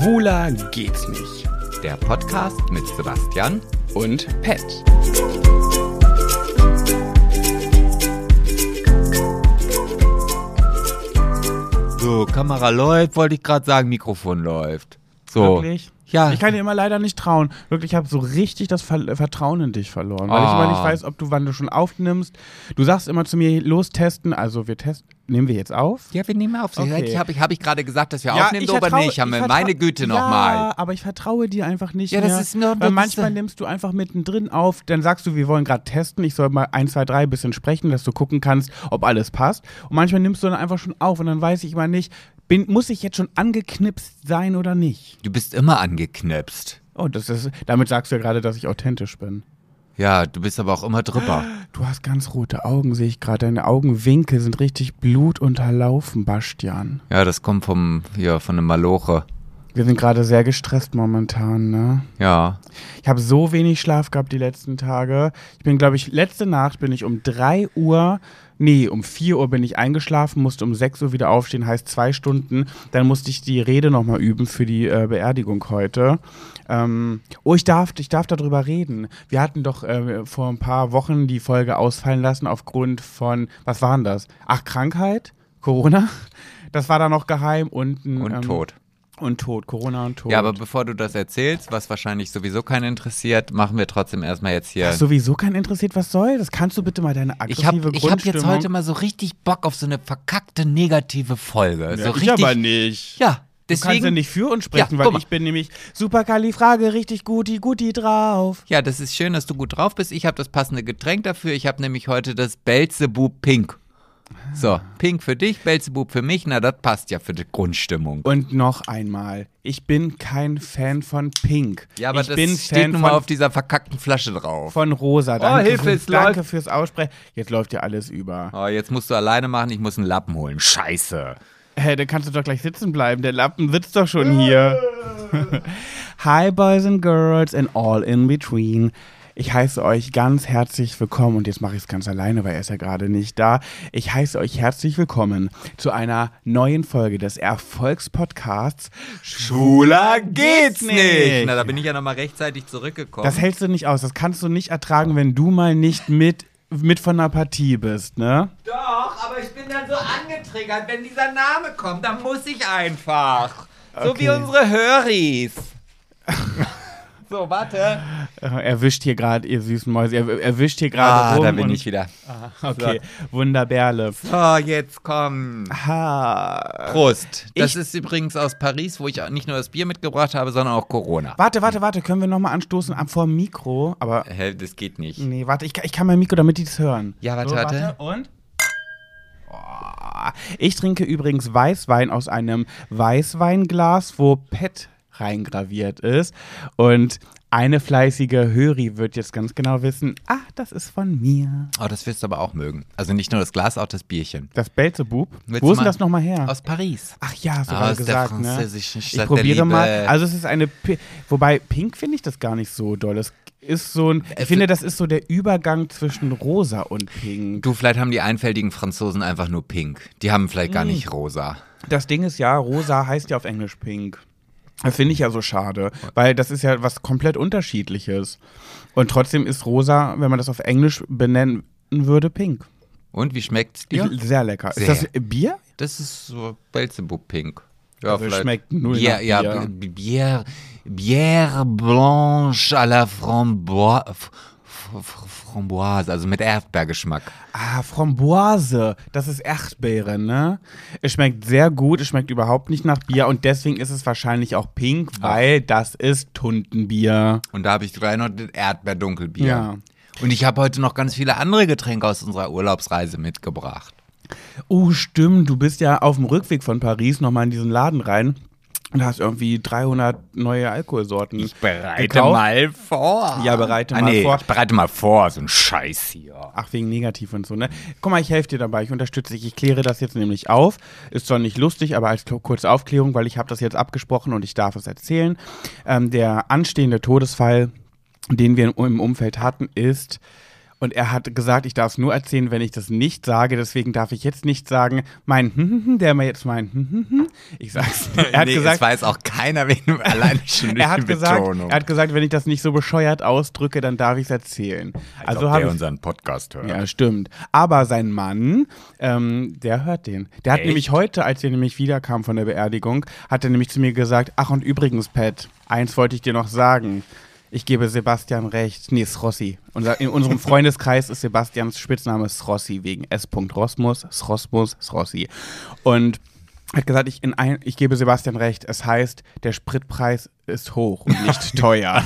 Schwuler geht's nicht. Der Podcast mit Sebastian. Und Pet. So, Kamera läuft, wollte ich gerade sagen, Mikrofon läuft. So. Wirklich? Ja. Ich kann dir immer leider nicht trauen. Wirklich, ich habe so richtig das Ver Vertrauen in dich verloren. Weil ich immer nicht Ah. weiß, ob du, wann du schon aufnimmst. Du sagst immer zu mir, los testen. Also wir testen. Nehmen wir jetzt auf? Ja, wir nehmen auf. Okay. Ich habe ich, hab ich gerade gesagt, dass wir Ja, aufnehmen, aber nicht. Haben ich wir vertraue- meine Güte ja, nochmal. aber ich vertraue dir einfach nicht Ja, das mehr. ist nur- weil manchmal nimmst du einfach mittendrin auf, dann sagst du, wir wollen gerade testen, ich soll mal 1, 2, 3 bisschen sprechen, dass du gucken kannst, ob alles passt. Und manchmal nimmst du dann einfach schon auf und dann weiß ich immer nicht, bin, muss ich jetzt schon angeknipst sein oder nicht? Du bist immer angeknipst. Oh, das ist, damit sagst du ja gerade, dass ich authentisch bin. Ja, du bist aber auch immer drüber. Du hast ganz rote Augen, sehe ich gerade. Deine Augenwinkel sind richtig blutunterlaufen, Bastian. Ja, das kommt vom, hier, von einem Maloche. Wir sind gerade sehr gestresst momentan, ne? Ja. Ich habe so wenig Schlaf gehabt die letzten Tage. Ich bin, glaube ich, letzte Nacht bin ich um 3 Uhr, nee, um 4 Uhr bin ich eingeschlafen, musste um 6 Uhr wieder aufstehen, heißt zwei Stunden. Dann musste ich die Rede nochmal üben für die äh, Beerdigung heute. Ähm, oh, ich darf, ich darf darüber reden. Wir hatten doch äh, vor ein paar Wochen die Folge ausfallen lassen aufgrund von, was waren das? Ach, Krankheit? Corona? Das war da noch geheim und ein, Und ähm, tot. Und tot, Corona und tot. Ja, aber bevor du das erzählst, was wahrscheinlich sowieso keinen interessiert, machen wir trotzdem erstmal jetzt hier. Was sowieso keinen interessiert, was soll? Das kannst du bitte mal deine Ich habe aggressive ich hab jetzt heute mal so richtig Bock auf so eine verkackte negative Folge. ja, so ich richtig, aber nicht. Ja, Du kannst ja deswegen. nicht für uns sprechen, Ja, weil ich bin nämlich Superkali-Frage richtig guti guti drauf. Ja, das ist schön, dass du gut drauf bist. Ich habe das passende Getränk dafür. Ich habe nämlich heute das Belzebub Pink. So, Pink für dich, Belzebub für mich. Na, das passt ja für die Grundstimmung. Und noch einmal, ich bin kein Fan von Pink. Ja, aber ich das bin steht Fan nun mal von, auf dieser verkackten Flasche drauf. von Rosa. Danke, Hilfe, für, es danke läuft. fürs Aussprechen. Jetzt läuft ja alles über. Oh, jetzt musst du alleine machen, ich muss einen Lappen holen. Scheiße. Hä, dann kannst du doch gleich sitzen bleiben. Der Lappen sitzt doch schon hier. Hi, Boys and Girls and all in between. Ich heiße euch ganz herzlich willkommen und jetzt mache ich es ganz alleine, weil er ist ja gerade nicht da. Ich heiße euch herzlich willkommen zu einer neuen Folge des Erfolgspodcasts Schwuler geht's nicht. Na, da bin ich ja nochmal rechtzeitig zurückgekommen. Das hältst du nicht aus. Das kannst du nicht ertragen, wenn du mal nicht mit, mit von der Partie bist, ne? Doch, aber ich bin dann so angetriggert, wenn dieser Name kommt, dann muss ich einfach. So Okay. wie unsere Höris. so, warte. Äh, Erwischt hier gerade, ihr süßen Mäuse, er, erwischt hier gerade Ah, rum. da bin ich wieder. Okay, Wunderbärle. So, jetzt komm. Ha. Prost. Das Ich- ist übrigens aus Paris, wo ich nicht nur das Bier mitgebracht habe, sondern auch Corona. Warte, warte, warte, können wir nochmal anstoßen am vor dem Mikro? Aber, Hä, das geht nicht. nee, warte, ich, kann- ich kann mein Mikro, damit die das hören. Ja, warte, So, warte. Und? Oh. Ich trinke übrigens Weißwein aus einem Weißweinglas, wo PET reingraviert ist. Und eine fleißige Höri wird jetzt ganz genau wissen, ah, das ist von mir. Oh, das wirst du aber auch mögen. Also nicht nur das Glas, auch das Bierchen. Das Belzebub. Willst Wo ist denn das nochmal her? Aus Paris. Ach ja, hast du Aus der gesagt, ne? französischen Ich Stadt der probiere mal. Also es ist eine, Pi wobei Pink finde ich das gar nicht so doll. Es ist so ein, ich Es- finde, das ist so der Übergang zwischen Rosa und Pink. Du, vielleicht haben die einfältigen Franzosen einfach nur pink. Die haben vielleicht gar nicht rosa. Das Ding ist ja, Rosa heißt ja auf Englisch Pink. Das finde ich ja so schade, weil das ist ja was komplett unterschiedliches. Und trotzdem ist Rosa, wenn man das auf Englisch benennen würde, Pink. Und wie schmeckt's dir? Ich, sehr lecker. Sehr. Ist das Bier? Das ist so Belzebub pink. Ja, Also es schmeckt null Bier, nach ja, Bier. Bière, blanche à la framboise, Framboise, also mit Erdbeergeschmack. Ah, Framboise. Das ist Erdbeere, ne? Es schmeckt sehr gut, es schmeckt überhaupt nicht nach Bier und deswegen ist es wahrscheinlich auch pink, weil das ist Tuntenbier. Und da habe ich gleich noch das Erdbeerdunkelbier. Ja. Und ich habe heute noch ganz viele andere Getränke aus unserer Urlaubsreise mitgebracht. Oh, stimmt, du bist ja auf dem Rückweg von Paris nochmal in diesen Laden rein und hast irgendwie 300 neue Alkoholsorten gekauft. mal vor. Ja, bereite ah, mal nee, vor. Ich bereite mal vor, so ein Scheiß hier. Ach, wegen negativ und so, ne? Guck mal, ich helfe dir dabei, ich unterstütze dich. Ich kläre das jetzt nämlich auf. Ist zwar nicht lustig, aber als kurze Aufklärung, weil ich habe das jetzt abgesprochen und ich darf es erzählen. Ähm, der anstehende Todesfall, den wir im Umfeld hatten, ist Und er hat gesagt, ich darf es nur erzählen, wenn ich das nicht sage. Deswegen darf ich jetzt nicht sagen, mein, hm, hm, hm, der mir jetzt mein, hm, hm, hm. Ich sag's. Er hat nee, gesagt, es weiß auch keiner wegen allein schon er hat gesagt, Betonung. er hat gesagt, wenn ich das nicht so bescheuert ausdrücke, dann darf ich es erzählen. Also ob der unseren Podcast hört. ja, stimmt. Aber sein Mann, ähm, der hört den. Der hat Echt? nämlich heute, als er nämlich wiederkam von der Beerdigung, hat er nämlich zu mir gesagt, ach und übrigens, Pat, eins wollte ich dir noch sagen. Ich gebe Sebastian recht. Nee, Srossi. Unser, in unserem Freundeskreis ist Sebastians Spitzname Srossi wegen S. Rosmus, Srosmus, Srossi. Und hat gesagt, ich, in ein, ich gebe Sebastian recht. Es heißt, der Spritpreis ist hoch und nicht teuer.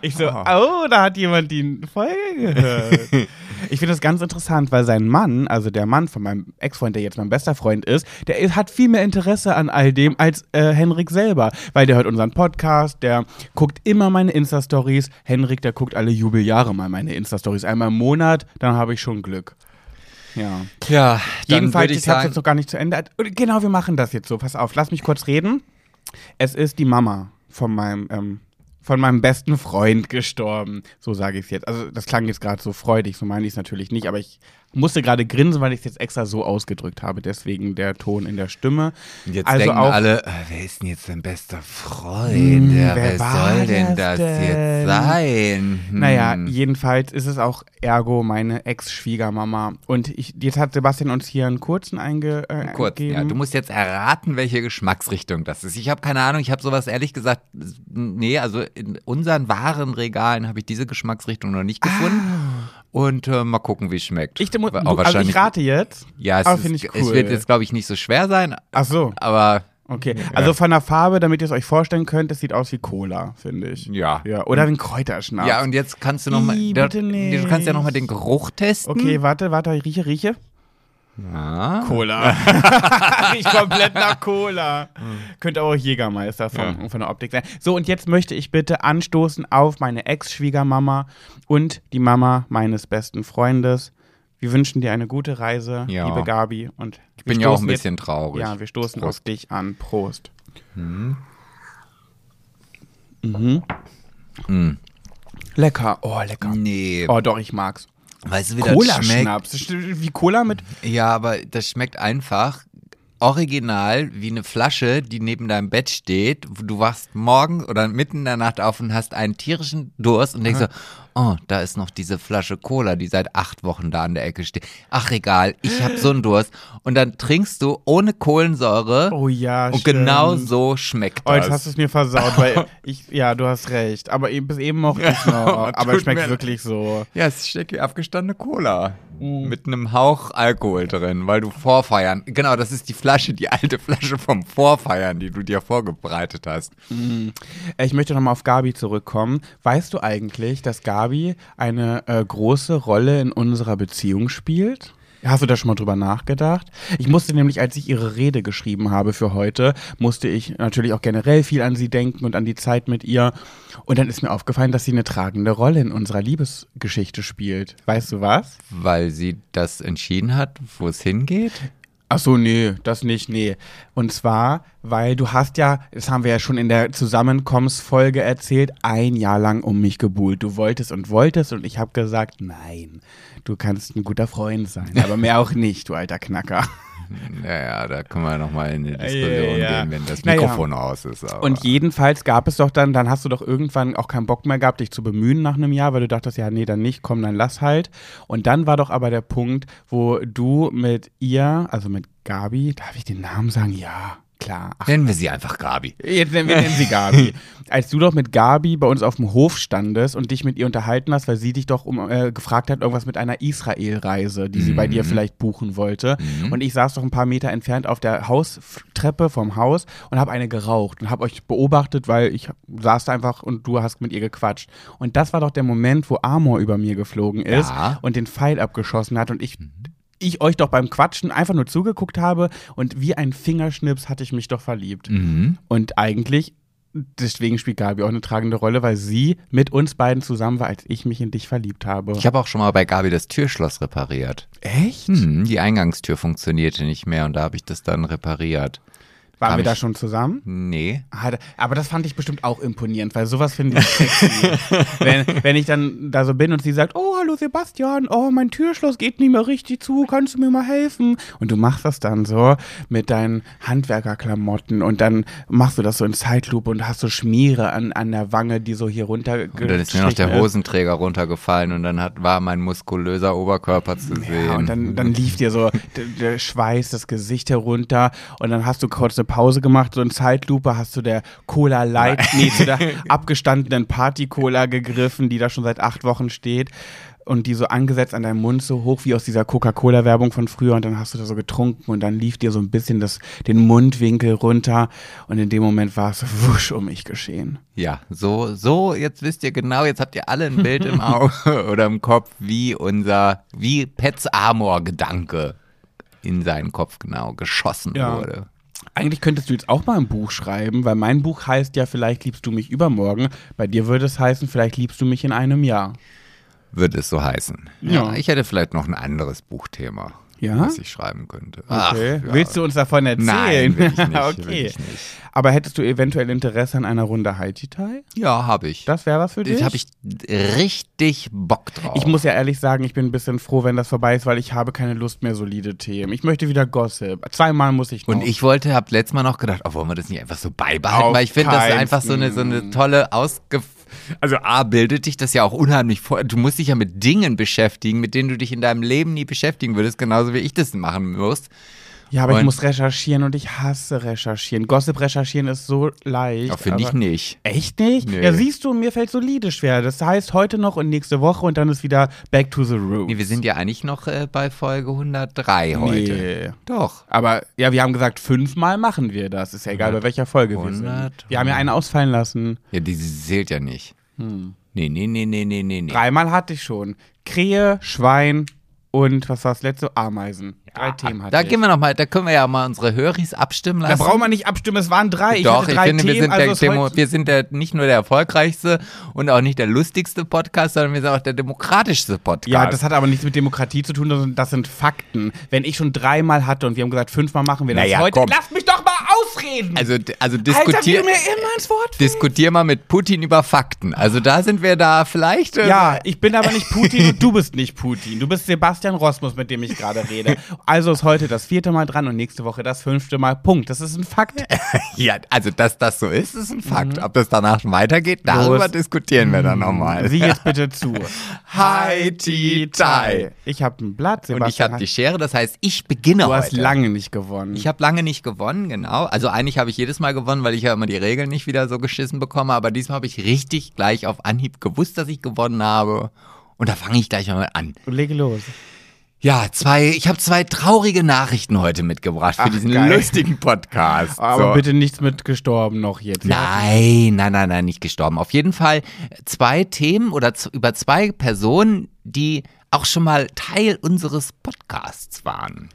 ich so, oh, da hat jemand die Folge gehört. Ich finde das ganz interessant, weil sein Mann, also der Mann von meinem Ex-Freund, der jetzt mein bester Freund ist, der ist, hat viel mehr Interesse an all dem als äh, Henrik selber, weil der hört unseren Podcast, der guckt immer meine Insta-Stories. Henrik, der guckt alle Jubeljahre mal meine Insta-Stories. Einmal im Monat, dann habe ich schon Glück. Ja. Ja, Jedenfalls, ich ich habe sagen, jetzt noch gar nicht zu Ende. Genau, wir machen das jetzt so. Pass auf, lass mich kurz reden. Es ist die Mama von meinem, ähm, von meinem besten Freund gestorben. So sage ich es jetzt. Also das klang jetzt gerade so freudig, so meine ich es natürlich nicht, aber ich musste gerade grinsen, weil ich es jetzt extra so ausgedrückt habe. Deswegen der Ton in der Stimme. Jetzt also denken auch- alle, äh, wer ist denn jetzt dein bester Freund? ja, wer wer war soll denn das denn? jetzt sein? Hm. Naja, jedenfalls ist es auch ergo meine Ex-Schwiegermama. Und ich, jetzt hat Sebastian uns hier einen kurzen einge, äh, Kurz, ja, du musst jetzt erraten, welche Geschmacksrichtung das ist. Ich habe keine Ahnung, ich habe sowas ehrlich gesagt, nee, also in unseren Warenregalen habe ich diese Geschmacksrichtung noch nicht gefunden. Und äh, mal gucken, wie es schmeckt. Ich, mu- Aber du, auch also ich rate jetzt. Ja, es, aber ist, finde ich es cool. wird jetzt, glaube ich, nicht so schwer sein, Ach so. aber Okay, also von der Farbe, damit ihr es euch vorstellen könnt, es sieht aus wie Cola, finde ich. ja. Ja, oder wie ein Kräuterschnaps. Ja, und jetzt kannst du noch mal, Ih, da- bitte du kannst ja noch mal nicht. den Geruch testen. Okay, warte, warte, ich rieche, rieche. Ja. Cola. Riecht komplett nach Cola. Könnte aber auch Jägermeister von, Ja. von der Optik sein. So, und jetzt möchte ich bitte anstoßen auf meine Ex-Schwiegermama und die Mama meines besten Freundes. Wir wünschen dir eine gute Reise, Ja. liebe Gabi. Und Ich bin ja auch ein bisschen traurig. Ja, wir stoßen Prost. auf dich an. Prost. Mm. Lecker. Oh, lecker. Nee. Oh, doch, ich mag's. Weißt du, wie das schmeckt? Cola-Schnaps. Wie Cola mit. Ja, aber das schmeckt einfach original wie eine Flasche, die neben deinem Bett steht. Du wachst morgens oder mitten in der Nacht auf und hast einen tierischen Durst und denkst so, oh, da ist noch diese Flasche Cola, die seit acht Wochen da an der Ecke steht. Ach egal, ich habe so einen Durst. Und dann trinkst du ohne Kohlensäure Oh ja, und stimmt. genau so schmeckt Oh, jetzt das. hast du es mir versaut, weil ich, ja, du hast recht. Aber eben, bis eben mochte ich noch. aber es schmeckt wirklich so. Ja, es steckt wie abgestandene Cola. Mit einem Hauch Alkohol drin, weil du Vorfeiern. Genau, das ist die Flasche, die alte Flasche vom Vorfeiern, die du dir vorbereitet hast. Äh, Ich möchte nochmal auf Gabi zurückkommen. Weißt du eigentlich, dass Gabi eine äh, große Rolle in unserer Beziehung spielt? Hast du da schon mal drüber nachgedacht? Ich musste nämlich, als ich ihre Rede geschrieben habe für heute, musste ich natürlich auch generell viel an sie denken und an die Zeit mit ihr. Und dann ist mir aufgefallen, dass sie eine tragende Rolle in unserer Liebesgeschichte spielt. Weißt du was? Weil sie das entschieden hat, wo es hingeht. Ach so, nee, das nicht, nee. Und zwar, weil du hast ja, das haben wir ja schon in der Zusammenkommensfolge erzählt, ein Jahr lang um mich gebuhlt. Du wolltest und wolltest und ich habe gesagt, nein, du kannst ein guter Freund sein, aber mehr auch nicht, du alter Knacker. Naja, da können wir nochmal in die Diskussion ja. gehen, wenn das Naja. Mikrofon aus ist. Aber. Und jedenfalls gab es doch dann, dann hast du doch irgendwann auch keinen Bock mehr gehabt, dich zu bemühen nach einem Jahr, weil du dachtest, ja, nee, dann nicht, komm, dann lass halt. Und dann war doch aber der Punkt, wo du mit ihr, also mit Gabi, darf ich den Namen sagen? Ja, klar. Ach, Nennen wir sie einfach Gabi. Jetzt nennen wir nennen sie Gabi. Als du doch mit Gabi bei uns auf dem Hof standest und dich mit ihr unterhalten hast, weil sie dich doch um, äh, gefragt hat, irgendwas mit einer Israel-Reise, die sie bei dir vielleicht buchen wollte. Und ich saß doch ein paar Meter entfernt auf der Haustreppe vom Haus und habe eine geraucht und habe euch beobachtet, weil ich saß da einfach und du hast mit ihr gequatscht. Und das war doch der Moment, wo Amor über mir geflogen ist Ja. und den Pfeil abgeschossen hat und ich ich euch doch beim Quatschen einfach nur zugeguckt habe und wie ein Fingerschnips hatte ich mich doch verliebt. Mhm. Und eigentlich, deswegen spielt Gabi auch eine tragende Rolle, weil sie mit uns beiden zusammen war, als ich mich in dich verliebt habe. Ich habe auch schon mal bei Gabi das Türschloss repariert. Echt? Hm, die Eingangstür funktionierte nicht mehr und da habe ich das dann repariert. Waren Hab wir da schon zusammen? Nee. Ah, Aber das fand ich bestimmt auch imponierend, weil sowas finde ich sexy. wenn, wenn ich dann da so bin und sie sagt, oh, hallo Sebastian, oh, mein Türschloss geht nicht mehr richtig zu, kannst du mir mal helfen? Und du machst das dann so mit deinen Handwerkerklamotten und dann machst du das so in Zeitlupe und hast so Schmiere an, an der Wange, die so hier runter Und dann ist mir noch der Hosenträger runtergefallen und dann hat, war mein muskulöser Oberkörper zu sehen. Ja, und dann, dann lief dir so der, der Schweiß, das Gesicht herunter und dann hast du kurz eine Pause gemacht, so in Zeitlupe hast du der Cola Light, nee, zu der abgestandenen Party-Cola gegriffen, die da schon seit acht Wochen steht und die so angesetzt an deinem Mund, so hoch wie aus dieser Coca-Cola-Werbung von früher und dann hast du da so getrunken und dann lief dir so ein bisschen das, den Mundwinkel runter und in dem Moment war es wusch um mich geschehen. Ja, so, so, jetzt wisst ihr genau, jetzt habt ihr alle ein Bild im Auge oder im Kopf, wie unser, wie Pets Amor-Gedanke in seinen Kopf genau geschossen Ja. wurde. Eigentlich könntest du jetzt auch mal ein Buch schreiben, weil mein Buch heißt ja, vielleicht liebst du mich übermorgen. Bei dir würde es heißen, vielleicht liebst du mich in einem Jahr. Würde es so heißen. Ja. Ich hätte vielleicht noch ein anderes Buchthema, Ja? was ich schreiben könnte. Okay. ja. Willst du uns davon erzählen? Nein, will ich nicht, okay. will ich nicht. Aber hättest du eventuell Interesse an einer Runde Haiti-Tai? Ja, habe ich. Das wäre was für dich? Da habe ich richtig Bock drauf. Ich muss ja ehrlich sagen, ich bin ein bisschen froh, wenn das vorbei ist, weil ich habe keine Lust mehr, solide Themen. Ich möchte wieder Gossip. Zweimal muss ich noch. Und ich wollte, hab letztes Mal noch gedacht, oh, wollen wir das nicht einfach so beibehalten? Auf Weil ich finde, das ist einfach so eine, so eine tolle Ausge... Also A, bildet dich das ja auch unheimlich vor. Du musst dich ja mit Dingen beschäftigen, mit denen du dich in deinem Leben nie beschäftigen würdest, genauso wie ich das machen muss. Ja, aber ich Und- muss recherchieren und ich hasse recherchieren. Gossip recherchieren ist so leicht. Ja, finde ich nicht. Echt nicht? Nee. Ja, siehst du, mir fällt solide schwer. Das heißt heute noch und nächste Woche und dann ist wieder back to the roots. Nee, wir sind ja eigentlich noch äh, bei Folge 103 heute. Nee. Doch. Aber ja, wir haben gesagt, fünfmal machen wir das. Ist ja egal, bei welcher Folge wir 100, sind. Wir haben ja eine ausfallen lassen. Ja, die zählt ja nicht. Hm. Nee, nee, nee, nee, nee, nee, nee. Dreimal hatte ich schon. Krähe, Schwein und was war das letzte? Ameisen. Drei Themen hatte Da ich. gehen wir noch mal, da können wir ja mal unsere Höris abstimmen da lassen. braucht man nicht abstimmen, es waren drei. Doch, hatte ich drei finde, wir Themen, sind, also der Demo, wir sind der, nicht nur der erfolgreichste und auch nicht der lustigste Podcast, sondern wir sind auch der demokratischste Podcast. Ja, das hat aber nichts mit Demokratie zu tun, sondern das sind Fakten. Wenn ich schon dreimal hatte und wir haben gesagt, fünfmal machen wir das Naja, heute. komm. Lass mich doch ausreden! also, also Alter, diskutier, du mir immer ins Wort fällst. diskutier mal mit Putin über Fakten. Also da sind wir da vielleicht. äh, Ja, ich bin aber nicht Putin und du bist nicht Putin. Du bist Sebastian Rosmus, mit dem ich gerade rede. Also ist heute das vierte Mal dran und nächste Woche das fünfte Mal. Punkt. Das ist ein Fakt. ja, also dass das so ist, ist ein Fakt. Ob das danach weitergeht, darüber Mhm. Los. diskutieren wir dann nochmal. Sieh jetzt bitte zu. Hi, Ti, Tai. Ich habe ein Blatt, Und ich Sebastian. habe die Schere, das heißt, ich beginne du hast heute. lange nicht gewonnen. Ich habe lange nicht gewonnen, genau. Also eigentlich habe ich jedes Mal gewonnen, weil ich ja immer die Regeln nicht wieder so geschissen bekomme. Aber diesmal habe ich richtig gleich auf Anhieb gewusst, dass ich gewonnen habe. Und da fange ich gleich mal an. Lege los. Ja, zwei, ich habe zwei traurige Nachrichten heute mitgebracht für Ach, diesen geil. lustigen Podcast. Aber So. bitte nichts mit gestorben noch jetzt. Nein, nein, nein, nein, nicht gestorben. Auf jeden Fall zwei Themen oder über zwei Personen, die auch schon mal Teil unseres Podcasts waren.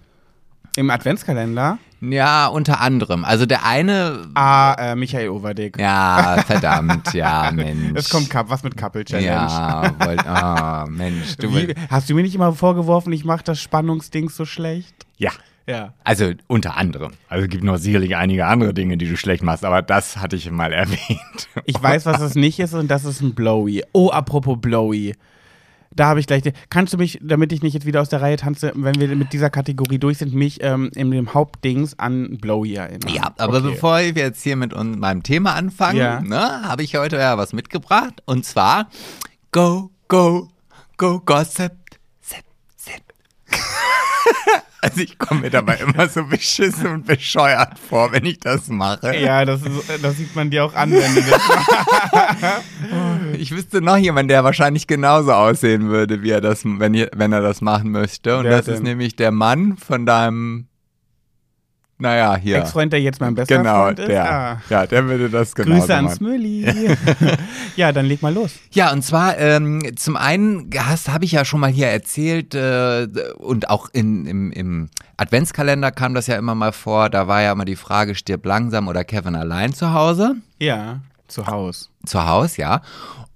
Im Adventskalender? Ja, unter anderem. Also der eine Ah, äh, Michael Overdick. Ja, verdammt, ja, Mensch. Es kommt Cup, was mit Couple Challenge. Ja, wollt, ah, Mensch, du Wie, hast du mir nicht immer vorgeworfen, ich mache das Spannungsding so schlecht? Ja. Ja. Also unter anderem. Also es gibt noch sicherlich einige andere Dinge, die du schlecht machst, aber das hatte ich mal erwähnt. Ich weiß, was es nicht ist und das ist ein Blowy. Oh, apropos Blowy. Da habe ich gleich. Kannst du mich, damit ich nicht jetzt wieder aus der Reihe tanze, wenn wir mit dieser Kategorie durch sind, mich ähm, in dem Hauptdings an Blowy erinnern? Ja, aber Okay. bevor wir jetzt hier mit meinem Thema anfangen, Ja. ne, habe ich heute ja was mitgebracht. Und zwar Go, Go, Go, Gossip, Zip, Zip. also ich komme mir dabei immer so beschissen und bescheuert vor, wenn ich das mache. Ja, das, ist, das sieht man dir auch an, wenn du das machst. Ich wüsste noch jemanden, der wahrscheinlich genauso aussehen würde, wie er das, wenn, ihr, wenn er das machen möchte. Und Wer das ist denn? nämlich der Mann von deinem, naja, hier. Ex-Freund, der jetzt mein bester Genau, Freund ist. der. Ah. Ja, der würde das genauso Grüße ans. Mülli. ja, dann leg mal los. Ja, und zwar ähm, zum einen habe ich ja schon mal hier erzählt äh, und auch in, im, im Adventskalender kam das ja immer mal vor. Da war ja immer die Frage, stirb langsam oder Kevin allein zu Hause? Ja, zu Haus. Zu Hause, ja.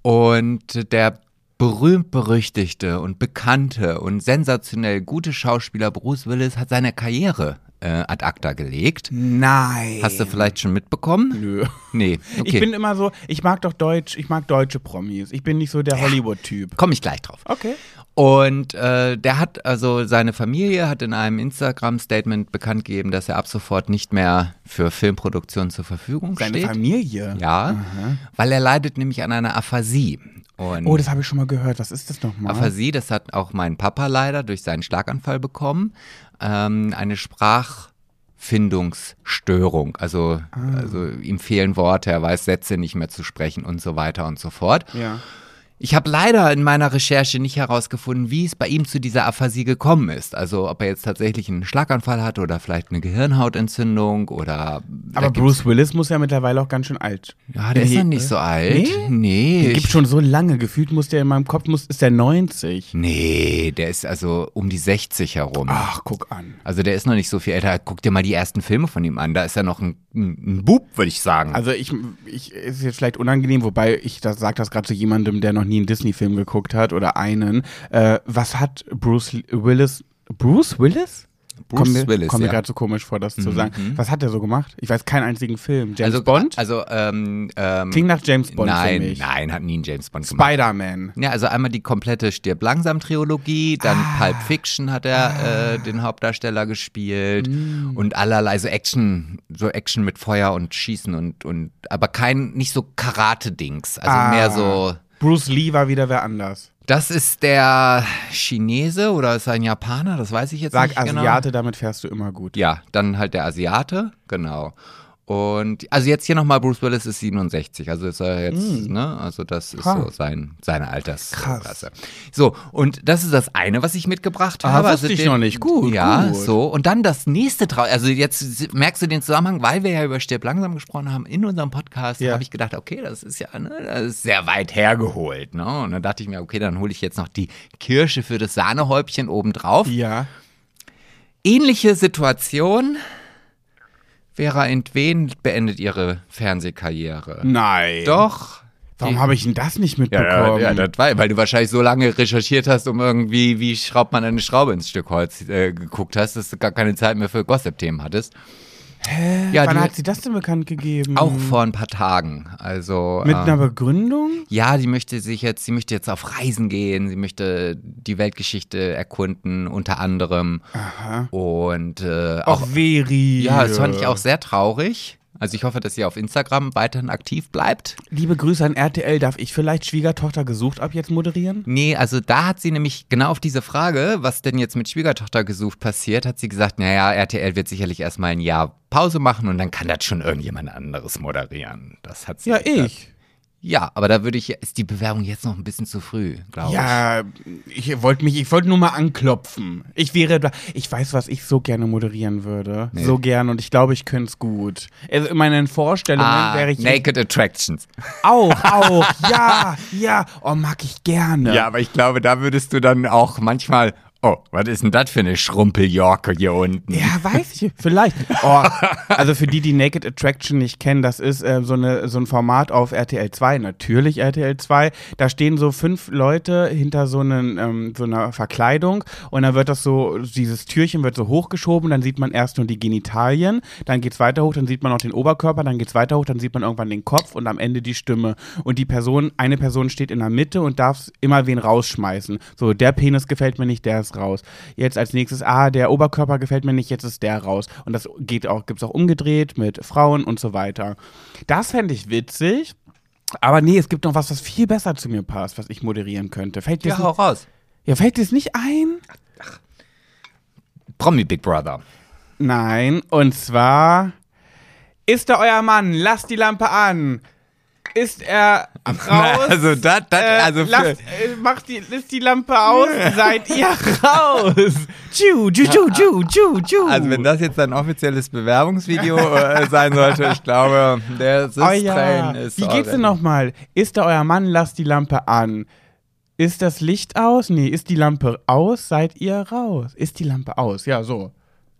Und der berühmt-berüchtigte und bekannte und sensationell gute Schauspieler Bruce Willis hat seine Karriere äh, ad acta gelegt. Nein. Hast du vielleicht schon mitbekommen? Nö. Nee, okay. Ich bin immer so, ich mag doch Deutsch, ich mag deutsche Promis. Ich bin nicht so der Hollywood-Typ. Komme ich gleich drauf. Okay. Und äh, der hat, also seine Familie hat in einem Instagram-Statement bekannt gegeben, dass er ab sofort nicht mehr für Filmproduktion zur Verfügung Seine steht. Familie. Ja, weil er leidet nämlich an einer Aphasie. Und Oh, das habe ich schon mal gehört. Was ist das nochmal? Aphasie, das hat auch mein Papa leider durch seinen Schlaganfall bekommen. Ähm, eine Sprachfindungsstörung. Also, Ah. also ihm fehlen Worte, er weiß Sätze nicht mehr zu sprechen und so weiter und so fort. Ja. Ich habe leider in meiner Recherche nicht herausgefunden, wie es bei ihm zu dieser Aphasie gekommen ist. Also ob er jetzt tatsächlich einen Schlaganfall hatte oder vielleicht eine Gehirnhautentzündung oder. Aber Bruce Willis muss ja mittlerweile auch ganz schön alt. Ja, der ist Nee, noch nicht so alt. Nee? Nee. Den gibt schon so lange. Gefühlt muss der in meinem Kopf, muss, ist der 90. nee, der ist also um die 60 herum. Ach, guck an. Also der ist noch nicht so viel älter. Guck dir mal die ersten Filme von ihm an. Da ist er noch ein, ein, Bub, würde ich sagen. Also ich, ich ist jetzt vielleicht unangenehm, wobei ich das sage das gerade zu jemandem, der noch nie einen Disney-Film geguckt hat oder einen. Äh, was hat Bruce Willis? Bruce Willis? Bruce kommt mir, Willis, Kommt mir ja. gerade so komisch vor, das zu sagen. Was hat er so gemacht? Ich weiß keinen einzigen Film. James also, Bond? Also, ähm, ähm, Klingt nach James Bond nein, für mich. nein, hat nie einen James Bond gemacht. Spider-Man. Ja, also einmal die komplette Stirb langsam Trilogie, dann Ah. Pulp Fiction hat er äh, den Hauptdarsteller gespielt Mm. und allerlei so Action, so Action mit Feuer und Schießen und und aber kein nicht so Karate Dings, also Ah. mehr so Bruce Lee war wieder wer anders. Das ist der Chinese oder ist er ein Japaner, das weiß ich jetzt Sag nicht genau. Asiate, damit fährst du immer gut. Ja, dann halt der Asiate, genau. Und also jetzt hier nochmal, Bruce Willis ist 67, also ist er jetzt, ne, also das ist Krass. so sein, seine Altersklasse. So, und das ist das eine, was ich mitgebracht Ah, habe. wusste ich noch nicht. Gut, Ja, gut. so. Und dann das nächste Trau also jetzt merkst du den Zusammenhang, weil wir ja über Stirb langsam gesprochen haben in unserem Podcast, Ja. habe ich gedacht, okay, das ist ja, ne, das ist sehr weit hergeholt, ne? Und dann dachte ich mir, okay, dann hole ich jetzt noch die Kirsche für das Sahnehäubchen obendrauf. Ja. Ähnliche Situation. Vera Entwen beendet ihre Fernsehkarriere. Nein. Doch. Warum habe ich denn das nicht Ja, mitbekommen? ja, das war, weil du wahrscheinlich so lange recherchiert hast, um irgendwie, wie schraubt man eine Schraube ins Stück Holz äh, geguckt hast, dass du gar keine Zeit mehr für Gossip-Themen hattest. Hä? Ja, Wann die, hat sie das denn bekannt gegeben? auch vor ein paar Tagen. Also Mit ähm, einer Begründung? ja, sie möchte sich jetzt, sie möchte jetzt auf Reisen gehen, sie möchte die Weltgeschichte erkunden, unter anderem. Aha. Und äh, auch Auch Veri. Ja, das fand ich auch sehr traurig. Also ich hoffe, dass sie auf Instagram weiterhin aktiv bleibt. Liebe Grüße an RTL. Darf ich vielleicht Schwiegertochter gesucht ab jetzt moderieren? Nee, also da hat sie nämlich genau auf diese Frage, was denn jetzt mit Schwiegertochter gesucht passiert, hat sie gesagt, naja, RTL wird sicherlich erstmal ein Jahr Pause machen und dann kann das schon irgendjemand anderes moderieren. Das hat sie Ja, gesagt. ich. Ja, aber da würde ich, ist die Bewerbung jetzt noch ein bisschen zu früh, glaube ich. Ja, ich wollte mich, ich wollte nur mal anklopfen. Ich wäre da, ich weiß, was ich so gerne moderieren würde. Nee. So gern und ich glaube, ich könnte es gut. Also in meinen Vorstellungen Ah, wäre ich Naked Attractions. auch, auch, ja, ja. Oh, mag ich gerne. Ja, aber ich glaube, da würdest du dann auch manchmal, oh, was ist denn das für eine Schrumpeljorke hier unten? Ja, weiß ich, vielleicht. Oh, also für die, die Naked Attraction nicht kennen, das ist äh, so, eine, so ein Format auf RTL 2, natürlich RTL 2. Da stehen so fünf Leute hinter so, einen, ähm, so einer Verkleidung und dann wird das so, dieses Türchen wird so hochgeschoben, dann sieht man erst nur die Genitalien, dann geht's weiter hoch, dann sieht man noch den Oberkörper, dann geht's weiter hoch, dann sieht man irgendwann den Kopf und am Ende die Stimme. Und die Person, eine Person steht in der Mitte und darf immer wen rausschmeißen. So, der Penis gefällt mir nicht, der ist raus. Jetzt als nächstes, ah, der Oberkörper gefällt mir nicht, jetzt ist der raus. Und das geht auch, gibt's auch umgedreht mit Frauen und so weiter. Das fände ich witzig. Aber nee, es gibt noch was, was viel besser zu mir passt, was ich moderieren könnte. Fällt dir Ja, das hau raus. ja, fällt dir das nicht ein? Promi Big Brother. Nein, und zwar ist da euer Mann, lasst die Lampe an. Ist er raus? Also, das, das, Äh, also für, lasst, äh, macht die, ist die Lampe aus, seid ihr raus. Tschu, tschu, tschu, tschu, tschu, tschu. Also wenn das jetzt ein offizielles Bewerbungsvideo äh, sein sollte, ich glaube, der oh ja. Ist Wie geht's denn nochmal? Ist da euer Mann, lasst die Lampe an. Ist das Licht aus? Nee, ist die Lampe aus, seid ihr raus. Ist die Lampe aus? Ja, so.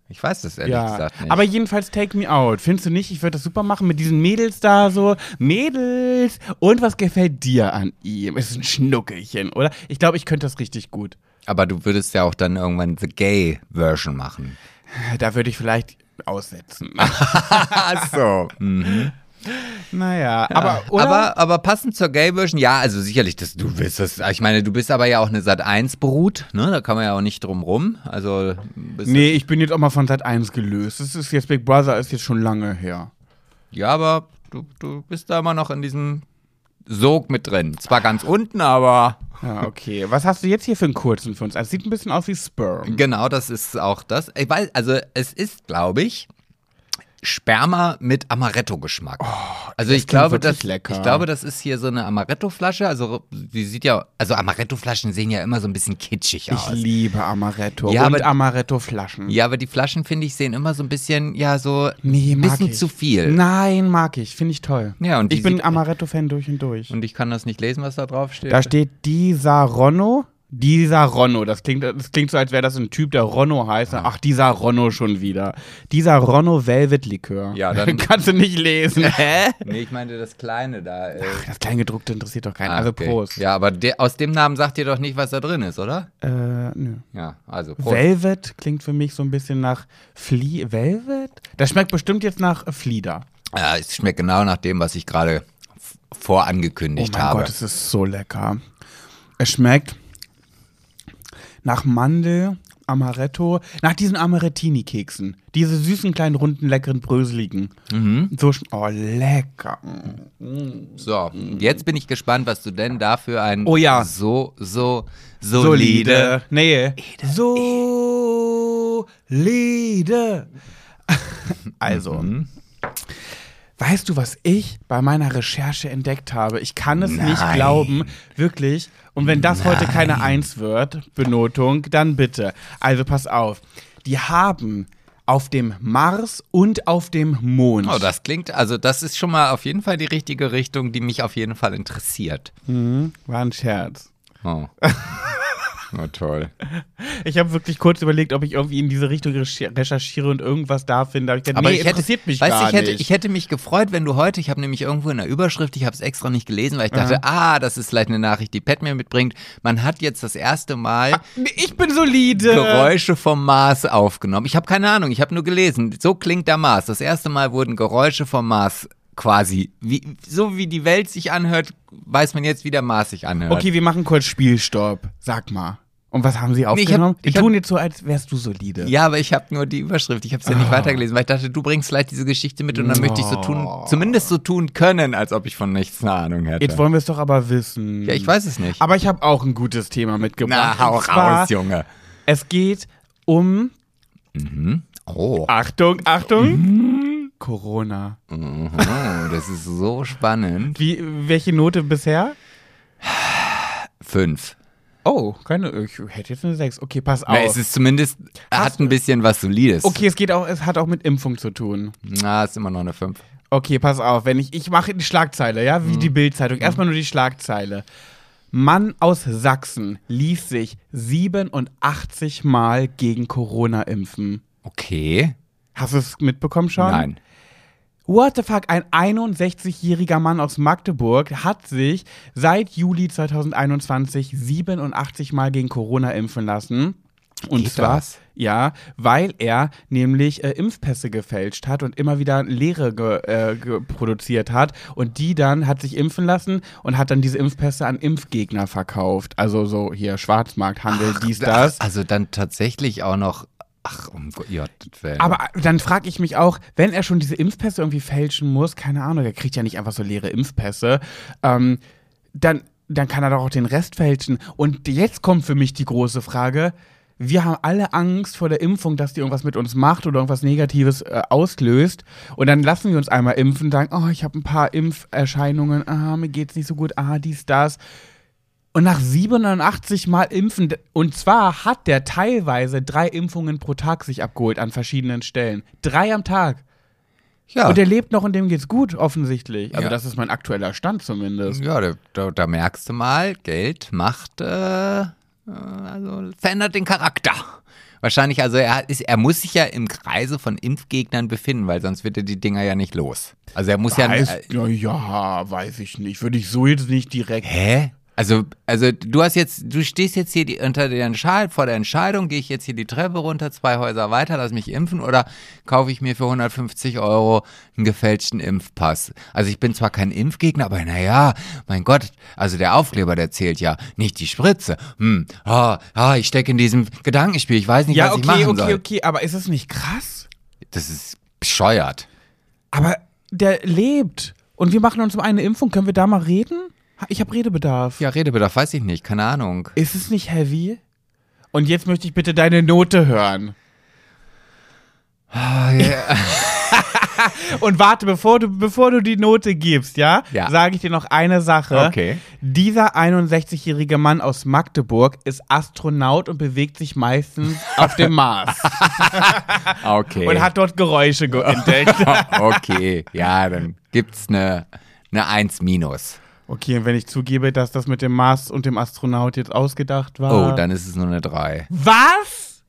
Ich weiß das ehrlich Ja, gesagt nicht. aber jedenfalls Take Me Out. Findest du nicht? Ich würde das super machen mit diesen Mädels da so. Mädels. Und was gefällt dir an ihm? Ist ein Schnuckelchen, oder? Ich glaube, ich könnte das richtig gut. aber du würdest ja auch dann irgendwann The Gay Version machen. Da würde ich vielleicht aussetzen. Ach so. Mhm. Naja, aber, oder? aber, aber passend zur Gay-Version, ja, also sicherlich, das, du bist das, ich meine, du bist aber ja auch eine Sat 1 Brut, ne? Da kann man ja auch nicht drum rum. Also nee, ich bin jetzt auch mal von Sat 1 gelöst. Das ist jetzt Big Brother ist jetzt schon lange her. Ja, aber du, du bist da immer noch in diesem Sog mit drin. Zwar ganz unten, aber. Ja, okay. Was hast du jetzt hier für einen kurzen für uns? Es sieht ein bisschen aus wie Sperm. Genau, das ist auch das. Ich weiß, also es ist, glaube ich, Sperma mit Amaretto-Geschmack. also das ich glaube, das, lecker. ich glaube, das ist hier so eine Amaretto-Flasche. Also die sieht ja, also Amaretto-Flaschen sehen ja immer so ein bisschen kitschig Ich aus. liebe Amaretto Ja, und Amaretto-Flaschen. Ja, aber die Flaschen, finde ich, sehen immer so ein bisschen, ja, so Nee, ein bisschen ich. zu viel. Nein, mag ich. Finde ich toll. Ja, und ich bin Amaretto-Fan durch und durch. Und ich kann das nicht lesen, was da drauf steht. Da steht dieser Ronno. Dieser Ronno, das klingt, das klingt so, als wäre das ein Typ, der Ronno heißt. Ach, dieser Ronno schon wieder. Dieser Ronno Velvet Likör. Ja, dann- Kannst du nicht lesen. Hä? nee, ich meinte das Kleine da. Äh. Das Kleingedruckte interessiert doch keinen. Ah, also okay. Prost. Ja, aber der, aus dem Namen sagt ihr doch nicht, was da drin ist, oder? Äh, nö. Ja, also Prost. Velvet klingt für mich so ein bisschen nach Flie. Velvet? Das schmeckt bestimmt jetzt nach Flieder. Ja, es schmeckt genau nach dem, was ich gerade vorangekündigt oh mein habe. Gott, es ist so lecker. Es schmeckt nach Mandel, Amaretto, nach diesen Amarettini-Keksen. Diese süßen, kleinen, runden, leckeren, bröseligen. Mhm. So, oh, lecker. So, jetzt bin ich gespannt, was du denn dafür ein Oh ja. so, so, solide. Nee. Solide. also. Mhm. Weißt du, was ich bei meiner Recherche entdeckt habe? Ich kann es nicht Nein. glauben, wirklich. Und wenn das heute keine Eins wird, Benotung, dann bitte. Also pass auf. Die haben auf dem Mars und auf dem Mond. Oh, das klingt, also das ist schon mal auf jeden Fall die richtige Richtung, die mich auf jeden Fall interessiert. Mhm, war ein Scherz. Oh. oh, toll. Ich habe wirklich kurz überlegt, ob ich irgendwie in diese Richtung recher- recherchiere und irgendwas da finde. Aber ich dachte, Aber nee, ich hätte, interessiert mich weißt, gar ich hätte, nicht. Ich hätte mich gefreut, wenn du heute, ich habe nämlich irgendwo in der Überschrift, ich habe es extra nicht gelesen, weil ich dachte, ah, das ist vielleicht eine Nachricht, die Pat mir mitbringt. Man hat jetzt das erste Mal Nee, ich bin solide. Geräusche vom Mars aufgenommen. Ich habe keine Ahnung, ich habe nur gelesen. So klingt der Mars. Das erste Mal wurden Geräusche vom Mars quasi, wie, so wie die Welt sich anhört, weiß man jetzt, wie der Mars sich anhört. Okay, wir machen kurz Spielstopp. Sag mal. Und was haben sie ich hab- aufgenommen? ich wir hab- tun jetzt so, als wärst du solide. Ja, aber ich habe nur die Überschrift. Ich habe es ja nicht weitergelesen, weil ich dachte, du bringst vielleicht diese Geschichte mit und dann möchte ich so tun, zumindest so tun können, als ob ich von nichts eine Ahnung hätte. Jetzt wollen wir es doch aber wissen. ja, ich weiß es nicht. Aber ich habe auch ein gutes Thema mitgebracht. Na, hau zwar, raus, Junge. Es geht um, Oh. Achtung, Achtung, Corona. Mhm, das ist so spannend. Wie, welche Note bisher? Fünf. Oh, keine, ich hätte jetzt eine 6. Okay, pass auf. Na, es ist zumindest, er hat ein bisschen was Solides. okay, es geht auch, es hat auch mit Impfung zu tun. Na, ist immer noch eine fünf. Okay, pass auf, wenn ich, ich mache die Schlagzeile, ja, wie die Bildzeitung. Erstmal nur die Schlagzeile. Mann aus Sachsen ließ sich 87 Mal gegen Corona impfen. Okay. Hast du es mitbekommen schon? Nein. What the fuck? Ein 61-jähriger Mann aus Magdeburg hat sich seit Juli 2021 87 Mal gegen Corona impfen lassen. Und Geht zwar, das? ja, weil er nämlich äh, Impfpässe gefälscht hat und immer wieder Leere ge, äh, ge produziert hat. Und die dann hat sich impfen lassen und hat dann diese Impfpässe an Impfgegner verkauft. Also so hier Schwarzmarkthandel, dies, das. Ach, also dann tatsächlich auch noch. Ach, um Gottes Willen. Aber dann frage ich mich auch, wenn er schon diese Impfpässe irgendwie fälschen muss, keine Ahnung, er kriegt ja nicht einfach so leere Impfpässe, ähm, dann, dann kann er doch auch den Rest fälschen. Und jetzt kommt für mich die große Frage, wir haben alle Angst vor der Impfung, dass die irgendwas mit uns macht oder irgendwas Negatives äh, auslöst. Und dann lassen wir uns einmal impfen, sagen, oh, ich habe ein paar Impferscheinungen, ah, mir geht's nicht so gut, ah, dies, das. Und nach 87 Mal impfen, und zwar hat der teilweise drei Impfungen pro Tag sich abgeholt an verschiedenen Stellen. Drei am Tag. ja. Und er lebt noch und dem geht's gut, offensichtlich. Also Ja. das ist mein aktueller Stand zumindest. ja, da, da, da merkst du mal, Geld macht, äh, äh, also verändert den Charakter. Wahrscheinlich, also er, ist, er muss sich ja im Kreise von Impfgegnern befinden, weil sonst wird er die Dinger ja nicht los. Also er muss ja. Weiß, Äh, ja, ja, weiß ich nicht. Würde ich so jetzt nicht direkt. hä? Also, also du hast jetzt, du stehst jetzt hier die, unter der Entscheidung, vor der Entscheidung, gehe ich jetzt hier die Treppe runter, zwei Häuser weiter, lass mich impfen oder kaufe ich mir für 150 Euro einen gefälschten Impfpass? Also ich bin zwar kein Impfgegner, aber naja, mein Gott, also der Aufkleber, der zählt ja, nicht die Spritze. Hm, ah, ah, ich stecke in diesem Gedankenspiel, ich weiß nicht, Ja, was ich okay, machen okay, soll. okay, aber ist es nicht krass? Das ist bescheuert. Aber der lebt. Und wir machen uns um eine Impfung. Können wir da mal reden? Ich habe Redebedarf. Ja, Redebedarf, weiß ich nicht, keine Ahnung. Ist es nicht heavy? Und jetzt möchte ich bitte deine Note hören. Ah, ja. Und warte, bevor du, bevor du die Note gibst, ja, Ja. sage ich dir noch eine Sache. Okay. Dieser 61-jährige Mann aus Magdeburg ist Astronaut und bewegt sich meistens auf dem Mars Okay. und hat dort Geräusche ge- entdeckt. okay, ja, dann gibt's eine, eine 1 minus. Okay, und wenn ich zugebe, dass das mit dem Mars und dem Astronaut jetzt ausgedacht war. Oh, dann ist es nur eine 3. Was?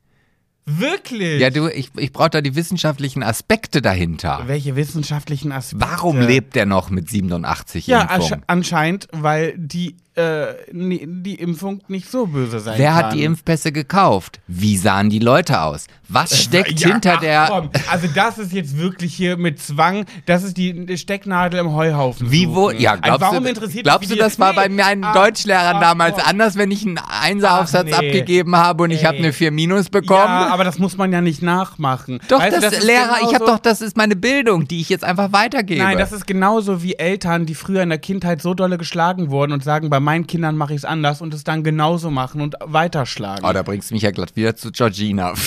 Wirklich? Ja, du, ich, ich brauche da die wissenschaftlichen Aspekte dahinter. Welche wissenschaftlichen Aspekte? Warum lebt der noch mit 87 Ja, Impfung? ansche anscheinend, weil die, äh, die Impfung nicht so böse sein Wer kann. hat die Impfpässe gekauft? Wie sahen die Leute aus? Was steckt Ja, hinter ach, der... Komm. Also das ist jetzt wirklich hier mit Zwang, das ist die Stecknadel im Heuhaufen. Wie wo? Ja, Also glaubst warum du, interessiert glaubst du, das war bei Nee. meinen Ach, Deutschlehrern damals komm. anders, wenn ich einen Einseraufsatz nee. abgegeben habe und ich habe eine 4 minus bekommen? Ja, aber das muss man ja nicht nachmachen. doch, Weißt das, ist Lehrer, ich habe doch, das ist meine Bildung, die ich jetzt einfach weitergebe. Nein, das ist genauso wie Eltern, die früher in der Kindheit so dolle geschlagen wurden und sagen, bei meinen Kindern mache ich es anders und es dann genauso machen und weiterschlagen. Oh, da bringst du mich ja glatt wieder zu Georgina.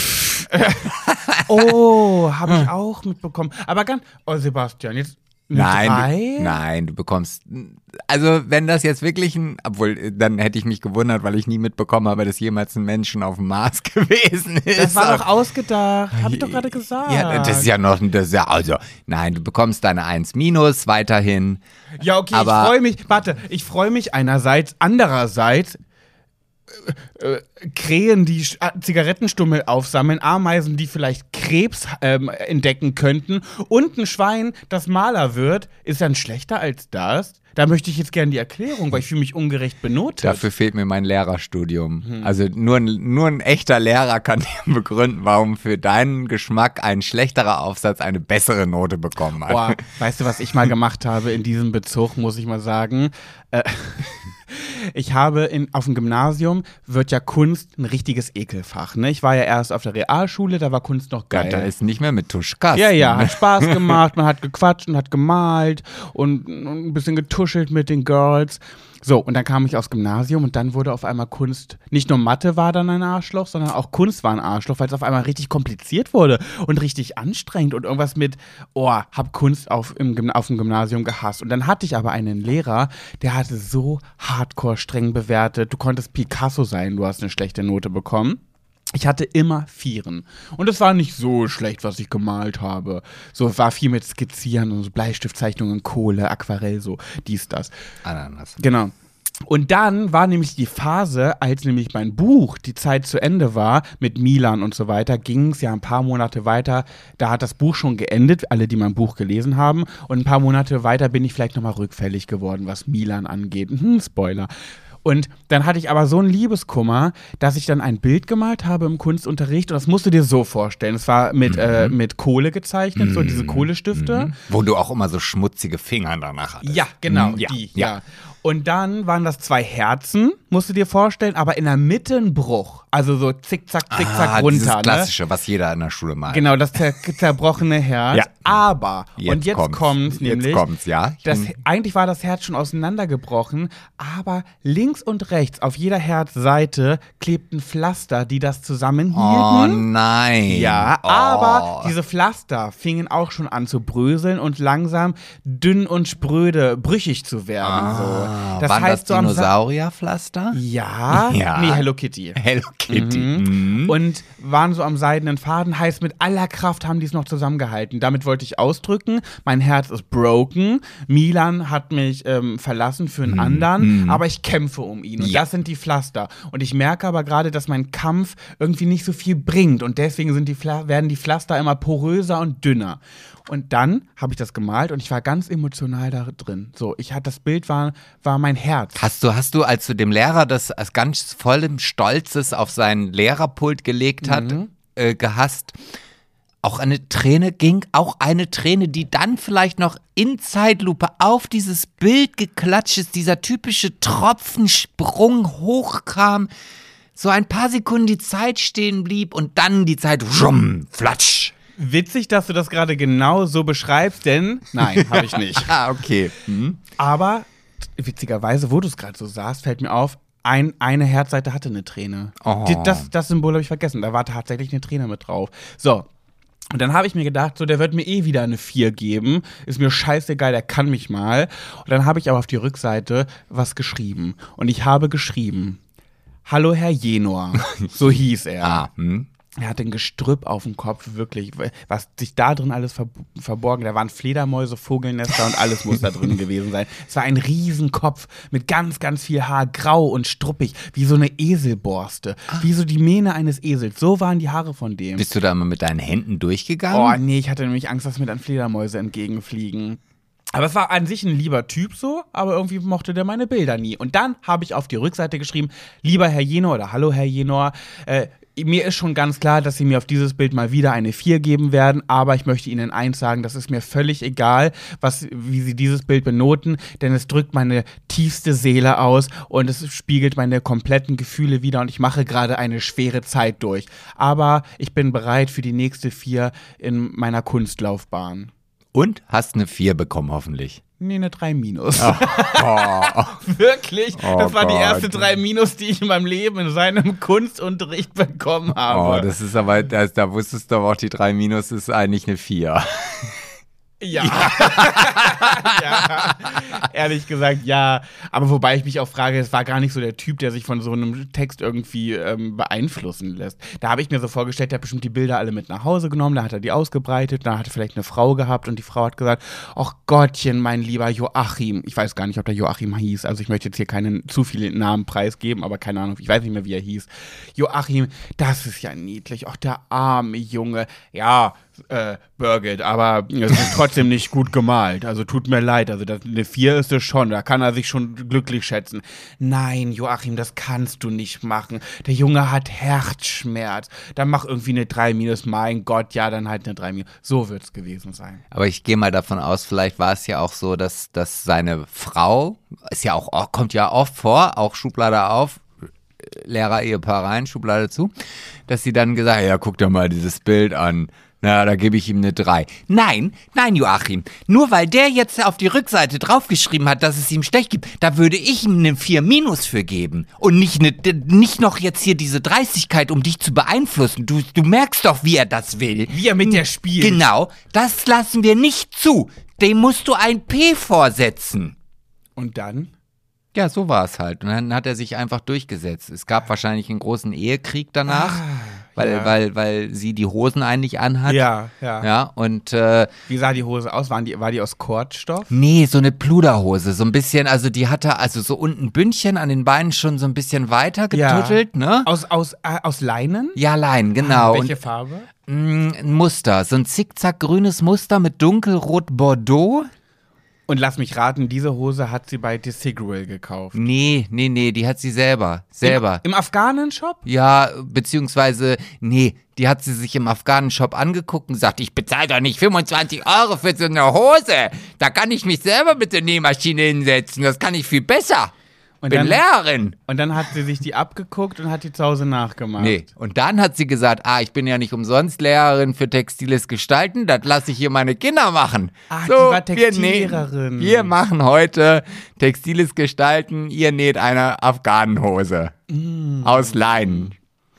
Oh, habe ich auch mitbekommen. Aber ganz. Oh, Sebastian, jetzt. Nein, du, nein, du bekommst. Also, wenn das jetzt wirklich ein. Obwohl, äh, dann hätte ich mich gewundert, weil ich nie mitbekommen habe, dass jemals ein Menschen auf dem Mars gewesen ist. Das war doch ausgedacht. Hab ich doch gerade gesagt. Ja, das ist ja noch. Das ist ja, also, nein, du bekommst deine 1 minus weiterhin. Ja, okay, Aber- ich freue mich. Warte, ich freue mich einerseits. Andererseits. Äh, äh, Krähen, die äh, Zigarettenstummel aufsammeln, Ameisen, die vielleicht Krebs ähm, entdecken könnten und ein Schwein, das Maler wird, ist dann schlechter als das? Da möchte ich jetzt gerne die Erklärung, weil ich fühle mich ungerecht benotet. Dafür fehlt mir mein Lehrerstudium. Hm. Also nur ein, nur ein echter Lehrer kann dir begründen, warum für deinen Geschmack ein schlechterer Aufsatz eine bessere Note bekommen hat. Boah, weißt du, was ich mal gemacht habe in diesem Bezug, muss ich mal sagen? Äh, ich habe in, auf dem Gymnasium wird ja Kunst ein richtiges Ekelfach. Ne? Ich war ja erst auf der Realschule, da war Kunst noch Ja, geil. da ist nicht mehr mit Tuschkasten. ja, ja, hat Spaß gemacht, man hat gequatscht und hat gemalt und, und ein bisschen getuschelt mit den Girls. So, und dann kam ich aufs Gymnasium und dann wurde auf einmal Kunst, nicht nur Mathe war dann ein Arschloch, sondern auch Kunst war ein Arschloch, weil es auf einmal richtig kompliziert wurde und richtig anstrengend und irgendwas mit, oh, hab Kunst auf, im, auf dem Gymnasium gehasst. Und dann hatte ich aber einen Lehrer, der hatte so hardcore streng bewertet, du konntest Picasso sein, du hast eine schlechte Note bekommen. Ich hatte immer Vieren. Und es war nicht so schlecht, was ich gemalt habe. So, war viel mit Skizzieren und so Bleistiftzeichnungen, Kohle, Aquarell, so dies, das. Ananas. Genau. Und dann war nämlich die Phase, als nämlich mein Buch, die Zeit zu Ende war, mit Milan und so weiter, ging es ja ein paar Monate weiter. Da hat das Buch schon geendet, alle, die mein Buch gelesen haben. Und ein paar Monate weiter bin ich vielleicht nochmal rückfällig geworden, was Milan angeht. Hm, Spoiler. Und dann hatte ich aber so einen Liebeskummer, dass ich dann ein Bild gemalt habe im Kunstunterricht. Und das musst du dir so vorstellen. Es war mit, äh, mit Kohle gezeichnet, so diese Kohlestifte. Wo du auch immer so schmutzige Finger danach hattest. Ja, genau, Mhm, ja, die, ja. ja. Und dann waren das zwei Herzen, musst du dir vorstellen, aber in der Mitte ein Bruch. Also so zickzack, zickzack ah, runter. Dieses ne? Klassische, was jeder in der Schule malt. Genau, das zer zerbrochene Herz. Ja. Aber, Jetzt und jetzt kommt's. kommt's, nämlich. Jetzt kommt's, ja. Das, eigentlich war das Herz schon auseinandergebrochen, aber links und rechts auf jeder Herzseite klebten Pflaster, die das zusammenhielten. Oh nein. Ja, oh. aber diese Pflaster fingen auch schon an zu bröseln und langsam dünn und spröde, brüchig zu werden. Ah, so. Das waren heißt das Dinosaurierpflaster? Ja, Ja. nee, Hello Kitty. Hello Kitty. Mhm. Und waren so am seidenen Faden, heißt mit aller Kraft haben die es noch zusammengehalten. Damit wollte ich ausdrücken, mein Herz ist broken. Milan hat mich ähm, verlassen für einen anderen, aber ich kämpfe um ihn. Und Mhm. Ja. das sind die Pflaster. Und ich merke aber gerade, dass mein Kampf irgendwie nicht so viel bringt. Und deswegen sind die Pfla werden die Pflaster immer poröser und dünner. Und dann habe ich das gemalt und ich war ganz emotional da drin. So, ich hatte das Bild war war mein Herz. Hast du, hast du, als du dem Lehrer das als ganz vollem Stolzes auf sein Lehrerpult gelegt hat, Mhm. äh, gehasst, auch eine Träne ging, auch eine Träne, die dann vielleicht noch in Zeitlupe auf dieses Bild geklatscht ist, dieser typische Tropfensprung hochkam, so ein paar Sekunden die Zeit stehen blieb und dann die Zeit, rum, flatsch. Witzig, dass du das gerade genau so beschreibst, denn nein, habe ich nicht. Ah, okay. Hm. Aber witzigerweise, wo du es gerade so sagst, fällt mir auf, ein, eine Herzseite hatte eine Träne. Oh. Das, das Symbol habe ich vergessen. Da war tatsächlich eine Träne mit drauf. So. Und dann habe ich mir gedacht, so, der wird mir eh wieder eine 4 geben. Ist mir scheißegal, der kann mich mal. Und dann habe ich aber auf die Rückseite was geschrieben. Und ich habe geschrieben, Hallo Herr Jenor. So hieß er. Ah, hm. Er hatte ein Gestrüpp auf dem Kopf, wirklich. Was sich da drin alles ver verborgen, da waren Fledermäuse, Vogelnester und alles muss da drin gewesen sein. Es war ein Riesenkopf mit ganz, ganz viel Haar, grau und struppig, wie so eine Eselborste. Wie so die Mähne eines Esels. So waren die Haare von dem. Bist du da mal mit deinen Händen durchgegangen? Oh nee, ich hatte nämlich Angst, dass mir dann Fledermäuse entgegenfliegen. Aber es war an sich ein lieber Typ so, aber irgendwie mochte der meine Bilder nie. Und dann habe ich auf die Rückseite geschrieben, lieber Herr Jenor oder Hallo Herr Jenor, äh, mir ist schon ganz klar, dass Sie mir auf dieses Bild mal wieder eine 4 geben werden, aber ich möchte Ihnen eins sagen, das ist mir völlig egal, was, wie Sie dieses Bild benoten, denn es drückt meine tiefste Seele aus und es spiegelt meine kompletten Gefühle wider und ich mache gerade eine schwere Zeit durch. Aber ich bin bereit für die nächste 4 in meiner Kunstlaufbahn. Und hast eine 4 bekommen, hoffentlich. Nee, eine 3 minus. Oh. Wirklich? Oh das war die Gott. erste 3 minus, die ich in meinem Leben in seinem Kunstunterricht bekommen habe. Oh, das ist aber, das, da wusstest du aber auch, die 3 Minus ist eigentlich eine 4. Ja. ja. Ehrlich gesagt, ja. Aber wobei ich mich auch frage, es war gar nicht so der Typ, der sich von so einem Text irgendwie ähm, beeinflussen lässt. Da habe ich mir so vorgestellt, der hat bestimmt die Bilder alle mit nach Hause genommen, da hat er die ausgebreitet, da hat er vielleicht eine Frau gehabt und die Frau hat gesagt, ach Gottchen, mein lieber Joachim. Ich weiß gar nicht, ob der Joachim hieß. Also ich möchte jetzt hier keinen zu viele Namen preisgeben, aber keine Ahnung, ich weiß nicht mehr, wie er hieß. Joachim, das ist ja niedlich. Ach, der arme Junge. Ja, äh, Birgit, aber es ist trotzdem nicht gut gemalt. Also tut mir leid. Also das, eine 4 ist es schon. Da kann er sich schon glücklich schätzen. Nein, Joachim, das kannst du nicht machen. Der Junge hat Herzschmerz. Dann mach irgendwie eine 3 minus. Mein Gott, ja, dann halt eine 3 minus. So wird's gewesen sein. Aber ich gehe mal davon aus, vielleicht war es ja auch so, dass, dass seine Frau, ist ja auch, oh, kommt ja oft vor, auch Schublade auf, Lehrer-Ehepaar rein, Schublade zu, dass sie dann gesagt ja, guck dir mal dieses Bild an. Na, da gebe ich ihm eine 3. Nein, nein, Joachim. Nur weil der jetzt auf die Rückseite draufgeschrieben hat, dass es ihm schlecht gibt, da würde ich ihm eine 4 minus für geben. Und nicht, eine, nicht noch jetzt hier diese Dreistigkeit, um dich zu beeinflussen. Du, du merkst doch, wie er das will. Wie er mit der spielt. Genau, das lassen wir nicht zu. Dem musst du ein P vorsetzen. Und dann? Ja, so war es halt. Und dann hat er sich einfach durchgesetzt. Es gab wahrscheinlich einen großen Ehekrieg danach, weil, ja. weil, weil sie die Hosen eigentlich anhat. Ja, ja. Ja, und äh, Wie sah die Hose aus? Waren die, war die aus Kordstoff? nee, so eine Pluderhose, so ein bisschen, also die hatte also so unten Bündchen an den Beinen schon so ein bisschen weiter getuttelt, ne? Aus, aus, äh, aus Leinen? Ja, Lein, genau. Welche Farbe? Und, mh, ein Muster, so ein zickzack-grünes Muster mit dunkelrot Bordeaux. Und lass mich raten, diese Hose hat sie bei Desigual gekauft. Nee, nee, nee, die hat sie selber. Selber. Im, im Afghanen-Shop? Ja, beziehungsweise, nee, die hat sie sich im Afghanen-Shop angeguckt und gesagt, ich bezahle doch nicht 25 Euro für so eine Hose. Da kann ich mich selber mit der Nähmaschine hinsetzen. Das kann ich viel besser. Und Bin dann- Lehrerin. Und dann hat sie sich die abgeguckt und hat die zu Hause nachgemacht. Nee. Und dann hat sie gesagt, ah, ich bin ja nicht umsonst Lehrerin für textiles Gestalten, das lasse ich hier meine Kinder machen. Ah, die war wir nähen- Textillehrerin. Wir machen heute textiles Gestalten, ihr näht eine Afghanenhose Mm. aus Leinen.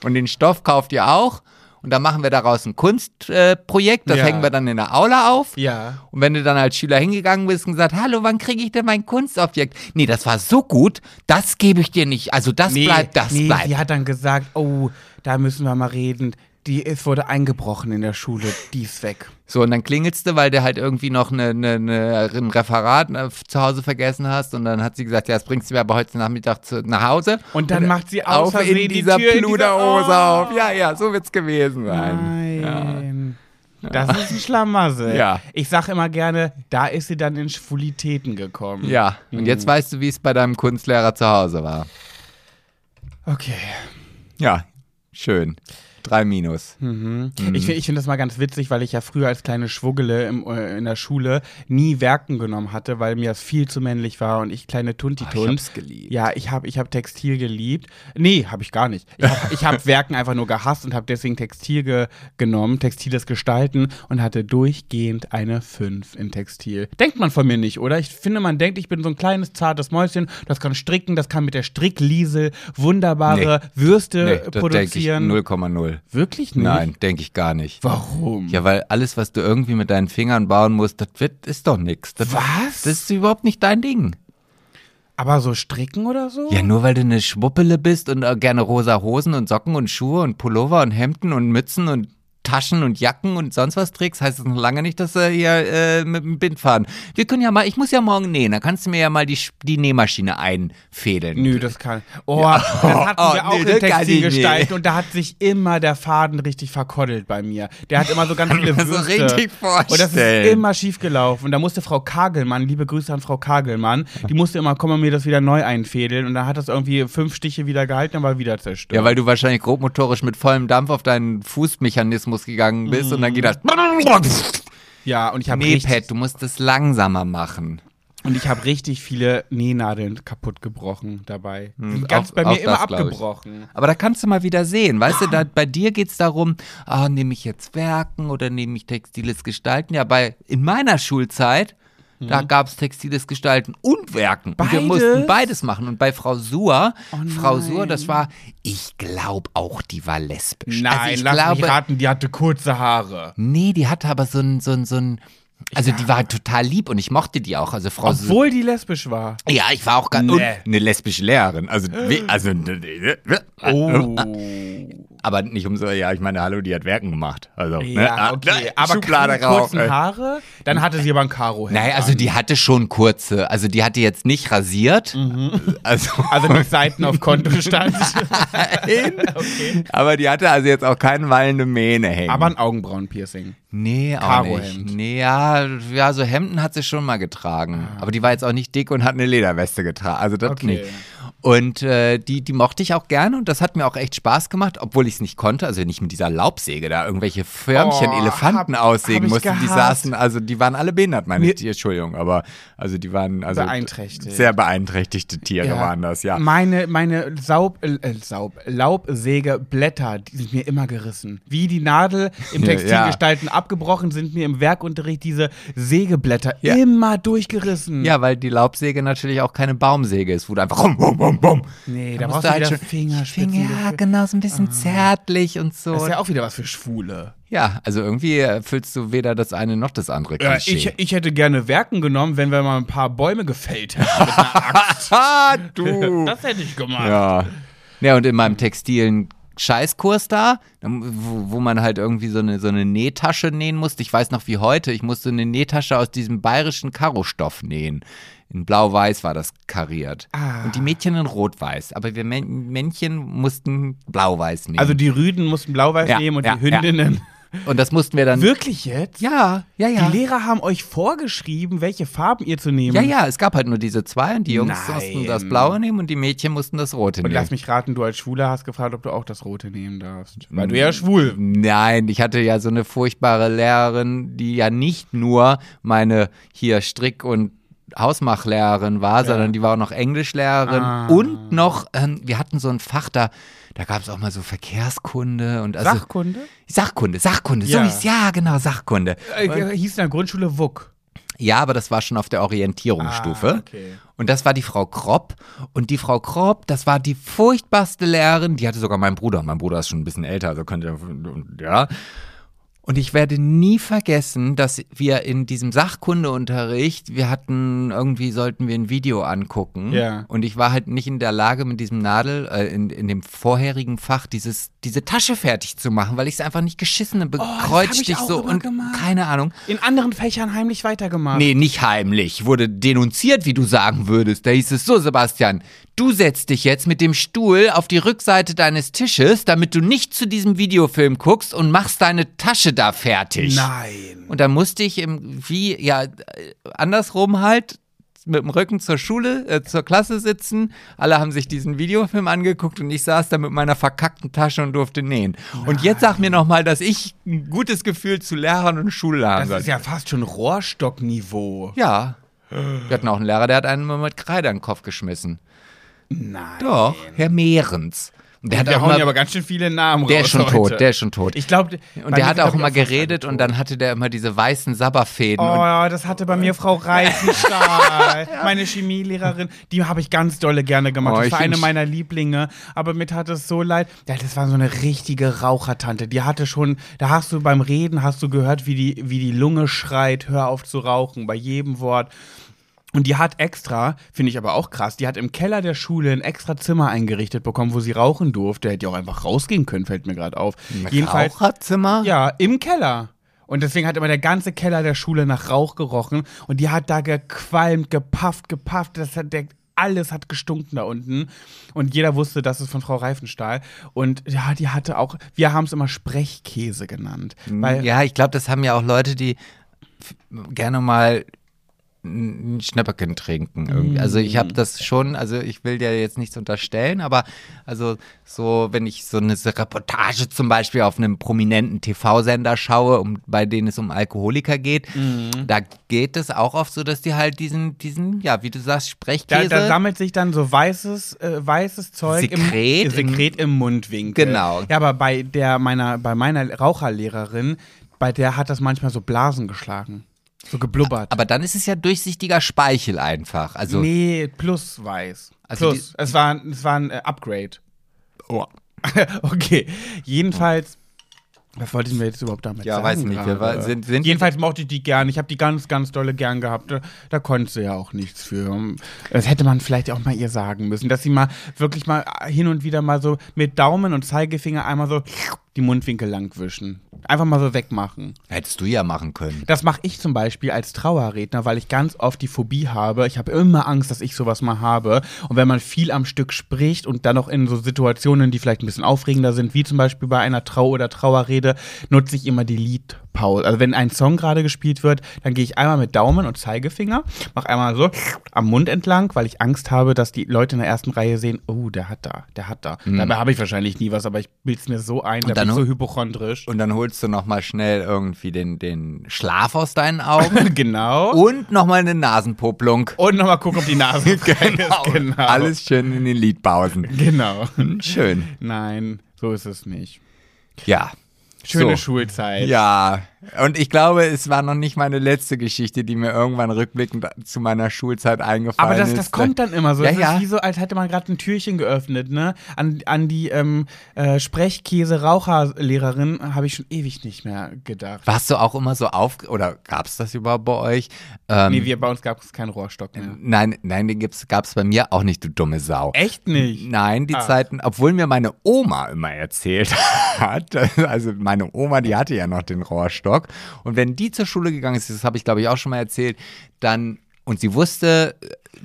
Und den Stoff kauft ihr auch und dann machen wir daraus ein Kunstprojekt, äh, das Ja. hängen wir dann in der Aula auf. Ja. Und wenn du dann als Schüler hingegangen bist und gesagt, hallo, wann kriege ich denn mein Kunstobjekt? Nee, das war so gut, das gebe ich dir nicht. Also das Nee, bleibt, das nee, bleibt. sie hat dann gesagt, oh, da müssen wir mal reden. Die, es wurde eingebrochen in der Schule, die ist weg. So, und dann klingelst du, weil du halt irgendwie noch eine, eine, eine, ein Referat äh, zu Hause vergessen hast. Und dann hat sie gesagt, ja, das bringst du mir aber heute Nachmittag zu, nach Hause. Und dann macht sie auf in die dieser Tür Pluderhose Oh. auf. Ja, ja, so wird's gewesen sein. Ja. Nein. Das ist ein Schlamassel. Ja. Ich sag immer gerne, da ist sie dann in Schwulitäten gekommen. Ja, und jetzt weißt du, wie es bei deinem Kunstlehrer zu Hause war. Okay. Ja, schön. Drei Minus. Mhm. Ich finde ich find das mal ganz witzig, weil ich ja früher als kleine Schwuggele im, äh, in der Schule nie Werken genommen hatte, weil mir das viel zu männlich war und ich kleine Tuntituns. Oh, ich hab's geliebt. Ja, ich habe ich hab Textil geliebt. Nee, habe ich gar nicht. Ich habe ich hab Werken einfach nur gehasst und habe deswegen Textil ge genommen, textiles Gestalten und hatte durchgehend eine 5 in Textil. Denkt man von mir nicht, oder? Ich finde, man denkt, ich bin so ein kleines, zartes Mäuschen, das kann stricken, das kann mit der Strickliesel wunderbare Würste Nee, das ich produzieren. 0,0. Wirklich nicht? Nein, denke ich gar nicht. Warum? Ja, weil alles, was du irgendwie mit deinen Fingern bauen musst, das wird, ist doch nix. Das, Was? Das ist überhaupt nicht dein Ding. Aber so stricken oder so? Ja, nur weil du eine Schwuppele bist und äh, gerne rosa Hosen und Socken und Schuhe und Pullover und Hemden und Mützen und Taschen und Jacken und sonst was trägst, heißt das noch lange nicht, dass wir hier äh, mit dem Bind fahren. Wir können ja mal, ich muss ja morgen nähen, da kannst du mir ja mal die, die Nähmaschine einfädeln. Nö, das kann. Oh, das hatten Oh, wir auch nee, in Textilgestalten nicht. und da hat sich immer der Faden richtig verkoddelt bei mir. Der hat immer so ganz viele mir so Würste. richtig Und das ist vorstellen. immer schief gelaufen. Und da musste Frau Kagelmann, liebe Grüße an Frau Kagelmann, die musste immer, komm mal mir das wieder neu einfädeln. Und dann hat das irgendwie fünf Stiche wieder gehalten, dann war wieder zerstört. Ja, weil du wahrscheinlich grobmotorisch mit vollem Dampf auf deinen Fußmechanismus gegangen bist und dann geht das. ja, und ich habe Nee, Pat, du musst es langsamer machen. und ich habe richtig viele Nähnadeln kaputt gebrochen dabei. Sind ganz auch- bei mir immer das, abgebrochen. Aber da kannst du mal wieder sehen. Weißt du, da, bei dir geht's darum, ah, nehme ich jetzt Werken oder nehme ich textiles Gestalten? Ja, bei, in meiner Schulzeit, da gab's textiles Gestalten und Werken. Und wir Beides? mussten beides machen. Und bei Frau Suhr, Frau nein. Suhr, das war, ich glaube auch, die war lesbisch. Nein, also ich lass glaube, mich raten, die hatte kurze Haare. Nee, die hatte aber so ein, so ein, so ein, also die war total lieb und ich mochte die auch. Also Frau. Obwohl die lesbisch war. Ja, ich war auch ganz. Nee. Eine lesbische Lehrerin. Also, also. Oh. Aber nicht umso, ja, ich meine, hallo, die hat Werken gemacht. Also, ne? Ja, Ah, okay. Aber Schublade raus. kurzen ey. Haare? Dann hatte sie aber ein karo Nein, also die hatte schon kurze. Also die hatte jetzt nicht rasiert. Also, Also nicht Seiten auf Kontostand. okay. aber die hatte also jetzt auch keine wallende Mähne hängen. Aber ein Augenbrauenpiercing. nee, auch nicht. Nee, ja, ja, so Hemden hat sie schon mal getragen. Aber die war jetzt auch nicht dick und hat eine Lederweste getragen. Also das Okay. nicht. Und äh, die, die mochte ich auch gerne und das hat mir auch echt Spaß gemacht, obwohl ich es nicht konnte. Also nicht mit dieser Laubsäge da irgendwelche Förmchen, Oh, Elefanten hab- aussägen hab ich mussten. Die saßen, also die waren alle behindert, meine Tiere, Entschuldigung, aber also die waren also Beeinträchtigt. sehr beeinträchtigte Tiere waren das, ja. Meine, meine Saub, äh, Saub, Laubsägeblätter, die sind mir immer gerissen. Wie die Nadel im Ja, Textilgestalten abgebrochen, sind mir im Werkunterricht diese Sägeblätter Ja. immer durchgerissen. Ja, weil die Laubsäge natürlich auch keine Baumsäge ist, wo du einfach rum, rum, rum, rum. Nee, da musst brauchst du halt schon- Fingerspitzen. Finger, ja, genau, so ein bisschen zärtlich und so. Das ist ja auch wieder was für Schwule. Ja, also irgendwie erfüllst du weder das eine noch das andere Ja, Klischee. ich, ich hätte gerne Werken genommen, wenn wir mal ein paar Bäume gefällt hätten mit einer Axt. ah, du. Das hätte ich gemacht. ja. Ja, und in meinem textilen Scheißkurs da, wo, wo man halt irgendwie so eine, so eine Nähtasche nähen musste. Ich weiß noch wie heute, ich musste eine Nähtasche aus diesem bayerischen Karostoff nähen. In blau-weiß war das kariert. Ah. Und die Mädchen in rot-weiß. Aber wir Män- Männchen mussten blau-weiß nähen. Also die Rüden mussten blau-weiß Ja, nehmen und ja, die Hündinnen. und das mussten wir dann. Wirklich jetzt? Ja, ja, ja. Die Lehrer haben euch vorgeschrieben, welche Farben ihr zu nehmen. ja, ja, es gab halt nur diese zwei und die Jungs Nein. mussten das Blaue nehmen und die Mädchen mussten das Rote Und nehmen. lass mich raten, du als Schwuler hast gefragt, ob du auch das Rote nehmen darfst. Weil du ja schwul. Nein, ich hatte ja so eine furchtbare Lehrerin, die ja nicht nur meine hier Strick- und Hausmachlehrerin war, sondern die war auch noch Englischlehrerin Ah. und noch, ähm, wir hatten so ein Fach da, da gab es auch mal so Verkehrskunde und also Sachkunde? Sachkunde, Sachkunde, so Ja. hieß ja genau Sachkunde. Äh, hieß in der Grundschule WUK. Ja, aber das war schon auf der Orientierungsstufe. Ah, okay. Und das war die Frau Kropp. Und die Frau Kropp, das war die furchtbarste Lehrerin. Die hatte sogar meinen Bruder. Mein Bruder ist schon ein bisschen älter, also könnte, ja. Und ich werde nie vergessen, dass wir in diesem Sachkundeunterricht, wir hatten, irgendwie sollten wir ein Video angucken. Ja. Und ich war halt nicht in der Lage, mit diesem Nadel, äh, in, in dem vorherigen Fach dieses diese Tasche fertig zu machen, weil ich es einfach nicht geschissen habe. Oh, hab Kreuz ich dich so und gemacht. keine Ahnung. In anderen Fächern heimlich weitergemacht. Nee, nicht heimlich. Wurde denunziert, wie du sagen würdest. Da hieß es so, Sebastian, du setzt dich jetzt mit dem Stuhl auf die Rückseite deines Tisches, damit du nicht zu diesem Videofilm guckst und machst deine Tasche da fertig. Nein. Und dann musste ich im, wie, ja, äh, andersrum halt, mit dem Rücken zur Schule, äh, zur Klasse sitzen. Alle haben sich diesen Videofilm angeguckt und ich saß da mit meiner verkackten Tasche und durfte nähen. Und jetzt sag mir nochmal, dass ich ein gutes Gefühl zu Lehrern und Schule haben Das ist ja fast schon Rohrstockniveau. Ja. Wir hatten auch einen Lehrer, der hat einen immer mit Kreide an den Kopf geschmissen. Nein. Doch, Herr Mehrens. Und der hat Wir auch hauen immer, aber ganz schön viele Namen der raus ist schon heute. tot, der ist schon tot. Ich glaube, und der hat auch immer geredet und dann hatte der immer diese weißen Sabberfäden. Oh, und ja, das hatte bei mir Frau Reifenstahl, meine Chemielehrerin. Die habe ich ganz dolle gerne gemacht. Oh, das war eine meiner Lieblinge. Aber mir tat es so leid. Ja, das war so eine richtige Rauchertante. Die hatte schon, da hast du beim Reden, hast du gehört, wie die, wie die Lunge schreit, hör auf zu rauchen, bei jedem Wort. Und die hat extra, finde ich aber auch krass, die hat im Keller der Schule ein extra Zimmer eingerichtet bekommen, wo sie rauchen durfte. Hätte ja auch einfach rausgehen können, fällt mir gerade auf. Jedenfalls, Raucherzimmer? ja, im Keller. Und deswegen hat immer der ganze Keller der Schule nach Rauch gerochen. Und die hat da gequalmt, gepafft, gepafft. Das hat der, alles hat gestunken da unten. Und jeder wusste, das ist von Frau Reifenstahl. Und ja, die hatte auch, wir haben es immer Sprechkäse genannt. Weil, ja, ich glaube, das haben ja auch Leute, die gerne mal ein Schnäpperchen trinken. Irgendwie. Also ich Mm. habe das schon, also ich will dir jetzt nichts unterstellen, aber also so, wenn ich so eine Reportage zum Beispiel auf einem prominenten TV-Sender schaue, um, bei denen es um Alkoholiker geht, Mm. da geht es auch oft so, dass die halt diesen, diesen, ja, wie du sagst, da, Sprechkäse. da sammelt sich dann so weißes, äh, weißes Zeug Sekret im, Sekret im Mundwinkel. Genau. Ja, aber bei der meiner, bei meiner Raucherlehrerin, bei der hat das manchmal so Blasen geschlagen. So geblubbert. aber dann ist es ja durchsichtiger Speichel einfach. Also nee, plus weiß. Also plus. Es war, es war ein äh, Upgrade. Oh. okay. Jedenfalls. Was wollte ich mir jetzt überhaupt damit Ja, sagen? weiß nicht. Wir war- sind- sind- Jedenfalls mochte ich die gern. Ich habe die ganz, ganz dolle gern gehabt. Da, da konnte sie ja auch nichts für. Das hätte man vielleicht auch mal ihr sagen müssen, dass sie mal wirklich mal hin und wieder mal so mit Daumen und Zeigefinger einmal so die Mundwinkel lang wischen. Einfach mal so wegmachen. hättest du ja machen können. Das mache ich zum Beispiel als Trauerredner, weil ich ganz oft die Phobie habe. Ich habe immer Angst, dass ich sowas mal habe. Und wenn man viel am Stück spricht und dann auch in so Situationen, die vielleicht ein bisschen aufregender sind, wie zum Beispiel bei einer Trau- oder Trauerrede, nutze ich immer die Liedpause. Also wenn ein Song gerade gespielt wird, dann gehe ich einmal mit Daumen und Zeigefinger, mache einmal so am Mund entlang, weil ich Angst habe, dass die Leute in der ersten Reihe sehen, oh, der hat da, der hat da. Dabei habe ich wahrscheinlich nie was, aber ich bilde es mir so ein, da bin ich so ho- hypochondrisch. Und dann holst du nochmal schnell irgendwie den, den Schlaf aus deinen Augen genau. und nochmal eine Nasenpopplung. Und nochmal gucken, ob die Nase frei ist. Genau. Alles schön in den Liedpausen. Genau. Schön. Nein, so ist es nicht. Ja. Schöne so. Schulzeit. Ja, und ich glaube, es war noch nicht meine letzte Geschichte, die mir irgendwann rückblickend zu meiner Schulzeit eingefallen Aber das, ist. das kommt dann immer so. Ja, das ja. ist wie so, als hätte man gerade ein Türchen geöffnet, ne? An, an die ähm, äh, Sprechkäse-Raucherlehrerin habe ich schon ewig nicht mehr gedacht. Warst du auch immer so auf, oder gab es das überhaupt bei euch? Ähm, Nee, wir, bei uns gab es keinen Rohrstock mehr. Nein, nein, den gab es bei mir auch nicht, du dumme Sau. Echt nicht? Nein, die Ach. Zeiten, obwohl mir meine Oma immer erzählt hat, also meine Oma, die hatte ja noch den Rohrstock. Und wenn die zur Schule gegangen ist, das habe ich glaube ich auch schon mal erzählt, dann, und sie wusste,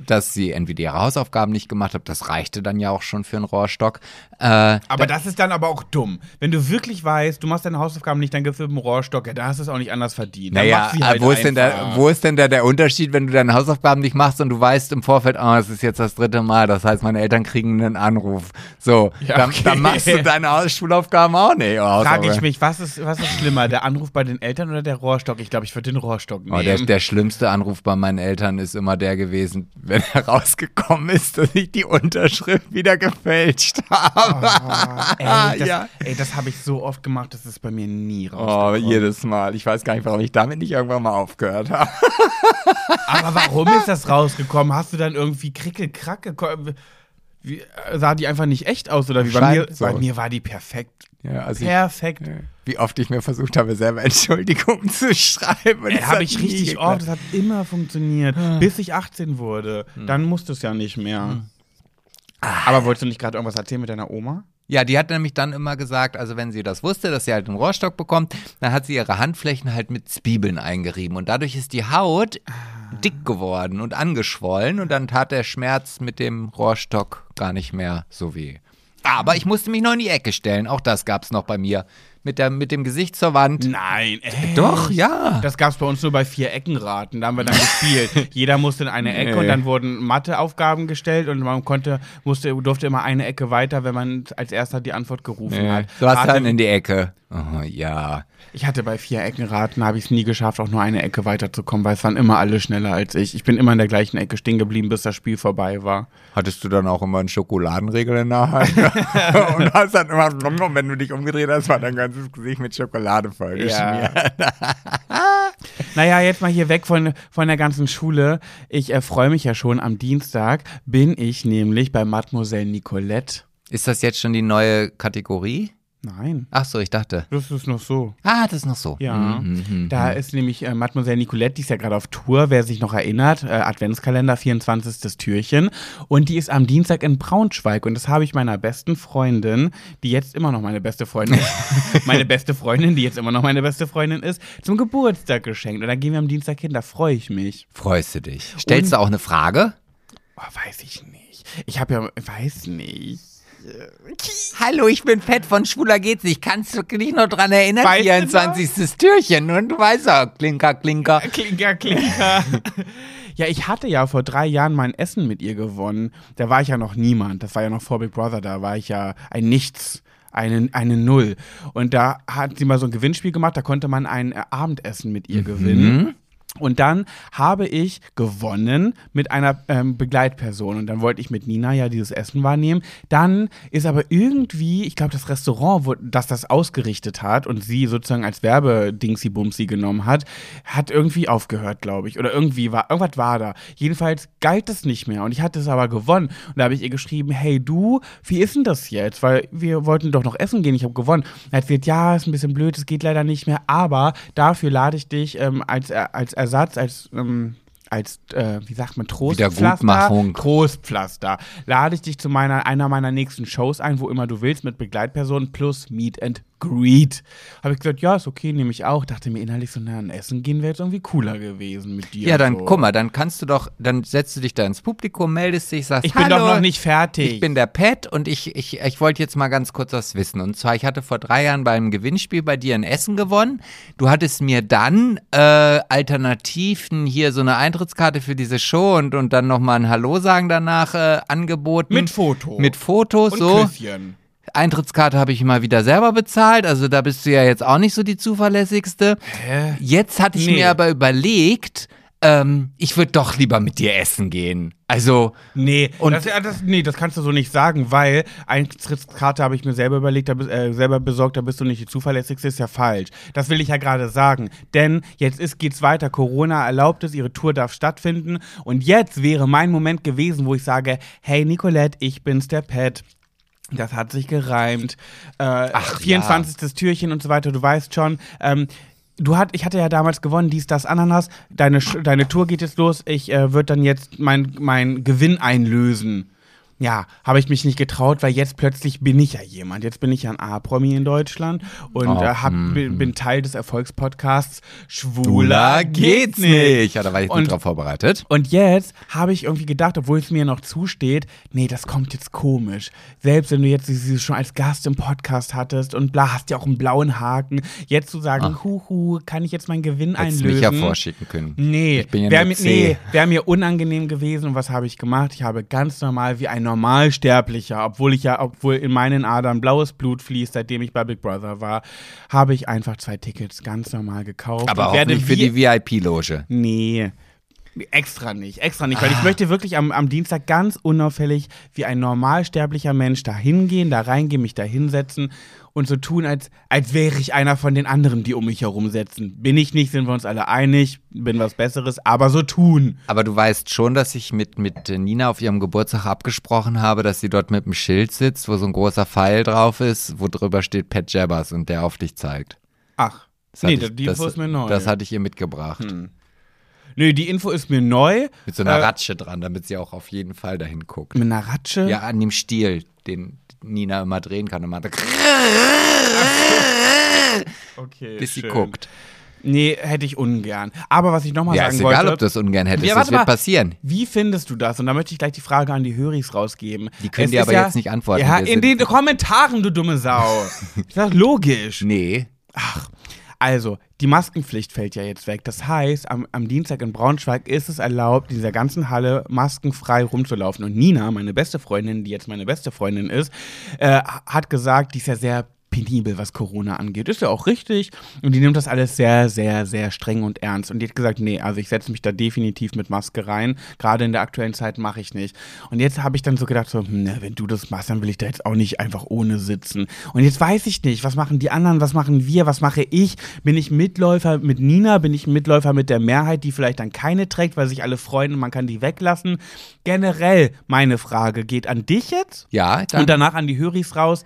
dass sie entweder ihre Hausaufgaben nicht gemacht hat, das reichte dann ja auch schon für einen Rohrstock. Äh, Aber das ist dann aber auch dumm. Wenn du wirklich weißt, du machst deine Hausaufgaben nicht, dann gibst du einen Rohrstock. Ja, da hast du es auch nicht anders verdient. Dann naja, halt wo, ist denn der, einfach. wo ist denn der, der Unterschied, wenn du deine Hausaufgaben nicht machst und du weißt im Vorfeld, oh, es ist jetzt das dritte Mal, das heißt, meine Eltern kriegen einen Anruf. So, Ja, dann, okay. dann machst du deine Schulaufgaben auch nicht. Oh, Frage ich mich, was ist, was ist schlimmer, der Anruf bei den Eltern oder der Rohrstock? Ich glaube, ich würde den Rohrstock nehmen. Oh, der, der schlimmste Anruf bei meinen Eltern ist immer der gewesen, wenn herausgekommen ist, dass ich die Unterschrift wieder gefälscht habe. Oh, ey, das, Ja. das habe ich so oft gemacht, das ist bei mir nie Oh, rausgekommen. jedes Mal. Ich weiß gar nicht, warum ich damit nicht irgendwann mal aufgehört habe. Aber warum ist das rausgekommen? Hast du dann irgendwie krickelkrack gekommen? Wie, äh, sah die einfach nicht echt aus oder wie? Bei mir, so. bei mir war die perfekt. Ja, also ich, Perfekt. wie oft ich mir versucht habe, selber Entschuldigung zu schreiben. es habe ich richtig oft, das hat immer funktioniert, bis ich 18 wurde. Dann musste es ja nicht mehr. Aber wolltest du nicht gerade irgendwas erzählen mit deiner Oma? Ja, die hat nämlich dann immer gesagt, also wenn sie das wusste, dass sie halt einen Rohrstock bekommt, dann hat sie ihre Handflächen halt mit Zwiebeln eingerieben und dadurch ist die Haut dick geworden und angeschwollen und dann tat der Schmerz mit dem Rohrstock gar nicht mehr so weh. Aber ich musste mich noch in die Ecke stellen, auch das gab's noch bei mir. Mit, der, mit dem Gesicht zur Wand. Nein, echt? Doch, ja. Das gab es bei uns nur bei vier Eckenraten. Da haben wir dann gespielt. Jeder musste in eine Ecke Nee. und dann wurden Matheaufgaben gestellt und man konnte, musste, durfte immer eine Ecke weiter, wenn man als erster die Antwort gerufen hat. Du hast Hatte- dann in die Ecke. Oh, ja. ich hatte bei vier Eckenraten, habe ich es nie geschafft, auch nur eine Ecke weiterzukommen, weil es waren immer alle schneller als ich. Ich bin immer in der gleichen Ecke stehen geblieben, bis das Spiel vorbei war. Hattest du dann auch immer einen Schokoladenriegel in der Hand? und hast dann immer, wenn du dich umgedreht hast, war dein ganzes Gesicht mit Schokolade vollgeschmiert. Naja, jetzt mal hier weg von, von der ganzen Schule. Ich äh, freue mich ja schon. Am Dienstag bin ich nämlich bei Mademoiselle Nicolette. Ist das jetzt schon die neue Kategorie? Nein, Ach so, ich dachte. das ist noch so. Ah, das ist noch so. Ja, Mhm, mhm, da ist nämlich äh, Mademoiselle Nicolette, die ist ja gerade auf Tour, wer sich noch erinnert, äh, Adventskalender, 24. Türchen. Und die ist am Dienstag in Braunschweig. Und das habe ich meiner besten Freundin, die jetzt immer noch meine beste Freundin ist, meine beste Freundin, die jetzt immer noch meine beste Freundin ist, zum Geburtstag geschenkt. Und da gehen wir am Dienstag hin, da freue ich mich. Freust du dich? Stellst Und- du auch eine Frage? Oh, weiß ich nicht. Ich habe ja, weiß nicht. Hallo, ich bin Fett von Schwuler geht's nicht. Kannst du dich noch dran erinnern? Weißt du 24. Türchen und du weißt auch, Klinker, Klinker. Klinker, Klinker. ja, ich hatte ja vor drei Jahren mein Essen mit ihr gewonnen. Da war ich ja noch niemand. Das war ja noch vor Big Brother. Da war ich ja ein Nichts. Eine, eine Null. Und da hat sie mal so ein Gewinnspiel gemacht, da konnte man ein äh, Abendessen mit ihr gewinnen. Und dann habe ich gewonnen mit einer ähm, Begleitperson. Und dann wollte ich mit Nina ja dieses Essen wahrnehmen. Dann ist aber irgendwie, ich glaube, das Restaurant, wo, das das ausgerichtet hat und sie sozusagen als Werbedingsi-Bumsi genommen hat, hat irgendwie aufgehört, glaube ich. Oder irgendwie war, irgendwas war da. Jedenfalls galt es nicht mehr. Und ich hatte es aber gewonnen. Und da habe ich ihr geschrieben, hey du, wie ist denn das jetzt? Weil wir wollten doch noch essen gehen, ich habe gewonnen. Er hat gesagt, ja, ist ein bisschen blöd, es geht leider nicht mehr. Aber dafür lade ich dich ähm, als, äh, als Ersatz, als ähm, als, äh, wie sagt man, Trostpflaster? Trostpflaster. Lade ich dich zu meiner, einer meiner nächsten Shows ein, wo immer du willst, mit Begleitpersonen plus Meet and Greet. Habe ich gesagt, ja, ist okay, nehme ich auch. Dachte mir innerlich so, na, ein Essen gehen wäre jetzt irgendwie cooler gewesen mit dir. Ja, dann so. guck mal, dann kannst du doch, dann setzt du dich da ins Publikum, meldest dich, sagst, Ich bin Hallo, doch noch nicht fertig. Ich bin der Pat und ich, ich, ich wollte jetzt mal ganz kurz was wissen. Und zwar, ich hatte vor drei Jahren beim Gewinnspiel bei dir ein Essen gewonnen. Du hattest mir dann äh, Alternativen hier so eine Eintrittskarte für diese Show und, und dann nochmal ein Hallo sagen danach äh, angeboten. Mit Foto. Mit Fotos, und so. Küsschen. Eintrittskarte habe ich mal wieder selber bezahlt, also da bist du ja jetzt auch nicht so die zuverlässigste. Hä? Jetzt hatte ich Nee. mir aber überlegt, ähm, ich würde doch lieber mit dir essen gehen. Also, Nee, das, das, nee, das kannst du so nicht sagen, weil Eintrittskarte habe ich mir selber überlegt, da bist, äh, selber besorgt, da bist du nicht die zuverlässigste, ist ja falsch. Das will ich ja gerade sagen. Denn jetzt ist, geht's weiter. Corona erlaubt es, ihre Tour darf stattfinden. Und jetzt wäre mein Moment gewesen, wo ich sage, hey Nicolette, ich bin's der Pat. Das hat sich gereimt. Äh, Ach, 24. Türchen und so weiter, du weißt schon. Ähm, du hat, ich hatte ja damals gewonnen, dies, das, Ananas. Deine, deine Tour geht jetzt los. Ich äh, würde dann jetzt mein, mein Gewinn einlösen. Ja, habe ich mich nicht getraut, weil jetzt plötzlich bin ich ja jemand. Jetzt bin ich ja ein A-Promi in Deutschland und Oh, äh, hab, mhm. bin, bin Teil des Erfolgspodcasts Schwuler geht's nicht. Ja, da war ich Und- gut drauf vorbereitet. Und jetzt habe ich irgendwie gedacht, obwohl es mir noch zusteht, nee, das kommt jetzt komisch. Selbst wenn du jetzt sie schon als Gast im Podcast hattest und bla, hast ja auch einen blauen Haken, jetzt zu sagen, huhu, kann ich jetzt meinen Gewinn Hättest einlösen? mich ja vorschicken können. Nee, ja wäre mir, nee, wär mir unangenehm gewesen. Und was habe ich gemacht? Ich habe ganz normal wie ein Normalsterblicher, obwohl ich ja, obwohl in meinen Adern blaues Blut fließt, seitdem ich bei Big Brother war, habe ich einfach zwei Tickets ganz normal gekauft. Aber auch nicht für die VIP-Loge. Nee. Extra nicht, extra nicht, weil Ah. ich möchte wirklich am, am Dienstag ganz unauffällig wie ein normalsterblicher Mensch da hingehen, da reingehen, mich da hinsetzen und so tun, als, als wäre ich einer von den anderen, die um mich herum sitzen. Bin ich nicht, sind wir uns alle einig, bin was Besseres, aber so tun. Aber du weißt schon, dass ich mit, mit Nina auf ihrem Geburtstag abgesprochen habe, dass sie dort mit einem Schild sitzt, wo so ein großer Pfeil drauf ist, wo drüber steht Pat Jabbers und der auf dich zeigt. Ach, Das nee, ich- die das, ist mir neu. Das hatte ich ihr mitgebracht. Nö, die Info ist mir neu. Mit so einer Äh, Ratsche dran, damit sie auch auf jeden Fall dahin guckt. Mit einer Ratsche? Ja, an dem Stiel, den Nina immer drehen kann und man okay. bis sie schön. guckt. Nee, hätte ich ungern. Aber was ich nochmal Ja, sagen ist wollte. egal, ob du das ungern hättest, Ja, das wird mal. passieren. Wie findest du das? Und da möchte ich gleich die Frage an die Höris rausgeben. Die können Es dir ist aber jetzt nicht antworten, Ja, in den Kommentaren, du dumme Sau. ist das logisch? Nee. Also, die Maskenpflicht fällt ja jetzt weg. Das heißt, am, am Dienstag in Braunschweig ist es erlaubt, in dieser ganzen Halle maskenfrei rumzulaufen. Und Nina, meine beste Freundin, die jetzt meine beste Freundin ist, äh, hat gesagt, die ist ja sehr penibel, was Corona angeht. Ist ja auch richtig. Und die nimmt das alles sehr, sehr, sehr streng und ernst. Und die hat gesagt, nee, also ich setze mich da definitiv mit Maske rein. Gerade in der aktuellen Zeit mache ich nicht. Und jetzt habe ich dann so gedacht, so, hm, na, wenn du das machst, dann will ich da jetzt auch nicht einfach ohne sitzen. Und jetzt weiß ich nicht, was machen die anderen, was machen wir, was mache ich? Bin ich Mitläufer mit Nina? Bin ich Mitläufer mit der Mehrheit, die vielleicht dann keine trägt, weil sich alle freuen und man kann die weglassen? Generell meine Frage geht an dich jetzt Ja, dann. und danach an die Höris raus.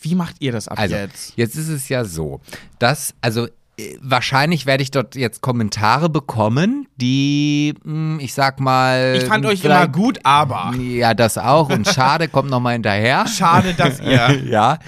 Wie macht ihr das ab Also, jetzt? jetzt ist es ja so, dass, also äh, wahrscheinlich werde ich dort jetzt Kommentare bekommen, die, mh, ich sag mal. Ich fand euch immer gut, aber Ja, das auch. Und schade, kommt nochmal hinterher. schade, dass ihr. ja.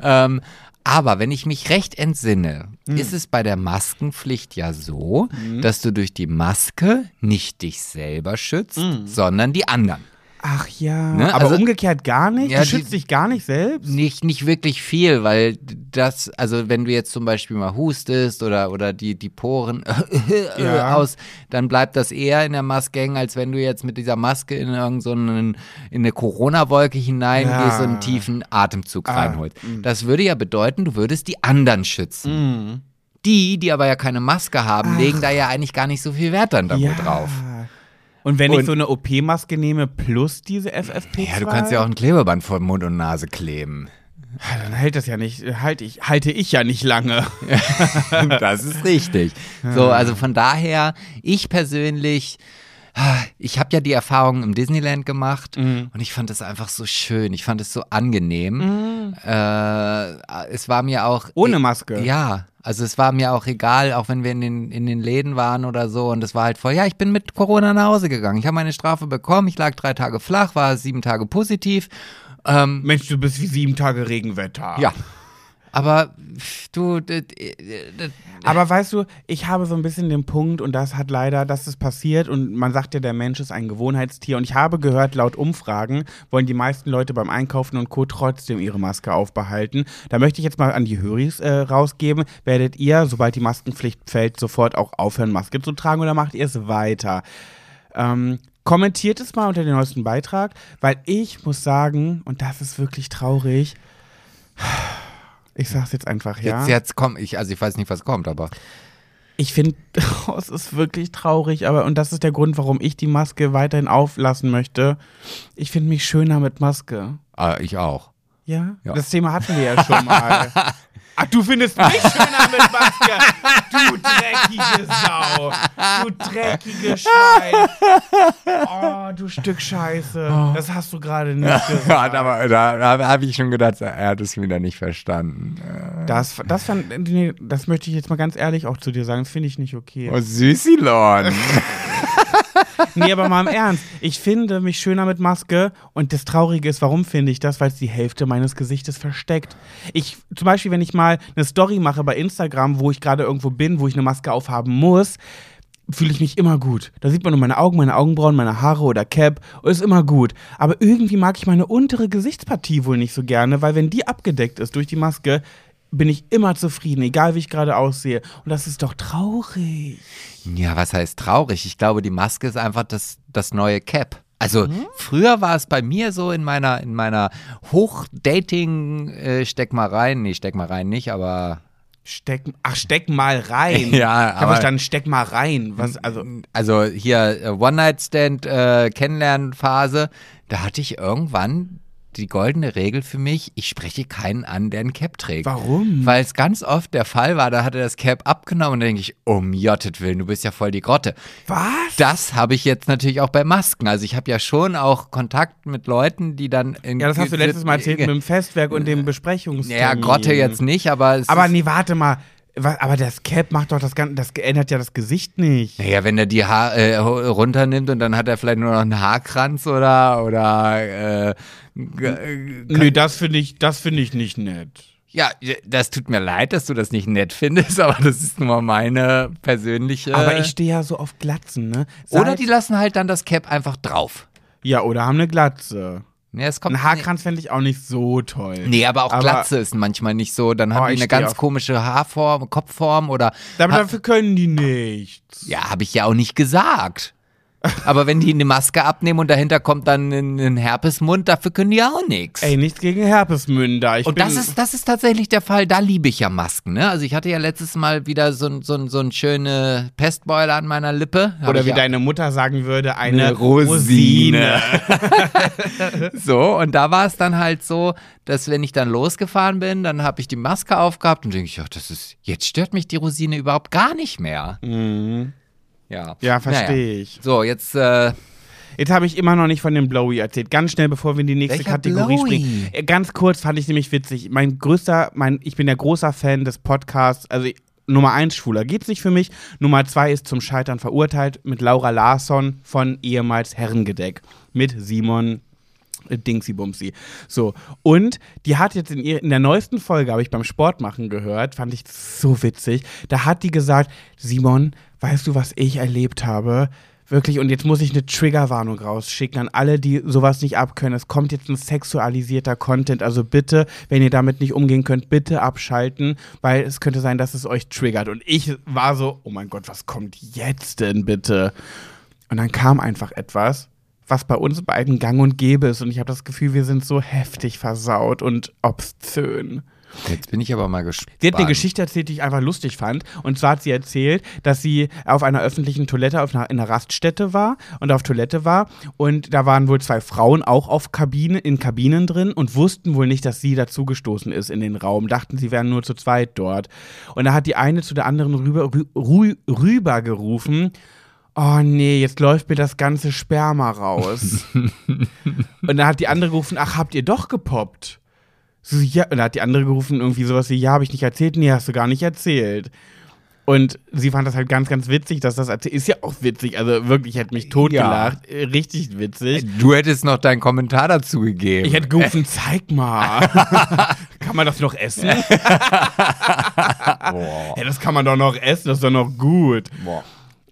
Ähm, aber wenn ich mich recht entsinne, Hm. ist es bei der Maskenpflicht ja so, dass du durch die Maske nicht dich selber schützt, Hm. sondern die anderen. Ach ja, Ne, aber also- umgekehrt gar nicht? Ja, du die- schützt dich gar nicht selbst? Nicht, nicht wirklich viel, weil das, also wenn du jetzt zum Beispiel mal hustest oder, oder die, die Poren Ja. aus, dann bleibt das eher in der Maske hängen, als wenn du jetzt mit dieser Maske in irgendeinen, so in eine Corona-Wolke hineingehst Ja. und einen tiefen Atemzug Ah, reinholst. Das würde ja bedeuten, du würdest die anderen schützen. Die, die aber ja keine Maske haben, legen da ja eigentlich gar nicht so viel Wert dann da wohl drauf. Und wenn ich Und- so eine OP-Maske nehme plus diese FFP2? Ja, du kannst ja auch ein Klebeband vor Mund und Nase kleben. Ja, Dann hält das ja nicht, halte ich, halte ich ja nicht lange. Das ist richtig. So, also von daher, ich persönlich, ah, ich habe ja die Erfahrung im Disneyland gemacht Mhm. und ich fand es einfach so schön. Ich fand es so angenehm. Mhm. Äh, es war mir auch. Ohne Maske. Ja, also es war mir auch egal, auch wenn wir in den, in den Läden waren oder so. Und es war halt voll, ja, ich bin mit Corona nach Hause gegangen. Ich habe meine Strafe bekommen. Ich lag drei Tage flach, war sieben Tage positiv. Ähm, Mensch, du bist wie sieben Tage Regenwetter. ja. Aber du, Aber weißt du, ich habe so ein bisschen den Punkt, und das hat leider, das ist passiert, und man sagt ja, der Mensch ist ein Gewohnheitstier. Und ich habe gehört, laut Umfragen wollen die meisten Leute beim Einkaufen und Co. trotzdem ihre Maske aufbehalten. Da möchte ich jetzt mal an die Höris äh, rausgeben. Werdet ihr, sobald die Maskenpflicht fällt, sofort auch aufhören, Maske zu tragen oder macht ihr es weiter? Ähm, kommentiert es mal unter den neuesten Beitrag, weil ich muss sagen, und das ist wirklich traurig, ich sag's jetzt einfach, ja. jetzt, jetzt komm ich, also ich weiß nicht, was kommt, aber. Ich finde, oh, es ist wirklich traurig, aber und das ist der Grund, warum ich die Maske weiterhin auflassen möchte. Ich finde mich schöner mit Maske. Ah, ich auch. Ja? Ja. Das Thema hatten wir ja schon mal. Ach, du findest mich schöner mit Maske? Du dreckige Sau. Du dreckige Schwein. Oh, du Stück Scheiße. Das hast du gerade nicht gesagt. aber da, da habe ich schon gedacht, er hat es wieder nicht verstanden. Das, das, fand, nee, das möchte ich jetzt mal ganz ehrlich auch zu dir sagen. Das finde ich nicht okay. Oh, Süßilon. Nee, aber mal im Ernst. Ich finde mich schöner mit Maske und das Traurige ist, warum finde ich das? Weil es die Hälfte meines Gesichtes versteckt. Ich, zum Beispiel, wenn ich mal eine Story mache bei Instagram, wo ich gerade irgendwo bin, wo ich eine Maske aufhaben muss, fühle ich mich immer gut. Da sieht man nur meine Augen, meine Augenbrauen, meine Haare oder Cap ist immer gut. Aber irgendwie mag ich meine untere Gesichtspartie wohl nicht so gerne, weil wenn die abgedeckt ist durch die Maske, bin ich immer zufrieden, egal wie ich gerade aussehe. Und das ist doch traurig. Ja, was heißt traurig? Ich glaube, die Maske ist einfach das, das neue Cap. Also früher war es bei mir so in meiner, in meiner Hochdating äh, steck mal rein, nee, steck mal rein nicht, aber Steck, ach, steck mal rein. Ja, ich aber- verstanden, steck mal rein. Was, also, also hier äh, One-Night-Stand äh, Kennenlernphase, da hatte ich irgendwann die goldene Regel für mich, ich spreche keinen an, der ein Cap trägt. warum? Weil es ganz oft der Fall war, da hat er das Cap abgenommen und da denke ich, um Jottet Willen, du bist ja voll die Grotte. Was? Das habe ich jetzt natürlich auch bei Masken. Also ich habe ja schon auch Kontakt mit Leuten, die dann in Ja, das hast du letztes Mal erzählt mit dem Festwerk und dem Besprechungstermin. Ja, Grotte jetzt nicht, aber es Aber nee, warte mal. Was, aber das Cap macht doch das Ganze, das ändert ja das Gesicht nicht. Naja, wenn er die Haar äh, runternimmt und dann hat er vielleicht nur noch einen Haarkranz oder oder äh, Nö, das finde ich, das finde ich nicht nett. Ja, das tut mir leid, dass du das nicht nett findest, aber das ist nur meine persönliche. Aber ich stehe ja so auf Glatzen, ne? oder die lassen halt dann das Cap einfach drauf. Ja, oder haben eine Glatze. Nee, es kommt Ein Haarkranz fände ich auch nicht so toll. Nee, aber auch Glatze ist manchmal nicht so. Dann Oh, haben die eine ganz auf- komische Haarform, Kopfform oder. Aber dafür können die nichts. ja, habe ich ja auch nicht gesagt. Aber wenn die eine Maske abnehmen und dahinter kommt dann ein, ein Herpesmund, dafür können die auch nichts. Ey, nichts gegen Herpesmünder. Ich Und das ist, das ist tatsächlich der Fall, da liebe ich ja Masken. Ne? Also ich hatte ja letztes Mal wieder so, ein- so, so ein schöne Pestbeule an meiner Lippe. Hab oder wie ja deine Mutter sagen würde, eine, Eine Rosine. Rosine. So, und da war es dann halt so, dass wenn ich dann losgefahren bin, dann habe ich die Maske aufgehabt und denke ich, ach, das ist, jetzt stört mich die Rosine überhaupt gar nicht mehr. Mhm. Ja, Ja, Naja. verstehe ich. So, jetzt, äh, Jetzt habe ich immer noch nicht von dem Blowy erzählt. Ganz schnell, bevor wir in die nächste Welcher Kategorie Blowy? springen. Äh, Ganz kurz fand ich nämlich witzig. Mein größter, mein, ich bin der großer Fan des Podcasts. Also Nummer eins, Schwuler geht's nicht für mich. Nummer zwei ist zum Scheitern verurteilt mit Laura Larsson von ehemals Herrengedeck. Mit Simon äh, Dingsy Bumsy. So. Und die hat jetzt in, ihr, in der neuesten Folge, habe ich beim Sport machen gehört, fand ich so witzig. Da hat die gesagt: Simon, weißt du, was ich erlebt habe? Wirklich, und jetzt muss ich eine Triggerwarnung rausschicken an alle, die sowas nicht abkönnen. Es kommt jetzt ein sexualisierter Content. Also bitte, wenn ihr damit nicht umgehen könnt, bitte abschalten, weil es könnte sein, dass es euch triggert. Und ich war so, oh mein Gott, was kommt jetzt denn bitte? Und dann kam einfach etwas, was bei uns beiden gang und gäbe ist. Und ich habe das Gefühl, wir sind so heftig versaut und obszön. Jetzt bin ich aber mal gespannt. Sie hat eine Geschichte erzählt, die ich einfach lustig fand. Und zwar hat sie erzählt, dass sie auf einer öffentlichen Toilette auf einer, in einer Raststätte war und auf Toilette war. Und da waren wohl zwei Frauen auch auf Kabine, in Kabinen drin und wussten wohl nicht, dass sie dazugestoßen ist in den Raum. Dachten, sie wären nur zu zweit dort. Und da hat die eine zu der anderen rüber, rü, rü, rüber gerufen. Oh nee, jetzt läuft mir das ganze Sperma raus. und dann hat die andere gerufen, ach, habt ihr doch gepoppt? So, ja, und da hat die andere gerufen, irgendwie sowas wie, ja, habe ich nicht erzählt? Nee, hast du gar nicht erzählt. Und sie fand das halt ganz, ganz witzig, dass das erzählt. Ist ja auch witzig, also wirklich, ich hätte mich totgelacht. Äh, Richtig witzig. Du hättest noch deinen Kommentar dazu gegeben. Ich hätte gerufen, zeig mal. kann man das noch essen? ja, das kann man doch noch essen, das ist doch noch gut. Boah.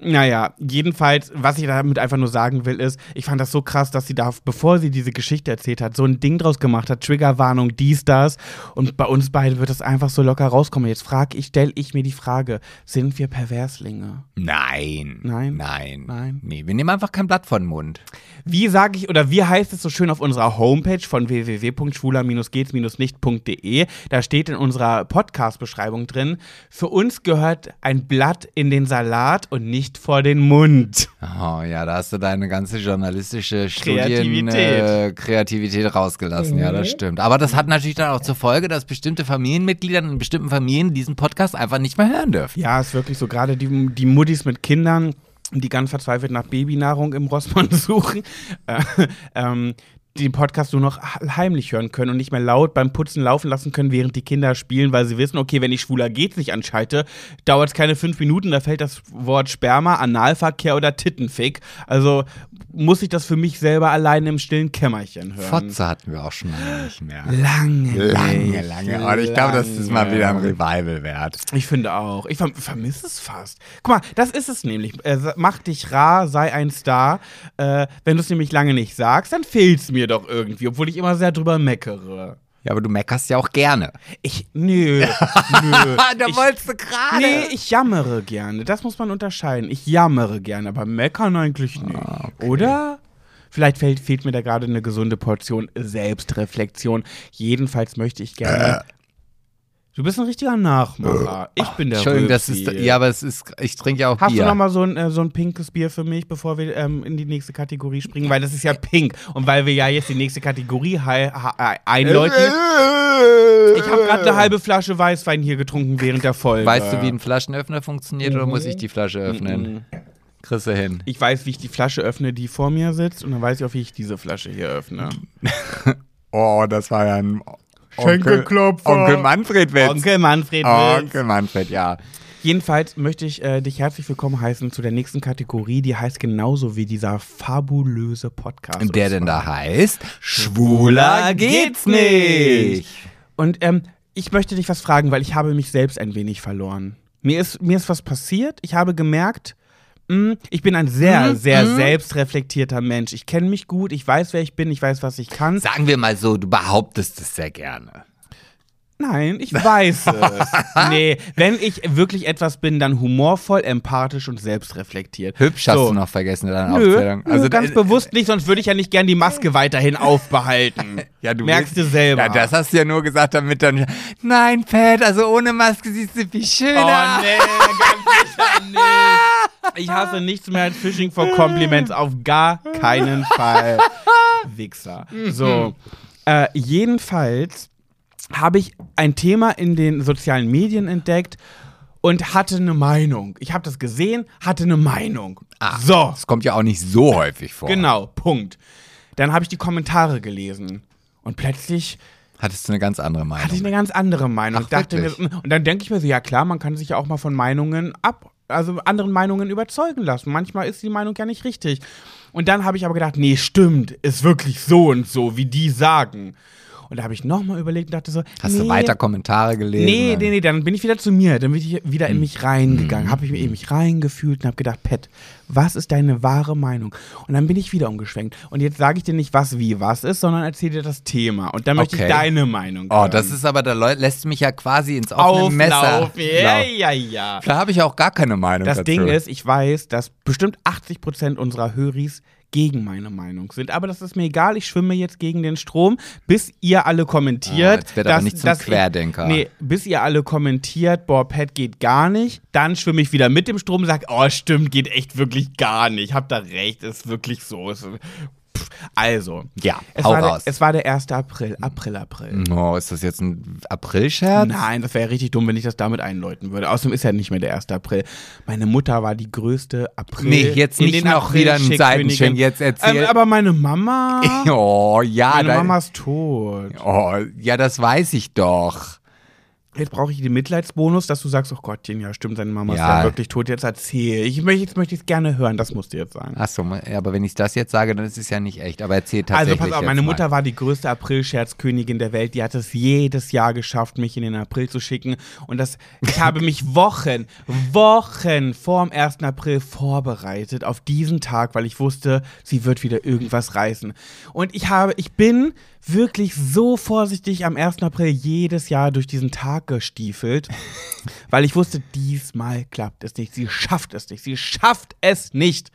Naja, jedenfalls, was ich damit einfach nur sagen will, ist, ich fand das so krass, dass sie da, bevor sie diese Geschichte erzählt hat, so ein Ding draus gemacht hat, Triggerwarnung, dies, das. Und bei uns beiden wird das einfach so locker rauskommen. Jetzt frage ich, stelle ich mir die Frage, sind wir Perverslinge? Nein. Nein? Nein. Nein. Nee, wir nehmen einfach kein Blatt vor den Mund. Wie sage ich, oder wie heißt es so schön auf unserer Homepage von www.schwuler-gehts-nicht.de? Da steht in unserer Podcast-Beschreibung drin, für uns gehört ein Blatt in den Salat und nicht vor den Mund. Oh ja, da hast du deine ganze journalistische Kreativität. Studien, äh, Kreativität rausgelassen. Ja, das stimmt. Aber das hat natürlich dann auch zur Folge, dass bestimmte Familienmitglieder in bestimmten Familien diesen Podcast einfach nicht mehr hören dürfen. Ja, ist wirklich so. Gerade die, die Muttis mit Kindern, die ganz verzweifelt nach Babynahrung im Rossmann suchen, äh, ähm, den Podcast nur noch heimlich hören können und nicht mehr laut beim Putzen laufen lassen können, während die Kinder spielen, weil sie wissen, okay, wenn ich schwuler geht's nicht anschalte, dauert es keine fünf Minuten, da fällt das Wort Sperma, Analverkehr oder Tittenfick. Also muss ich das für mich selber alleine im stillen Kämmerchen hören. Fotze hatten wir auch schon lange nicht mehr. Lange, Lange, lange. Und ich glaube, das ist mal wieder ein Revival wert. Ich finde auch. Ich verm vermisse es fast. Guck mal, das ist es nämlich. Äh, mach dich rar, sei ein Star. Äh, wenn du es nämlich lange nicht sagst, dann fehlt es mir doch irgendwie, obwohl ich immer sehr drüber meckere. Ja, aber du meckerst ja auch gerne. Ich, nö, nö. da ich, wolltest du gerade. nee, ich jammere gerne. Das muss man unterscheiden. Ich jammere gerne, aber meckern eigentlich nicht. Oder? Vielleicht fehlt, fehlt mir da gerade eine gesunde Portion Selbstreflexion. Jedenfalls möchte ich gerne. Du bist ein richtiger Nachmacher. Ich bin der Entschuldigung, das ist. Ja, aber es ist. Ich trinke ja auch Hast Bier. du noch mal so ein, äh, so ein pinkes Bier für mich, bevor wir ähm, in die nächste Kategorie springen? Weil das ist ja pink. Und weil wir ja jetzt die nächste Kategorie äh, einläuten. Ich habe gerade eine halbe Flasche Weißwein hier getrunken während der Folge. Weißt du, wie ein Flaschenöffner funktioniert oder muss ich die Flasche öffnen? Kriegst du hin. Ich weiß, wie ich die Flasche öffne, die vor mir sitzt. Und dann weiß ich auch, wie ich diese Flasche hier öffne. Oh, das war ja ein Schenkelklopfer. Onkel Manfred Witz. Onkel Manfred Witz. Onkel Manfred, ja. Jedenfalls möchte ich äh, dich herzlich willkommen heißen zu der nächsten Kategorie, die heißt genauso wie dieser fabulöse Podcast. Und der denn da heißt, schwuler geht's nicht. Und ähm, ich möchte dich was fragen, weil ich habe mich selbst ein wenig verloren. Mir ist, mir ist was passiert. Ich habe gemerkt, ich bin ein sehr, Mhm, sehr mhm. selbstreflektierter Mensch. Ich kenne mich gut, ich weiß, wer ich bin, ich weiß, was ich kann. Sagen wir mal so, du behauptest es sehr gerne. Nein, ich weiß es. nee, wenn ich wirklich etwas bin, dann humorvoll, empathisch und selbstreflektiert. Hübsch hast So. du noch vergessen in deiner Nö, Aufzählung. nö, ganz äh, bewusst nicht, sonst würde ich ja nicht gern die Maske weiterhin aufbehalten. Ja, du Merkst willst- du selber. Ja, das hast du ja nur gesagt, damit dann. Nein, Pat, also ohne Maske siehst du viel Oh schöner. nee, ganz sicher nicht. Ich hasse nichts mehr als Phishing for Compliments, auf gar keinen Fall. Wichser. So, äh, jedenfalls habe ich ein Thema in den sozialen Medien entdeckt und hatte eine Meinung. Ich habe das gesehen, hatte eine Meinung. Ah, so, Das kommt ja auch nicht so häufig vor. genau, Punkt. Dann habe ich die Kommentare gelesen und plötzlich Hattest du eine ganz andere Meinung? hatte ich eine ganz andere Meinung. Ach, dachte mir, und dann denke ich mir so, ja klar, man kann sich ja auch mal von Meinungen ab, also anderen Meinungen überzeugen lassen. Manchmal ist die Meinung ja nicht richtig. Und dann habe ich aber gedacht, nee, stimmt, ist wirklich so und so, wie die sagen. Und da habe ich nochmal überlegt und dachte so, Hast nee, du weiter Kommentare gelesen? Nee, nee, nee, dann bin ich wieder zu mir. Dann bin ich wieder Hm. in mich reingegangen. Habe ich in mich reingefühlt und habe gedacht, Pet, was ist deine wahre Meinung? Und dann bin ich wieder umgeschwenkt. Und jetzt sage ich dir nicht, was wie was ist, sondern erzähle dir das Thema. Und dann möchte ich Okay. deine Meinung Oh, hören. das ist aber, da lässt mich ja quasi ins offene Messer. Auflauf. Ja, laufen. ja, ja. Da habe ich auch gar keine Meinung Das dazu. Ding ist, ich weiß, dass bestimmt 80% unserer Höris gegen meine Meinung sind. Aber das ist mir egal. Ich schwimme jetzt gegen den Strom, bis ihr alle kommentiert. Ah, jetzt wird aber dass- nicht zum dass ich- Querdenker. Nee, bis ihr alle kommentiert, boah, Pat geht gar nicht. Dann schwimme ich wieder mit dem Strom und sage, oh, stimmt, geht echt wirklich gar nicht. Habt da recht, ist wirklich so. Ist. Also, Ja, es hau war, der, raus. es war der 1. April. April, April. Oh, ist das jetzt ein Aprilscherz? Nein, das wäre richtig dumm, wenn ich das damit einläuten würde. Außerdem ist ja nicht mehr der 1. April. Meine Mutter war die größte April. Nee, jetzt nicht noch wieder April-Schickkönigin. Seitenschwenk, jetzt erzähl. Ähm, aber meine Mama. Oh, ja, meine Mama ist tot. oh, ja, das weiß ich doch. Jetzt brauche ich den Mitleidsbonus, dass du sagst, oh Gottchen, ja stimmt, seine Mama ist Ja. ja wirklich tot, jetzt erzähl. Ich möchte, jetzt möchte ich es gerne hören, das musst du jetzt sagen. Achso, aber wenn ich das jetzt sage, dann ist es ja nicht echt. Aber erzähl Also tatsächlich. pass auf, meine mal. Mutter war die größte April-Scherzkönigin der Welt. Die hat es jedes Jahr geschafft, mich in den April zu schicken. Und das, ich habe mich Wochen, Wochen vor dem 1. April vorbereitet auf diesen Tag, weil ich wusste, sie wird wieder irgendwas reißen. Und ich habe, ich bin wirklich so vorsichtig am 1. April jedes Jahr durch diesen Tag gestiefelt, weil ich wusste, diesmal klappt es nicht. Sie schafft es nicht. Sie schafft es nicht.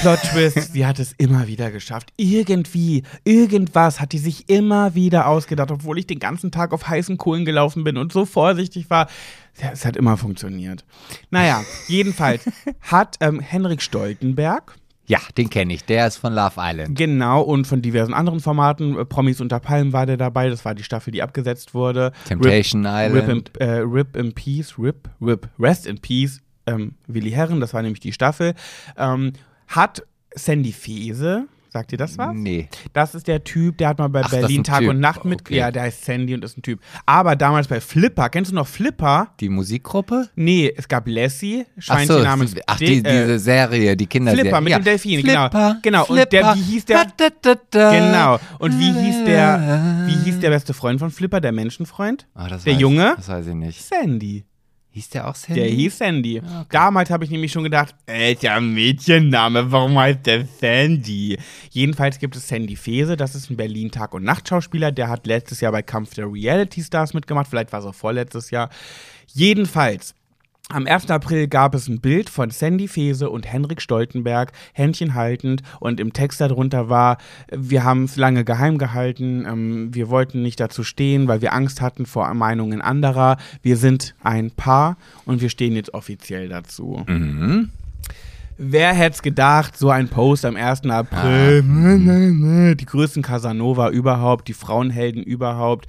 Plot Twist, sie hat es immer wieder geschafft. Irgendwie, irgendwas hat die sich immer wieder ausgedacht, obwohl ich den ganzen Tag auf heißen Kohlen gelaufen bin und so vorsichtig war. Ja, es hat immer funktioniert. Naja, jedenfalls hat ähm, Henrik Stoltenberg, Ja, den kenne ich. Der ist von Love Island. genau, und von diversen anderen Formaten, äh, Promis unter Palmen war der dabei, das war die Staffel, die abgesetzt wurde. Temptation Rip, Rip, Island. in, äh, Rip in Peace, Rip, Rip, Rest in Peace, ähm, Willi Herren, das war nämlich die Staffel, ähm, hat Sandy Fese, sagt ihr das was? Nee. Das ist der Typ, der hat mal bei Ach, Berlin Tag Typ. und Nacht mit. Okay. Ja, der heißt Sandy und ist ein Typ. Aber damals bei Flipper, kennst du noch Flipper? Die Musikgruppe? Nee, es gab Lassie, Ach Schweinchen so, namens ach, die, äh, diese Serie, die Kinderserie. Flipper mit ja. dem Delfin, Flipper, genau. Genau, und Flipper. der- wie hieß der- Da, da, da. Genau. Und wie hieß der, wie hieß der beste Freund von Flipper, der Menschenfreund? Das der weiß, Junge? Das weiß ich nicht. Sandy. Hieß der auch Sandy? Der hieß Sandy. okay. Damals habe ich nämlich schon gedacht, alter Mädchenname, warum heißt der Sandy? Jedenfalls gibt es Sandy Fese, das ist ein Berlin Tag- und Nachtschauspieler, der hat letztes Jahr bei Kampf der Reality Stars mitgemacht, vielleicht war es auch vorletztes Jahr. Jedenfalls, am 1. April gab es ein Bild von Sandy Fese und Henrik Stoltenberg, Händchen haltend, und im Text darunter war, wir haben es lange geheim gehalten, ähm, wir wollten nicht dazu stehen, weil wir Angst hatten vor Meinungen anderer. Wir sind ein Paar und wir stehen jetzt offiziell dazu. Mhm. Wer hätte es gedacht, so ein Post am 1. April, die größten Casanova überhaupt, die Frauenhelden überhaupt.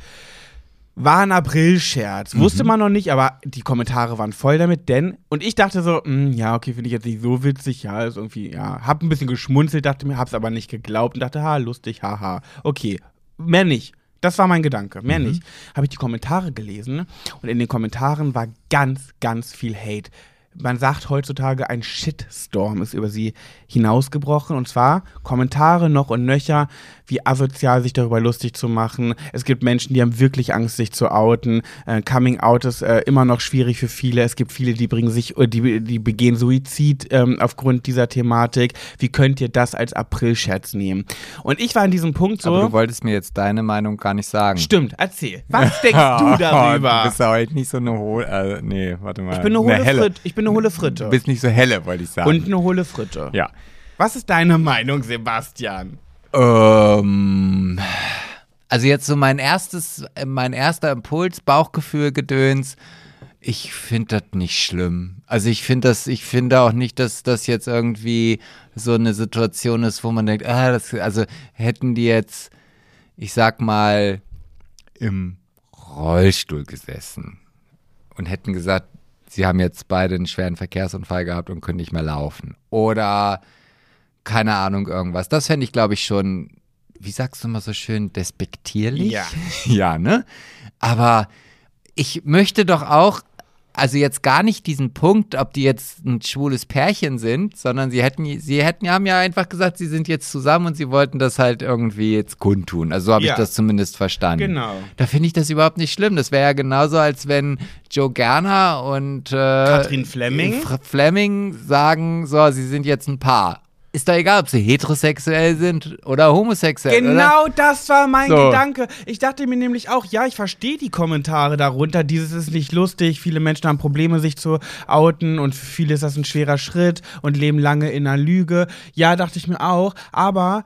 War ein April-Scherz. Wusste man noch nicht, aber die Kommentare waren voll damit, denn, und ich dachte so, mh, ja, okay, finde ich jetzt nicht so witzig, ja, ist irgendwie, ja, hab ein bisschen geschmunzelt, dachte mir, hab's aber nicht geglaubt und dachte, ha, lustig, haha. Okay, mehr nicht. Das war mein Gedanke, mehr mhm. nicht. Habe ich die Kommentare gelesen und in den Kommentaren war ganz, ganz viel Hate man sagt heutzutage, ein Shitstorm ist über sie hinausgebrochen. Und zwar Kommentare noch und nöcher, wie asozial sich darüber lustig zu machen. Es gibt Menschen, die haben wirklich Angst, sich zu outen. Äh, Coming Out ist äh, immer noch schwierig für viele. Es gibt viele, die bringen sich, äh, die, die begehen Suizid ähm, aufgrund dieser Thematik. Wie könnt ihr das als April-Scherz nehmen? Und ich war an diesem Punkt so. Aber du wolltest mir jetzt deine Meinung gar nicht sagen. Stimmt, erzähl. Was denkst du darüber? du bist ja heute nicht so eine hohe. Äh, nee, warte mal. Ich bin eine, eine helle. Ich bin eine hohle Fritte. Du bist nicht so helle, wollte ich sagen. Und eine hohle Fritte. Ja. Was ist deine Meinung, Sebastian? Ähm, also jetzt so mein erstes, mein erster Impuls, Bauchgefühl, Gedöns. Ich finde das nicht schlimm. Also ich finde das, ich finde auch nicht, dass das jetzt irgendwie so eine Situation ist, wo man denkt, ah, das, also hätten die jetzt, ich sag mal, im Rollstuhl gesessen und hätten gesagt, sie haben jetzt beide einen schweren Verkehrsunfall gehabt und können nicht mehr laufen. Oder keine Ahnung, irgendwas. Das fände ich, glaube ich, schon, wie sagst du mal so schön, despektierlich? Ja. ja, ne? Aber ich möchte doch auch, also jetzt gar nicht diesen Punkt, ob die jetzt ein schwules Pärchen sind, sondern sie hätten, sie hätten, haben ja einfach gesagt, sie sind jetzt zusammen und sie wollten das halt irgendwie jetzt kundtun. Also so habe ja. ich das zumindest verstanden. Genau. Da finde ich das überhaupt nicht schlimm. Das wäre ja genauso, als wenn Joe Gerner und äh, Katrin Fleming. Fleming sagen, so, sie sind jetzt ein Paar ist da egal, ob sie heterosexuell sind oder homosexuell. Genau oder? das war mein so. Gedanke. Ich dachte mir nämlich auch, ja, ich verstehe die Kommentare darunter. Dieses ist nicht lustig. Viele Menschen haben Probleme, sich zu outen und für viele ist das ein schwerer Schritt und leben lange in einer Lüge. Ja, dachte ich mir auch. Aber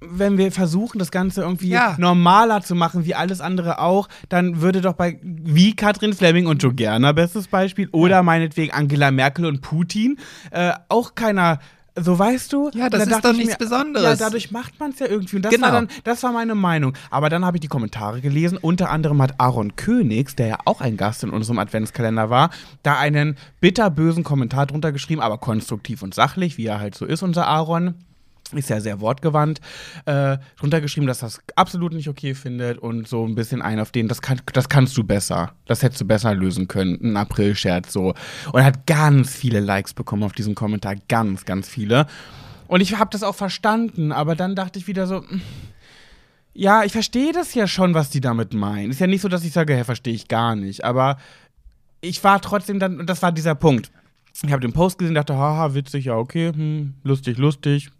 wenn wir versuchen, das Ganze irgendwie ja. normaler zu machen, wie alles andere auch, dann würde doch bei, wie Katrin Fleming und Joe Gerner, bestes Beispiel, oder meinetwegen Angela Merkel und Putin, äh, auch keiner so weißt du? Ja, das ist doch nichts mir, Besonderes. Ja, dadurch macht man es ja irgendwie. Und das genau. war dann, das war meine Meinung. Aber dann habe ich die Kommentare gelesen. Unter anderem hat Aaron Königs, der ja auch ein Gast in unserem Adventskalender war, da einen bitterbösen Kommentar drunter geschrieben, aber konstruktiv und sachlich, wie er halt so ist, unser Aaron ist ja sehr wortgewandt, äh, drunter geschrieben, dass das absolut nicht okay findet und so ein bisschen ein auf den, das, kann, das kannst du besser. Das hättest du besser lösen können. Ein April-Scherz so. Und er hat ganz viele Likes bekommen auf diesen Kommentar. Ganz, ganz viele. Und ich habe das auch verstanden, aber dann dachte ich wieder so, hm, ja, ich verstehe das ja schon, was die damit meinen. Ist ja nicht so, dass ich sage, hey, verstehe ich gar nicht. Aber ich war trotzdem dann, und das war dieser Punkt. Ich habe den Post gesehen, dachte, haha, witzig, ja, okay, hm, lustig, lustig,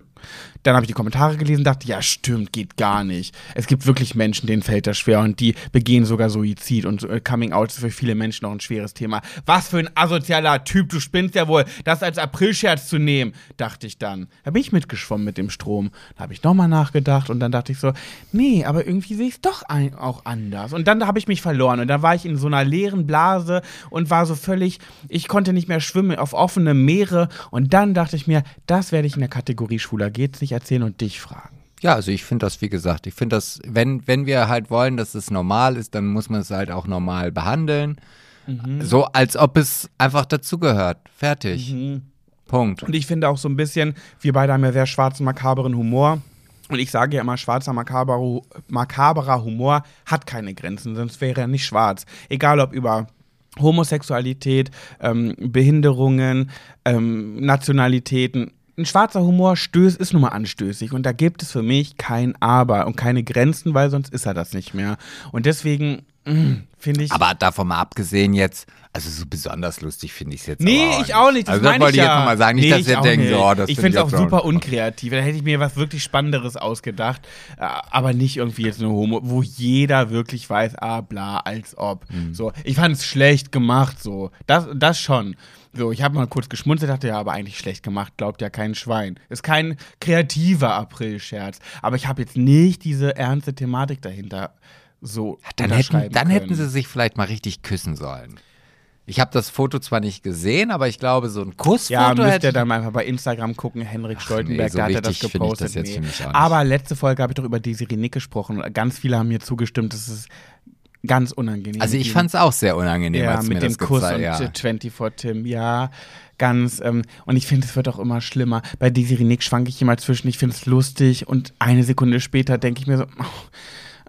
dann habe ich die Kommentare gelesen und dachte, ja, stimmt, geht gar nicht. Es gibt wirklich Menschen, denen fällt das schwer und die begehen sogar Suizid und äh, Coming Out ist für viele Menschen noch ein schweres Thema. Was für ein asozialer Typ, du spinnst ja wohl, das als Aprilscherz zu nehmen, dachte ich dann. Da bin ich mitgeschwommen mit dem Strom. Da habe ich nochmal nachgedacht und dann dachte ich so, nee, aber irgendwie sehe ich es doch ein, auch anders. Und dann habe ich mich verloren und da war ich in so einer leeren Blase und war so völlig, ich konnte nicht mehr schwimmen auf offene Meere und dann dachte ich mir, das werde ich in der Kategorie Schwuler geht's nicht erzählen und dich fragen. Ja, also ich finde das, wie gesagt, ich finde das, wenn, wenn wir halt wollen, dass es normal ist, dann muss man es halt auch normal behandeln. Mhm. So, als ob es einfach dazugehört. Fertig. Mhm. Punkt. Und ich finde auch so ein bisschen, wir beide haben ja sehr schwarzen, makaberen Humor. Und ich sage ja immer, schwarzer, makaber, makaberer Humor hat keine Grenzen, sonst wäre er nicht schwarz. Egal ob über Homosexualität, ähm, Behinderungen, ähm, Nationalitäten, ein schwarzer Humor stößt, ist nun mal anstößig und da gibt es für mich kein Aber und keine Grenzen, weil sonst ist er das nicht mehr. Und deswegen mm, finde ich. Aber davon mal abgesehen jetzt, also so besonders lustig finde ich es jetzt Nee, auch ich auch nicht. Das also das wollte ich jetzt nochmal sagen. Nicht, nee, dass ihr denkt, oh, das Ich finde es auch super unkreativ. Da hätte ich mir was wirklich Spannenderes ausgedacht. Äh, aber nicht irgendwie jetzt eine Homo, wo jeder wirklich weiß, ah, bla, als ob. Mhm. So, ich fand es schlecht gemacht, so. Das, das schon. So, ich habe mal kurz geschmunzelt, dachte ja, aber eigentlich schlecht gemacht, glaubt ja kein Schwein. Ist kein kreativer April-Scherz. Aber ich habe jetzt nicht diese ernste Thematik dahinter so. Dann, hätten, dann hätten sie sich vielleicht mal richtig küssen sollen. Ich habe das Foto zwar nicht gesehen, aber ich glaube, so ein Kussfoto. Ja, müsst ihr dann einfach bei Instagram gucken. Henrik Stoltenberg, nee, so da hat er das gepostet. Das nee. Aber letzte Folge habe ich doch über Desiree Nick gesprochen. Ganz viele haben mir zugestimmt, dass es ganz unangenehm. Also ich fand es auch sehr unangenehm, ja, als mit mir dem Kuss und ja. 24 Tim, ja, ganz. Ähm, und ich finde, es wird auch immer schlimmer. Bei Desiree Nick schwanke ich immer zwischen, ich finde es lustig und eine Sekunde später denke ich mir so, oh,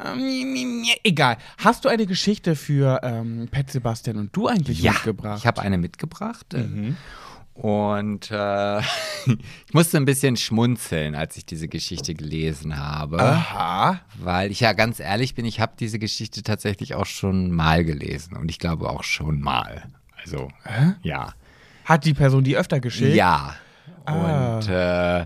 Ähm, egal. Hast du eine Geschichte für ähm, Pet Sebastian und du eigentlich Ja, mitgebracht? ich habe eine mitgebracht. äh, Mhm. Und äh, ich musste ein bisschen schmunzeln, als ich diese Geschichte gelesen habe. Aha. Weil ich ja ganz ehrlich bin, ich habe diese Geschichte tatsächlich auch schon mal gelesen. Und ich glaube auch schon mal. Also, ja. Hat die Person die öfter geschickt? Ja. Ah. Und äh,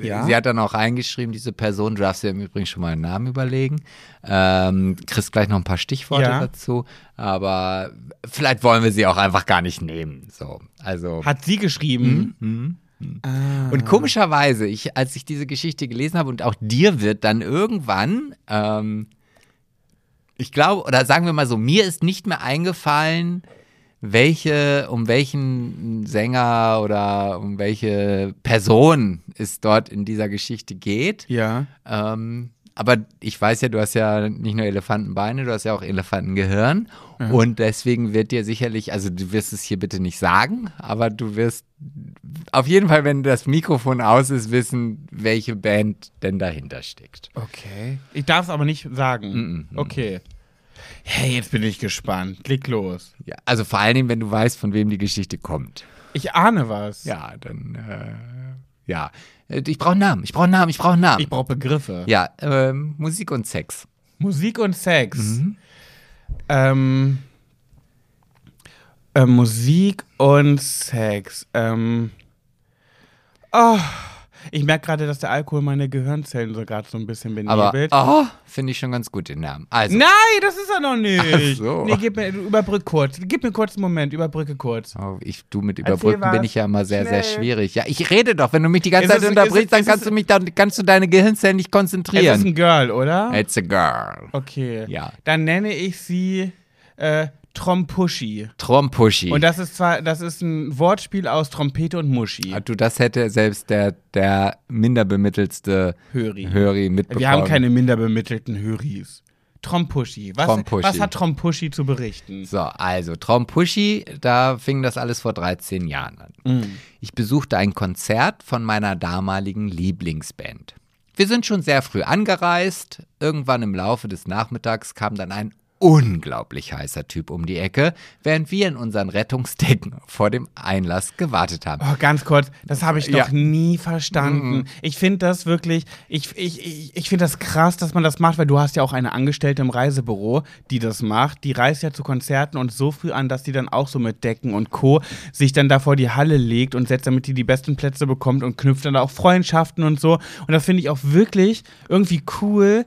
Ja? sie hat dann auch reingeschrieben, diese Person, du darfst dir im Übrigen schon mal einen Namen überlegen. Ähm, kriegst gleich noch ein paar Stichworte Ja. dazu. Aber vielleicht wollen wir sie auch einfach gar nicht nehmen. So, also. Hat sie geschrieben? Ah. Und komischerweise, ich, als ich diese Geschichte gelesen habe und auch dir wird dann irgendwann, ähm, ich glaube, oder sagen wir mal so, mir ist nicht mehr eingefallen, welche, um welchen Sänger oder um welche Person es dort in dieser Geschichte geht. Ja. Ähm, aber ich weiß ja, du hast ja nicht nur Elefantenbeine, du hast ja auch Elefantengehirn. Und deswegen wird dir sicherlich, also du wirst es hier bitte nicht sagen, aber du wirst auf jeden Fall, wenn das Mikrofon aus ist, wissen, welche Band denn dahinter steckt. Okay. Ich darf es aber nicht sagen. Okay. Hey, jetzt bin ich gespannt. Leg los. Ja, also vor allen Dingen, wenn du weißt, von wem die Geschichte kommt. Ich ahne was. Ja, dann, äh, ja. Äh, Ich brauche einen Namen, ich brauche einen Namen, ich brauche einen Namen. Ich brauche Begriffe. ja, ähm, Musik und Sex. Musik und Sex. Ähm, äh, Musik und Sex. Ähm, oh, ich merke gerade, dass der Alkohol meine Gehirnzellen so gerade so ein bisschen Aber, benebelt. oh, finde ich schon ganz gut den Namen. Also, Nein, das ist er noch nicht. Ach so. Nee, gib mir, überbrück kurz. Gib mir kurz einen Moment, überbrücke kurz. Oh, ich, du mit Überbrücken bin ich ja immer sehr, sehr Schnell. schwierig. Ja, ich rede doch. Wenn du mich die ganze Ist Zeit es- unterbrichst, ist dann ist kannst du mich, dann kannst du deine Gehirnzellen nicht Es ist konzentrieren. ein Girl, oder? It's a girl. Okay. Ja. Dann nenne ich sie äh, Trompuschi. Trompuschi. Und das ist zwar, das ist ein Wortspiel aus Trompete und Muschi. Ah, du, das hätte selbst der, der minder bemittelste Höri. Höri mitbekommen. Wir haben keine minder bemittelten Höris. Trompuschi. Was, Trompuschi. was hat Trompuschi zu berichten? So, also Trompuschi, da fing das alles vor 13 Jahren an. Mm. Ich besuchte ein Konzert von meiner damaligen Lieblingsband. Wir sind schon sehr früh angereist. Irgendwann im Laufe des Nachmittags kam dann ein unglaublich heißer Typ um die Ecke, während wir in unseren Rettungsdecken vor dem Einlass gewartet haben. Oh, ganz kurz, das habe ich noch Ja. Mhm. nie verstanden. Ich finde das wirklich, ich, ich, ich, ich finde das krass, dass man das macht, weil du hast ja auch eine Angestellte im Reisebüro, die das macht. Die reist ja zu Konzerten und so früh an, dass die dann auch so mit Decken und Co. sich dann da vor die Halle legt und setzt, damit die die besten Plätze bekommt und knüpft dann auch Freundschaften und so. Und das finde ich auch wirklich irgendwie cool.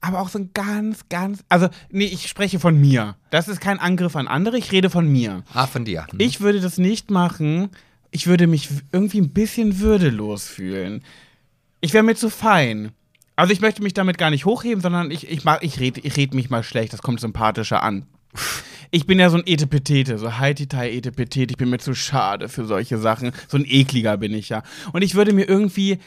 Aber auch so ein ganz, ganz. Also, nee, ich spreche von mir. Das ist kein Angriff an andere, ich rede von mir. Ah, von dir. Hm. Ich würde das nicht machen. Ich würde mich irgendwie ein bisschen würdelos fühlen. Ich wäre mir zu fein. Also ich möchte mich damit gar nicht hochheben, sondern ich, ich, mach- ich rede ich red mich mal schlecht, das kommt sympathischer an. Ich bin ja so ein Etepetete, so Haititai Etepetete, ich bin mir zu schade für solche Sachen. So ein ekliger bin ich ja. Und ich würde mir irgendwie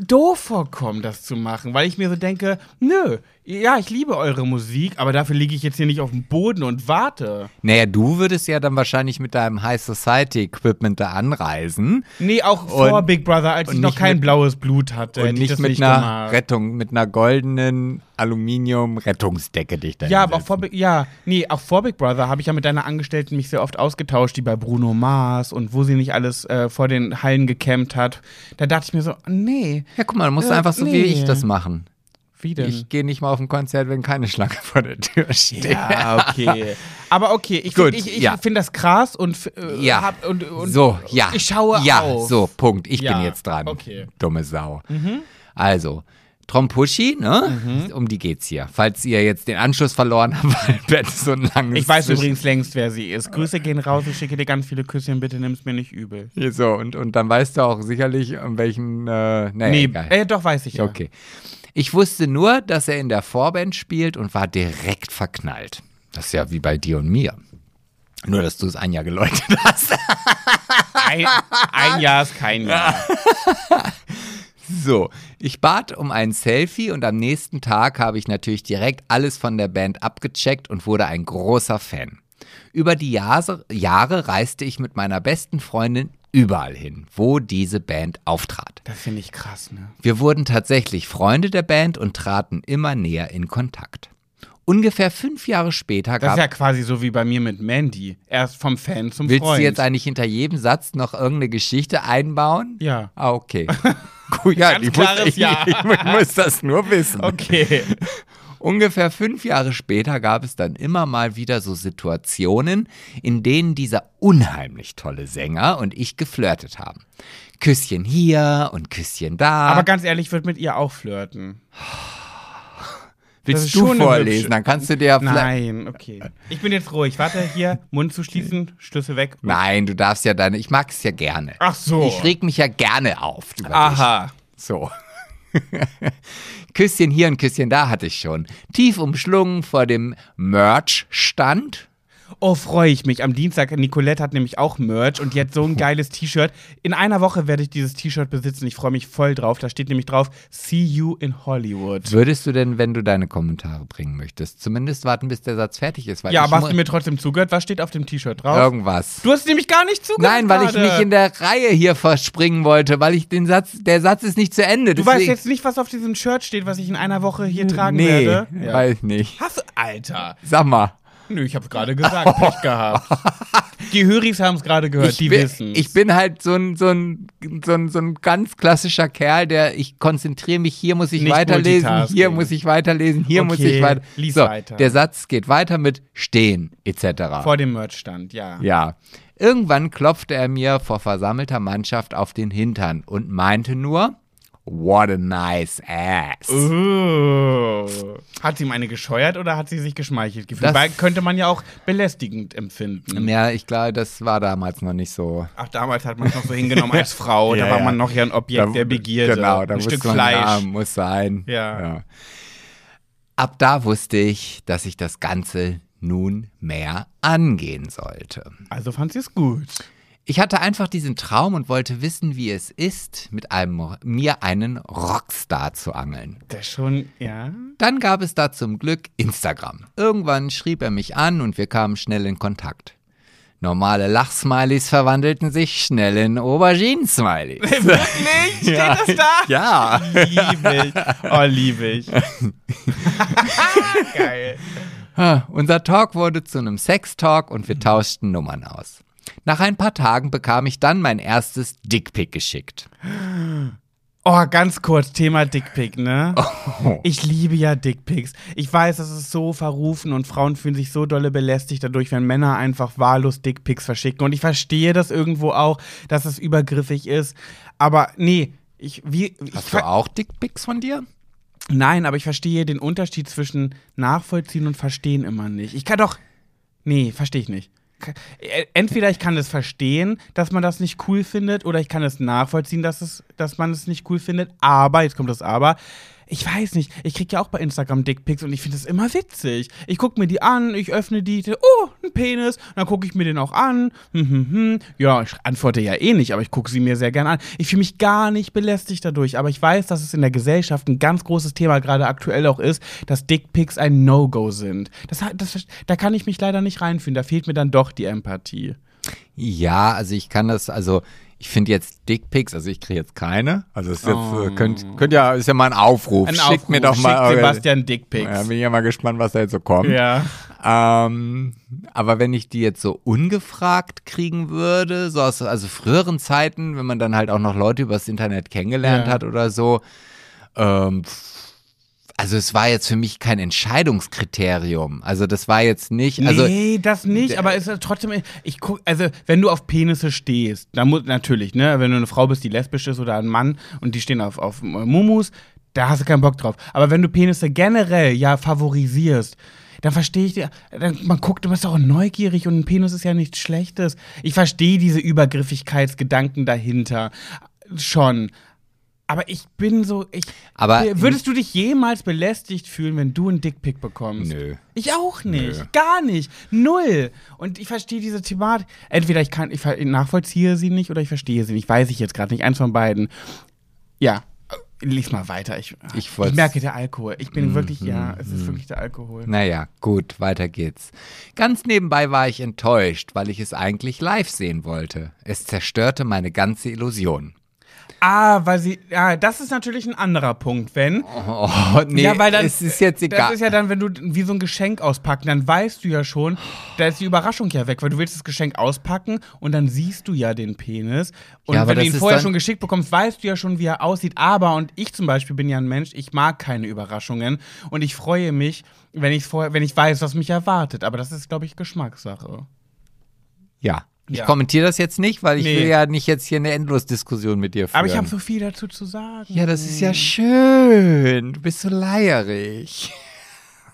doof vorkommen, das zu machen, weil ich mir so denke, nö, ja, ich liebe eure Musik, aber dafür liege ich jetzt hier nicht auf dem Boden und warte. Naja, du würdest ja dann wahrscheinlich mit deinem High Society Equipment da anreisen Nee, auch vor Und- Big Brother, als ich noch kein mit- blaues Blut hatte. und nicht mit nicht einer gemacht. Rettung, mit einer goldenen Aluminium-Rettungsdecke dich da Ja, aber auch vor, ja, nee, auch vor Big Brother habe ich ja mit deiner Angestellten mich sehr oft ausgetauscht, die bei Bruno Mars und wo sie nicht alles äh, vor den Hallen gecampt hat. Da dachte ich mir so, nee, Ja, guck mal, du musst Ja, einfach so wie nee. ich das machen. Wie denn? Ich gehe nicht mal auf ein Konzert, wenn keine Schlange vor der Tür steht. ja, okay. Aber okay, ich, find- ich ja. finde das krass und, äh, Ja. hab, und, und so, ja. ich schaue Ja, auf. so, Punkt. Ich Ja, bin jetzt dran. okay. Mhm. Dumme Sau. Also, Trompuschi, ne? Um die geht's hier. Falls ihr jetzt den Anschluss verloren habt, weil Bett so ein langes Ich weiß Zwischen- übrigens längst, wer sie ist. Grüße gehen raus, ich schicke dir ganz viele Küsschen, bitte nimm's mir nicht übel. So, und, und dann weißt du auch sicherlich, um welchen. Äh, nee, Nee, egal. äh, doch, weiß ich ja. Okay. Ich wusste nur, dass er in der Vorband spielt und war direkt verknallt. Das ist ja wie bei dir und mir. Nur, dass du es ein Jahr geläutet hast. Ein, ein Jahr ist kein Jahr. So, ich bat um ein Selfie und am nächsten Tag habe ich natürlich direkt alles von der Band abgecheckt und wurde ein großer Fan. Über die Jahre, Jahre reiste ich mit meiner besten Freundin überall hin, wo diese Band auftrat. Das finde ich krass, ne? Wir wurden tatsächlich Freunde der Band und traten immer näher in Kontakt. Ungefähr fünf Jahre später Das gab ist ja quasi so wie bei mir mit Mandy. Erst vom Fan zum Willst Freund. du jetzt eigentlich hinter jedem Satz noch irgendeine Geschichte einbauen? Ja. Ah, okay. Gut, ja, Ganz ich, klares muss, ich, Ja. ich muss das nur wissen. Okay. Ungefähr fünf Jahre später gab es dann immer mal wieder so Situationen, in denen dieser unheimlich tolle Sänger und ich geflirtet haben. Küsschen hier und Küsschen da. Aber ganz ehrlich, ich würde mit ihr auch flirten. Willst du vorlesen? Dann kannst du dir ja vielleicht. Nein, okay. Ich bin jetzt ruhig. Warte, hier, Mund zu schließen, Schlüssel weg. Nein, du darfst ja deine. Ich mag es ja gerne. Ach so. Ich reg mich ja gerne auf. Über dich. Aha. So. Küsschen hier und Küsschen da hatte ich schon. Tief umschlungen vor dem Merch-Stand. Oh, freue ich mich. Am Dienstag, Nicolette hat nämlich auch Merch und die hat so ein geiles T-Shirt. In einer Woche werde ich dieses T-Shirt besitzen. Ich freue mich voll drauf. Da steht nämlich drauf, See you in Hollywood. Würdest du denn, wenn du deine Kommentare bringen möchtest, zumindest warten, bis der Satz fertig ist? Weil Ja, aber hast du mir trotzdem zugehört? Was steht auf dem T-Shirt drauf? irgendwas. Du hast nämlich gar nicht zugehört. Nein, weil ich gerade. mich in der Reihe hier verspringen wollte, weil ich den Satz, der Satz ist nicht zu Ende. Du weißt jetzt nicht, was auf diesem Shirt steht, was ich in einer Woche hier tragen nee, werde? weiß nicht. Hast du, Alter. Sag mal. Nö, ich hab's gerade gesagt, Pech gehabt. Die Höris haben es gerade gehört, Ich die bin, wissen. ich bin halt so ein, so, ein, so, ein, so ein ganz klassischer Kerl, der ich konzentriere mich, hier muss ich Nicht weiterlesen, hier muss ich weiterlesen, hier muss Okay, ich weiter. lies so, weiter. Der Satz geht weiter mit stehen etc. Vor dem Merchstand, ja. Ja. Irgendwann klopfte er mir vor versammelter Mannschaft auf den Hintern und meinte nur, what a nice ass. Oh. Hat sie ihm eine gescheuert oder hat sie sich geschmeichelt gefühlt? Das- Weil könnte man ja auch belästigend empfinden. Ja, ich glaube, das war damals noch nicht so. Ach, damals hat man es noch so hingenommen als Frau. Ja, da war ja. man noch ja ein Objekt der Begierde. Genau, da ein Stück man, Fleisch. Ja, muss sein. Ja. Ab da wusste ich, dass ich das Ganze nun mehr angehen sollte. Also fand sie es gut. Ich hatte einfach diesen Traum und wollte wissen, wie es ist, mit einem, mir einen Rockstar zu angeln. Das schon, ja. Dann gab es da zum Glück Instagram. Irgendwann schrieb er mich an und wir kamen schnell in Kontakt. Normale Lachsmilies verwandelten sich schnell in Auberginen-Smileys. Wirklich? Steht Ja. das da? Ja. Liebe ich. Oh, liebe ich. Geil. Unser Talk wurde zu einem Sex-Talk und wir tauschten Nummern aus. Nach ein paar Tagen bekam ich dann mein erstes Dickpick geschickt. Oh, ganz kurz, Thema Dickpick, ne? Oh. Ich liebe ja Dickpics. Ich weiß, das ist so verrufen und Frauen fühlen sich so dolle belästigt dadurch, wenn Männer einfach wahllos Dickpics verschicken. Und ich verstehe das irgendwo auch, dass es übergriffig ist. Aber nee, ich, wie, ich Hast ver- du auch Dickpics von dir? Nein, aber ich verstehe den Unterschied zwischen nachvollziehen und verstehen immer nicht. Ich kann doch. Nee, verstehe ich nicht. Äh, Entweder ich kann es verstehen, dass man das nicht cool findet, oder ich kann es nachvollziehen, dass, es, dass man es nicht cool findet. Aber, jetzt kommt das Aber, ich weiß nicht, ich kriege ja auch bei Instagram Dickpics und ich finde das immer witzig. Ich gucke mir die an, ich öffne die, oh, ein Penis, dann gucke ich mir den auch an. Hm, hm, hm. Ja, ich antworte ja eh nicht, aber ich gucke sie mir sehr gerne an. Ich fühle mich gar nicht belästigt dadurch, aber ich weiß, dass es in der Gesellschaft ein ganz großes Thema gerade aktuell auch ist, dass Dickpics ein No-Go sind. Das, das, da kann ich mich leider nicht reinfühlen, da fehlt mir dann doch die Empathie. Ja, also ich kann das, also ich finde jetzt Dickpics, also ich kriege jetzt keine. Also es ist jetzt, äh, könnt, könnt ja, ist ja mal ein Aufruf. Ein Schickt mir doch Aufruf, mal schickt Sebastian Dickpics. Ja, bin ich ja mal gespannt, was da jetzt so kommt. Ja. Ähm, aber wenn ich die jetzt so ungefragt kriegen würde, so aus also früheren Zeiten, wenn man dann halt auch noch Leute übers Internet kennengelernt Ja. hat oder so, ähm, pff, also es war jetzt für mich kein Entscheidungskriterium. Also das war jetzt nicht, also nee, das nicht, aber es ist trotzdem, ich guck, also wenn du auf Penisse stehst, dann muss, natürlich, ne, wenn du eine Frau bist, die lesbisch ist oder ein Mann und die stehen auf, auf Mumus, da hast du keinen Bock drauf. Aber wenn du Penisse generell ja favorisierst, dann verstehe ich, dir- dann, man guckt, du bist auch neugierig und ein Penis ist ja nichts Schlechtes. Ich verstehe diese Übergriffigkeitsgedanken dahinter schon. Aber ich bin so, ich. Aber- würdest du dich jemals belästigt fühlen, wenn du einen Dickpick bekommst? Nö. Ich auch nicht. Nö. Gar nicht. Null. Und ich verstehe diese Thematik. Entweder ich kann, ich nachvollziehe sie nicht oder ich verstehe sie nicht. Weiß ich jetzt gerade nicht. Eins von beiden. Ja. Lies mal weiter. Ich, Ich ich, merke der Alkohol. Ich bin Mm, wirklich, ja, mm, es ist mm. wirklich der Alkohol. Naja, gut, weiter geht's. Ganz nebenbei war ich enttäuscht, weil ich es eigentlich live sehen wollte. Es zerstörte meine ganze Illusion. Ah, weil sie, ja, das ist natürlich ein anderer Punkt, wenn. Oh, nee, ja, weil dann, es ist jetzt egal. Das ist ja dann, wenn du wie so ein Geschenk auspacken, dann weißt du ja schon, da ist die Überraschung ja weg, weil du willst das Geschenk auspacken und dann siehst du ja den Penis. Und Ja, wenn du ihn vorher schon geschickt bekommst, weißt du ja schon, wie er aussieht. Aber, und ich zum Beispiel bin ja ein Mensch, ich mag keine Überraschungen und ich freue mich, wenn ich vorher, wenn ich weiß, was mich erwartet. Aber das ist, glaube ich, Geschmackssache. ja. Ich Ja. kommentiere das jetzt nicht, weil ich Nee. will ja nicht jetzt hier eine Endlosdiskussion mit dir führen. Aber ich habe so viel dazu zu sagen. ja, das ist ja schön. Du bist so leierig.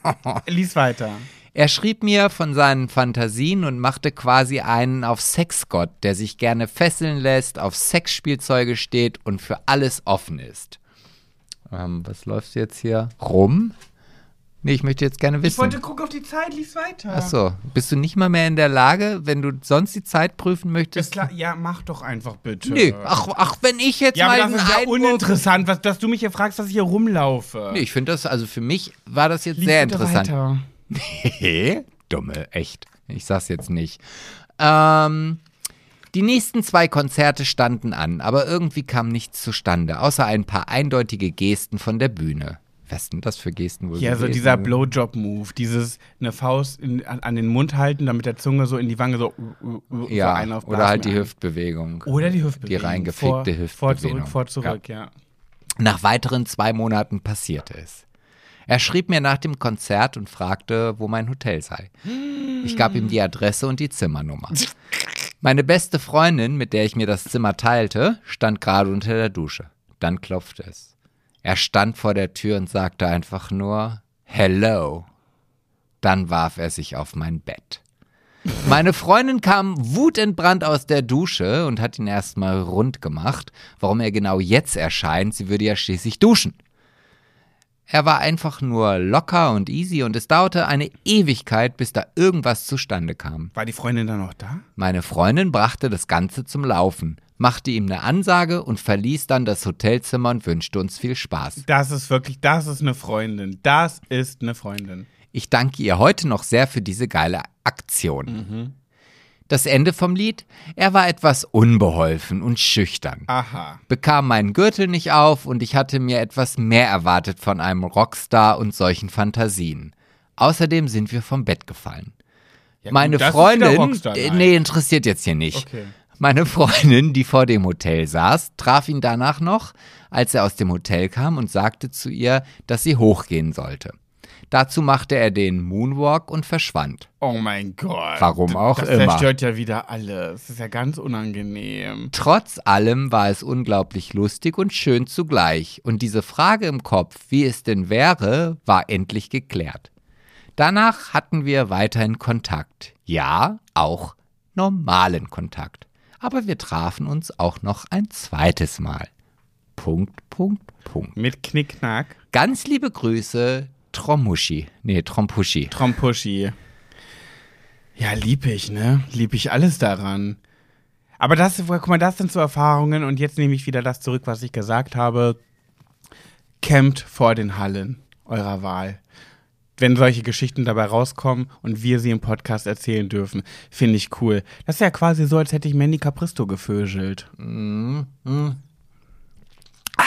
Lies weiter. Er schrieb mir von seinen Fantasien und machte quasi einen auf Sexgott, der sich gerne fesseln lässt, auf Sexspielzeuge steht und für alles offen ist. Ähm, was läuft jetzt hier? Rum? Nee, ich möchte jetzt gerne Ich wissen. wollte gucken auf die Zeit, lies weiter. Achso, bist du nicht mal mehr in der Lage, wenn du sonst die Zeit prüfen möchtest? klar, ja, mach doch einfach bitte. Nee, ach, ach, wenn ich jetzt Ja, mal aber das ist ja Einwurf- uninteressant, was, dass du mich hier fragst, dass ich hier rumlaufe. Nee, ich finde das, also für mich war das jetzt Lies sehr interessant. Weiter. Hehe, dumme, echt. Ich sag's jetzt nicht. Ähm, die nächsten zwei Konzerte standen an, aber irgendwie kam nichts zustande, außer ein paar eindeutige Gesten von der Bühne. Was sind das für Gesten wohl Ja, so gewesen? dieser Blowjob-Move, dieses eine Faust in, an, an den Mund halten, damit der Zunge so in die Wange so, uh, uh, uh, so Ja, auf oder halt die Blasme- Hüftbewegung. Oder die Hüftbewegung. Die reingefickte vor, Vor, Hüftbewegung. zurück, vor, zurück, ja. Nach weiteren zwei Monaten passierte es. Er schrieb mir nach dem Konzert und fragte, wo mein Hotel sei. Ich gab ihm die Adresse und die Zimmernummer. Meine beste Freundin, mit der ich mir das Zimmer teilte, stand gerade unter der Dusche. Dann klopfte es. Er stand vor der Tür und sagte einfach nur Hello. Dann warf er sich auf mein Bett. Meine Freundin kam wutentbrannt aus der Dusche und hat ihn erstmal rund gemacht, warum er genau jetzt erscheint. Sie würde ja schließlich duschen. Er war einfach nur locker und easy und es dauerte eine Ewigkeit, bis da irgendwas zustande kam. War die Freundin dann noch da? Meine Freundin brachte das Ganze zum Laufen, machte ihm eine Ansage und verließ dann das Hotelzimmer und wünschte uns viel Spaß. Das ist wirklich, das ist eine Freundin. Das ist eine Freundin. Ich danke ihr heute noch sehr für diese geile Aktion. Das Ende vom Lied? Er war etwas unbeholfen und schüchtern. Aha. bekam meinen Gürtel nicht auf und ich hatte mir etwas mehr erwartet von einem Rockstar und solchen Fantasien. Außerdem sind wir vom Bett gefallen. Ja, Meine Freundin, äh, nee, interessiert jetzt hier nicht. Okay. Meine Freundin, die vor dem Hotel saß, traf ihn danach noch, als er aus dem Hotel kam und sagte zu ihr, dass sie hochgehen sollte. Dazu machte er den Moonwalk und verschwand. Oh mein Gott. Warum auch das immer. zerstört ja wieder alles. Das ist ja ganz unangenehm. Trotz allem war es unglaublich lustig und schön zugleich, und diese Frage im Kopf, wie es denn wäre, war endlich geklärt. Danach hatten wir weiterhin Kontakt. Ja, auch normalen Kontakt. Aber wir trafen uns auch noch ein zweites Mal. Punkt, Punkt, Punkt. Mit Knickknack. Ganz liebe Grüße, Tromuschi. Nee, Trompuschi. Trompuschi. Ja, lieb ich, ne? Lieb ich alles daran. Aber das, guck mal, das sind so Erfahrungen und jetzt nehme ich wieder das zurück, was ich gesagt habe. Campt vor den Hallen eurer Wahl. Wenn solche Geschichten dabei rauskommen und wir sie im Podcast erzählen dürfen, finde ich cool. Das ist ja quasi so, als hätte ich Mandy Capristo gevögelt. Ah,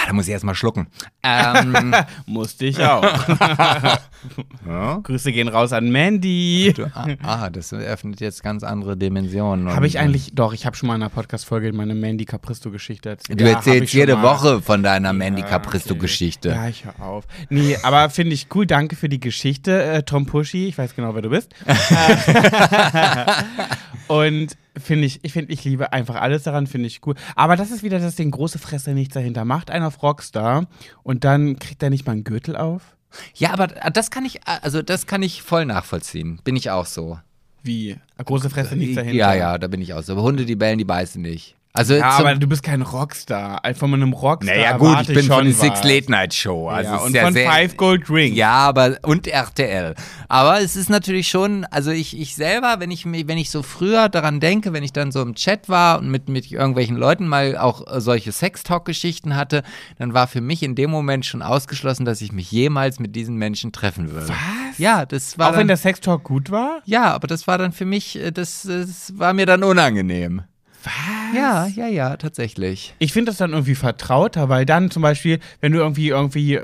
da muss ich erstmal schlucken. Ähm, Musste ich auch. Grüße gehen raus an Mandy. du, ah, ah, das eröffnet jetzt ganz andere Dimensionen. Habe ich eigentlich, doch, ich habe schon mal in einer Podcast-Folge meine Mandy Capristo-Geschichte erzählt. Du Ja, erzählst jede mal. Woche von deiner Mandy Ja, Capristo-Geschichte. Okay. Ja, ich hör auf. Nee, aber finde ich cool. Danke für die Geschichte, äh, Tom Pushy. Ich weiß genau, wer du bist. Und finde ich, ich finde, ich liebe einfach alles daran, finde ich cool. Aber das ist wieder das Ding, große Fresse nichts dahinter. Macht einer auf Rockstar und dann kriegt er nicht mal einen Gürtel auf? Ja, aber das kann ich, also das kann ich voll nachvollziehen. Bin ich auch so. Wie? Große Fresse nichts dahinter. Ja, ja, da bin ich auch so. Aber Hunde, die bellen, die beißen nicht. Also Ja, aber du bist kein Rockstar. Von einem Rockstar. naja gut, ich bin schon von was. Six Late Night Show. Also ja, und ja von sehr, Five Gold Rings. Ja, aber und RTL. Aber es ist natürlich schon, also ich, ich selber, wenn ich wenn ich so früher daran denke, wenn ich dann so im Chat war und mit, mit irgendwelchen Leuten mal auch äh, solche Sextalk-Geschichten hatte, dann war für mich in dem Moment schon ausgeschlossen, dass ich mich jemals mit diesen Menschen treffen würde. Was? Ja, das war Auch dann, wenn der Sextalk gut war? ja, aber das war dann für mich, äh, das, das war mir dann unangenehm. Was? Ja, ja, ja, tatsächlich. Ich finde das dann irgendwie vertrauter, weil dann zum Beispiel, wenn du irgendwie irgendwie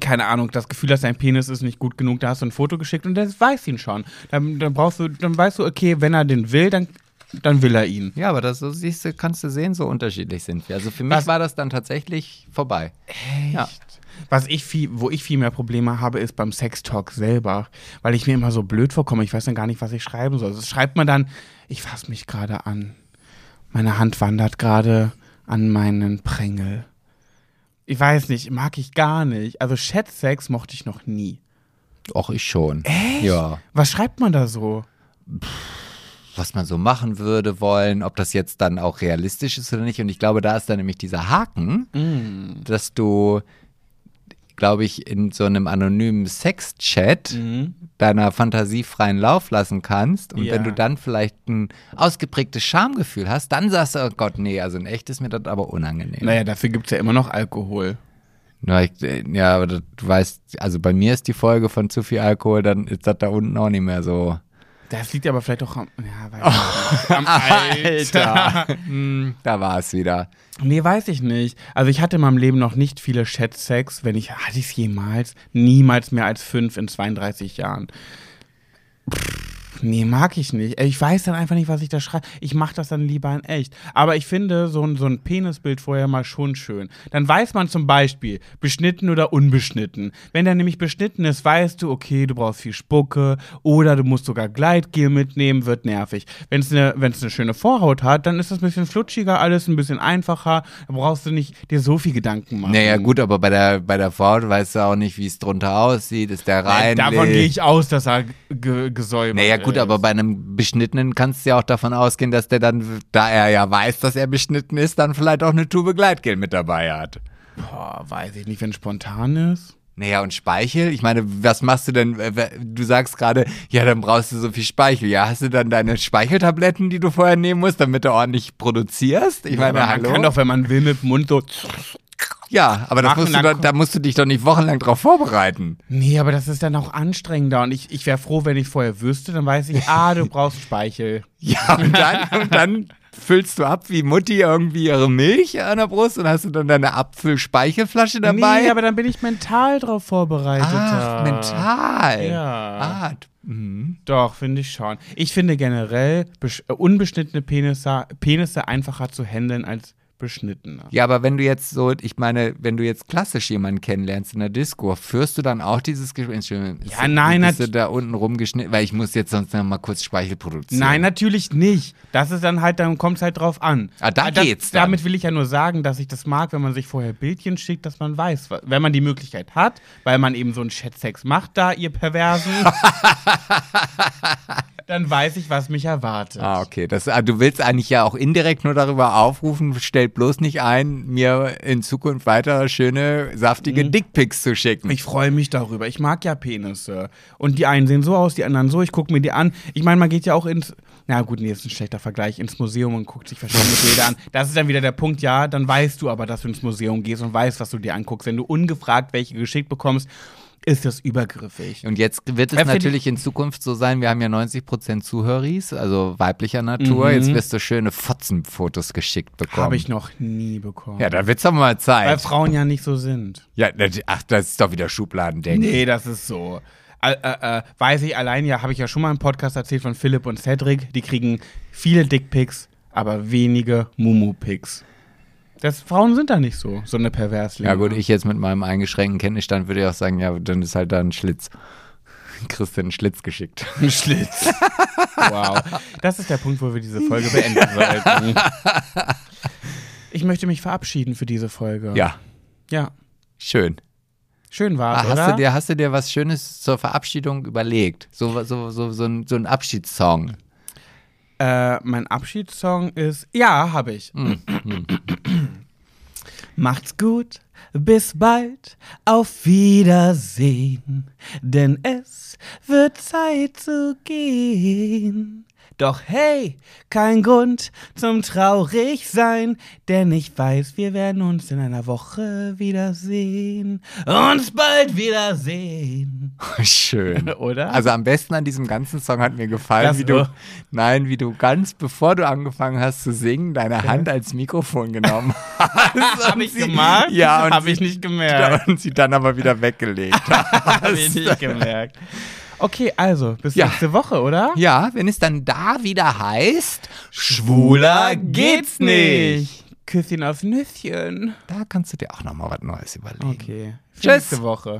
keine Ahnung, das Gefühl hast, dein Penis ist nicht gut genug, da hast du ein Foto geschickt und der weiß ihn schon. Dann, dann brauchst du, dann weißt du, okay, wenn er den will, dann, dann will er ihn. Ja, aber das so siehst du, kannst du sehen, so unterschiedlich sind wir. Also für mich Was- war das dann tatsächlich vorbei. Ja. Was ich viel, wo ich viel mehr Probleme habe, ist beim Sextalk selber, weil ich mir immer so blöd vorkomme. Ich weiß dann gar nicht, was ich schreiben soll. Also schreibt man dann, ich fasse mich gerade an. Meine Hand wandert gerade an meinen Prängel. Ich weiß nicht, mag ich gar nicht. Also Chatsex mochte ich noch nie. Auch ich schon. Echt? Ja. Was schreibt man da so? Was man so machen würde wollen, ob das jetzt dann auch realistisch ist oder nicht. Und ich glaube, da ist dann nämlich dieser Haken, Mm. dass du, glaube ich, in so einem anonymen Sex-Chat Mhm. deiner Fantasie freien Lauf lassen kannst. Und Ja. wenn du dann vielleicht ein ausgeprägtes Schamgefühl hast, dann sagst du, oh Gott, nee, also in echt ist mir das aber unangenehm. Naja, dafür gibt es ja immer noch Alkohol. Ja, äh, ja, aber du weißt, also bei mir ist die Folge von zu viel Alkohol, dann ist das da unten auch nicht mehr so. Das liegt aber vielleicht auch am, ja, weiß ich nicht. am Alter. Hm, da war es wieder. Nee, weiß ich nicht. Also ich hatte in meinem Leben noch nicht viele Chat-Sex. Wenn ich, hatte ich es jemals? Niemals mehr als fünf in 32 Jahren. Pff, Nee, mag ich nicht. Ich weiß dann einfach nicht, was ich da schreibe. Ich mache das dann lieber in echt. Aber ich finde so ein, so ein Penisbild vorher mal schon schön. Dann weiß man zum Beispiel, beschnitten oder unbeschnitten. Wenn der nämlich beschnitten ist, weißt du, okay, du brauchst viel Spucke oder du musst sogar Gleitgel mitnehmen, wird nervig. Wenn es eine eine schöne Vorhaut hat, dann ist das ein bisschen flutschiger, alles ein bisschen einfacher. Da brauchst du nicht dir so viel Gedanken machen. Naja, gut, aber bei der, bei der Frau weißt du auch nicht, wie es drunter aussieht. Ist der rein? Davon gehe ich aus, dass er ge gesäubert Naja, gut, ist. aber bei einem Beschnittenen kannst du ja auch davon ausgehen, dass der dann, da er ja weiß, dass er beschnitten ist, dann vielleicht auch eine Tube Gleitgel mit dabei hat. Boah, weiß ich nicht, wenn es spontan ist. Naja, und Speichel? Ich meine, was machst du denn? äh, Du sagst gerade, ja, dann brauchst du so viel Speichel. Ja, hast du dann deine Speicheltabletten, die du vorher nehmen musst, damit du ordentlich produzierst? Ich meine, man hallo? kann doch, wenn man will, mit dem Mund so. Ja, aber das musst du dann da musst du dich doch nicht wochenlang drauf vorbereiten. Nee, aber das ist dann auch anstrengender. Und ich, ich wäre froh, wenn ich vorher wüsste, dann weiß ich, ah, du brauchst Speichel. Ja, und dann, und dann füllst du ab wie Mutti irgendwie ihre Milch an der Brust und hast du dann deine Abfüllspeichelflasche dabei. Nee, aber dann bin ich mental drauf vorbereitet. Ach, mental. Ja. Ah, mhm. Doch, finde ich schon. Ich finde generell äh, unbeschnittene Penisse, Penisse einfacher zu handeln als beschnittene. Ja, aber wenn du jetzt so, ich meine, wenn du jetzt klassisch jemanden kennenlernst in der Disco, führst du dann auch dieses Gespräch? Ja, nein, bist du da unten rumgeschnitten, weil ich muss jetzt sonst noch mal kurz Speichel produzieren. Nein, natürlich nicht. Das ist dann halt, dann kommt es halt drauf an. Ah, da das, geht's dann. Damit will ich ja nur sagen, dass ich das mag, wenn man sich vorher Bildchen schickt, dass man weiß, wenn man die Möglichkeit hat, weil man eben so einen Chatsex macht, da ihr Perversen, dann weiß ich, was mich erwartet. Ah, okay. Das, ah, du willst eigentlich ja auch indirekt nur darüber aufrufen, stellt bloß nicht ein, mir in Zukunft weiter schöne, saftige Dickpics zu schicken. Ich freue mich darüber. Ich mag ja Penisse. Und die einen sehen so aus, die anderen so. Ich gucke mir die an. Ich meine, man geht ja auch ins. Na gut, nee, ist ein schlechter Vergleich. Ins Museum und guckt sich verschiedene Bilder an. Das ist dann wieder der Punkt, ja, dann weißt du aber, dass du ins Museum gehst und weißt, was du dir anguckst. Wenn du ungefragt welche geschickt bekommst, ist das übergriffig. Und jetzt wird es Ja, find natürlich in Zukunft so sein, wir haben ja 90% Zuhöris, also weiblicher Natur. Mhm. Jetzt wirst du schöne Fotzenfotos geschickt bekommen. Habe ich noch nie bekommen. Ja, da wird's doch mal Weil Zeit. Frauen ja nicht so sind. Ja, ach, das ist doch wieder Schubladendenken. Nee, das ist so. Äh, äh, äh, weiß ich allein ja, habe ich ja schon mal im Podcast erzählt von Philipp und Cedric. Die kriegen viele Dickpics, aber wenige Mumu-Pics. Das, Frauen sind da nicht so, so eine Perverslinge. Ja gut, ich jetzt mit meinem eingeschränkten Kenntnisstand würde ja auch sagen, ja, dann ist halt da ein Schlitz. Kriegst einen Schlitz geschickt. Ein Schlitz. wow. Das ist der Punkt, wo wir diese Folge beenden sollten. Ich möchte mich verabschieden für diese Folge. Ja, Ja. schön. Schön war's, Ah, hast, oder? du dir, hast du dir was Schönes zur Verabschiedung überlegt? So, so, so, so, ein, so ein Abschiedssong. Äh, mein Abschiedssong ist, ja, habe ich. Macht's gut, bis bald, auf Wiedersehen, denn es wird Zeit zu gehen. Doch hey, kein Grund zum traurig sein, denn ich weiß, wir werden uns in einer Woche wiedersehen. Uns bald wiedersehen. Schön. Oder? Also am besten an diesem ganzen Song hat mir gefallen, Das wie du, nein, wie du ganz bevor du angefangen hast zu singen, deine Hand als Mikrofon genommen hast. Habe ich gemacht? Ja, und Habe sie- ich nicht gemerkt. und sie dann aber wieder weggelegt hast. Habe ich nicht gemerkt. Okay, also, bis Ja. nächste Woche, oder? Ja, wenn es dann da wieder heißt, Schwuler geht's nicht. Küsschen aufs Nüsschen. da kannst du dir auch noch mal was Neues überlegen. Okay. Tschüss. Nächste Woche.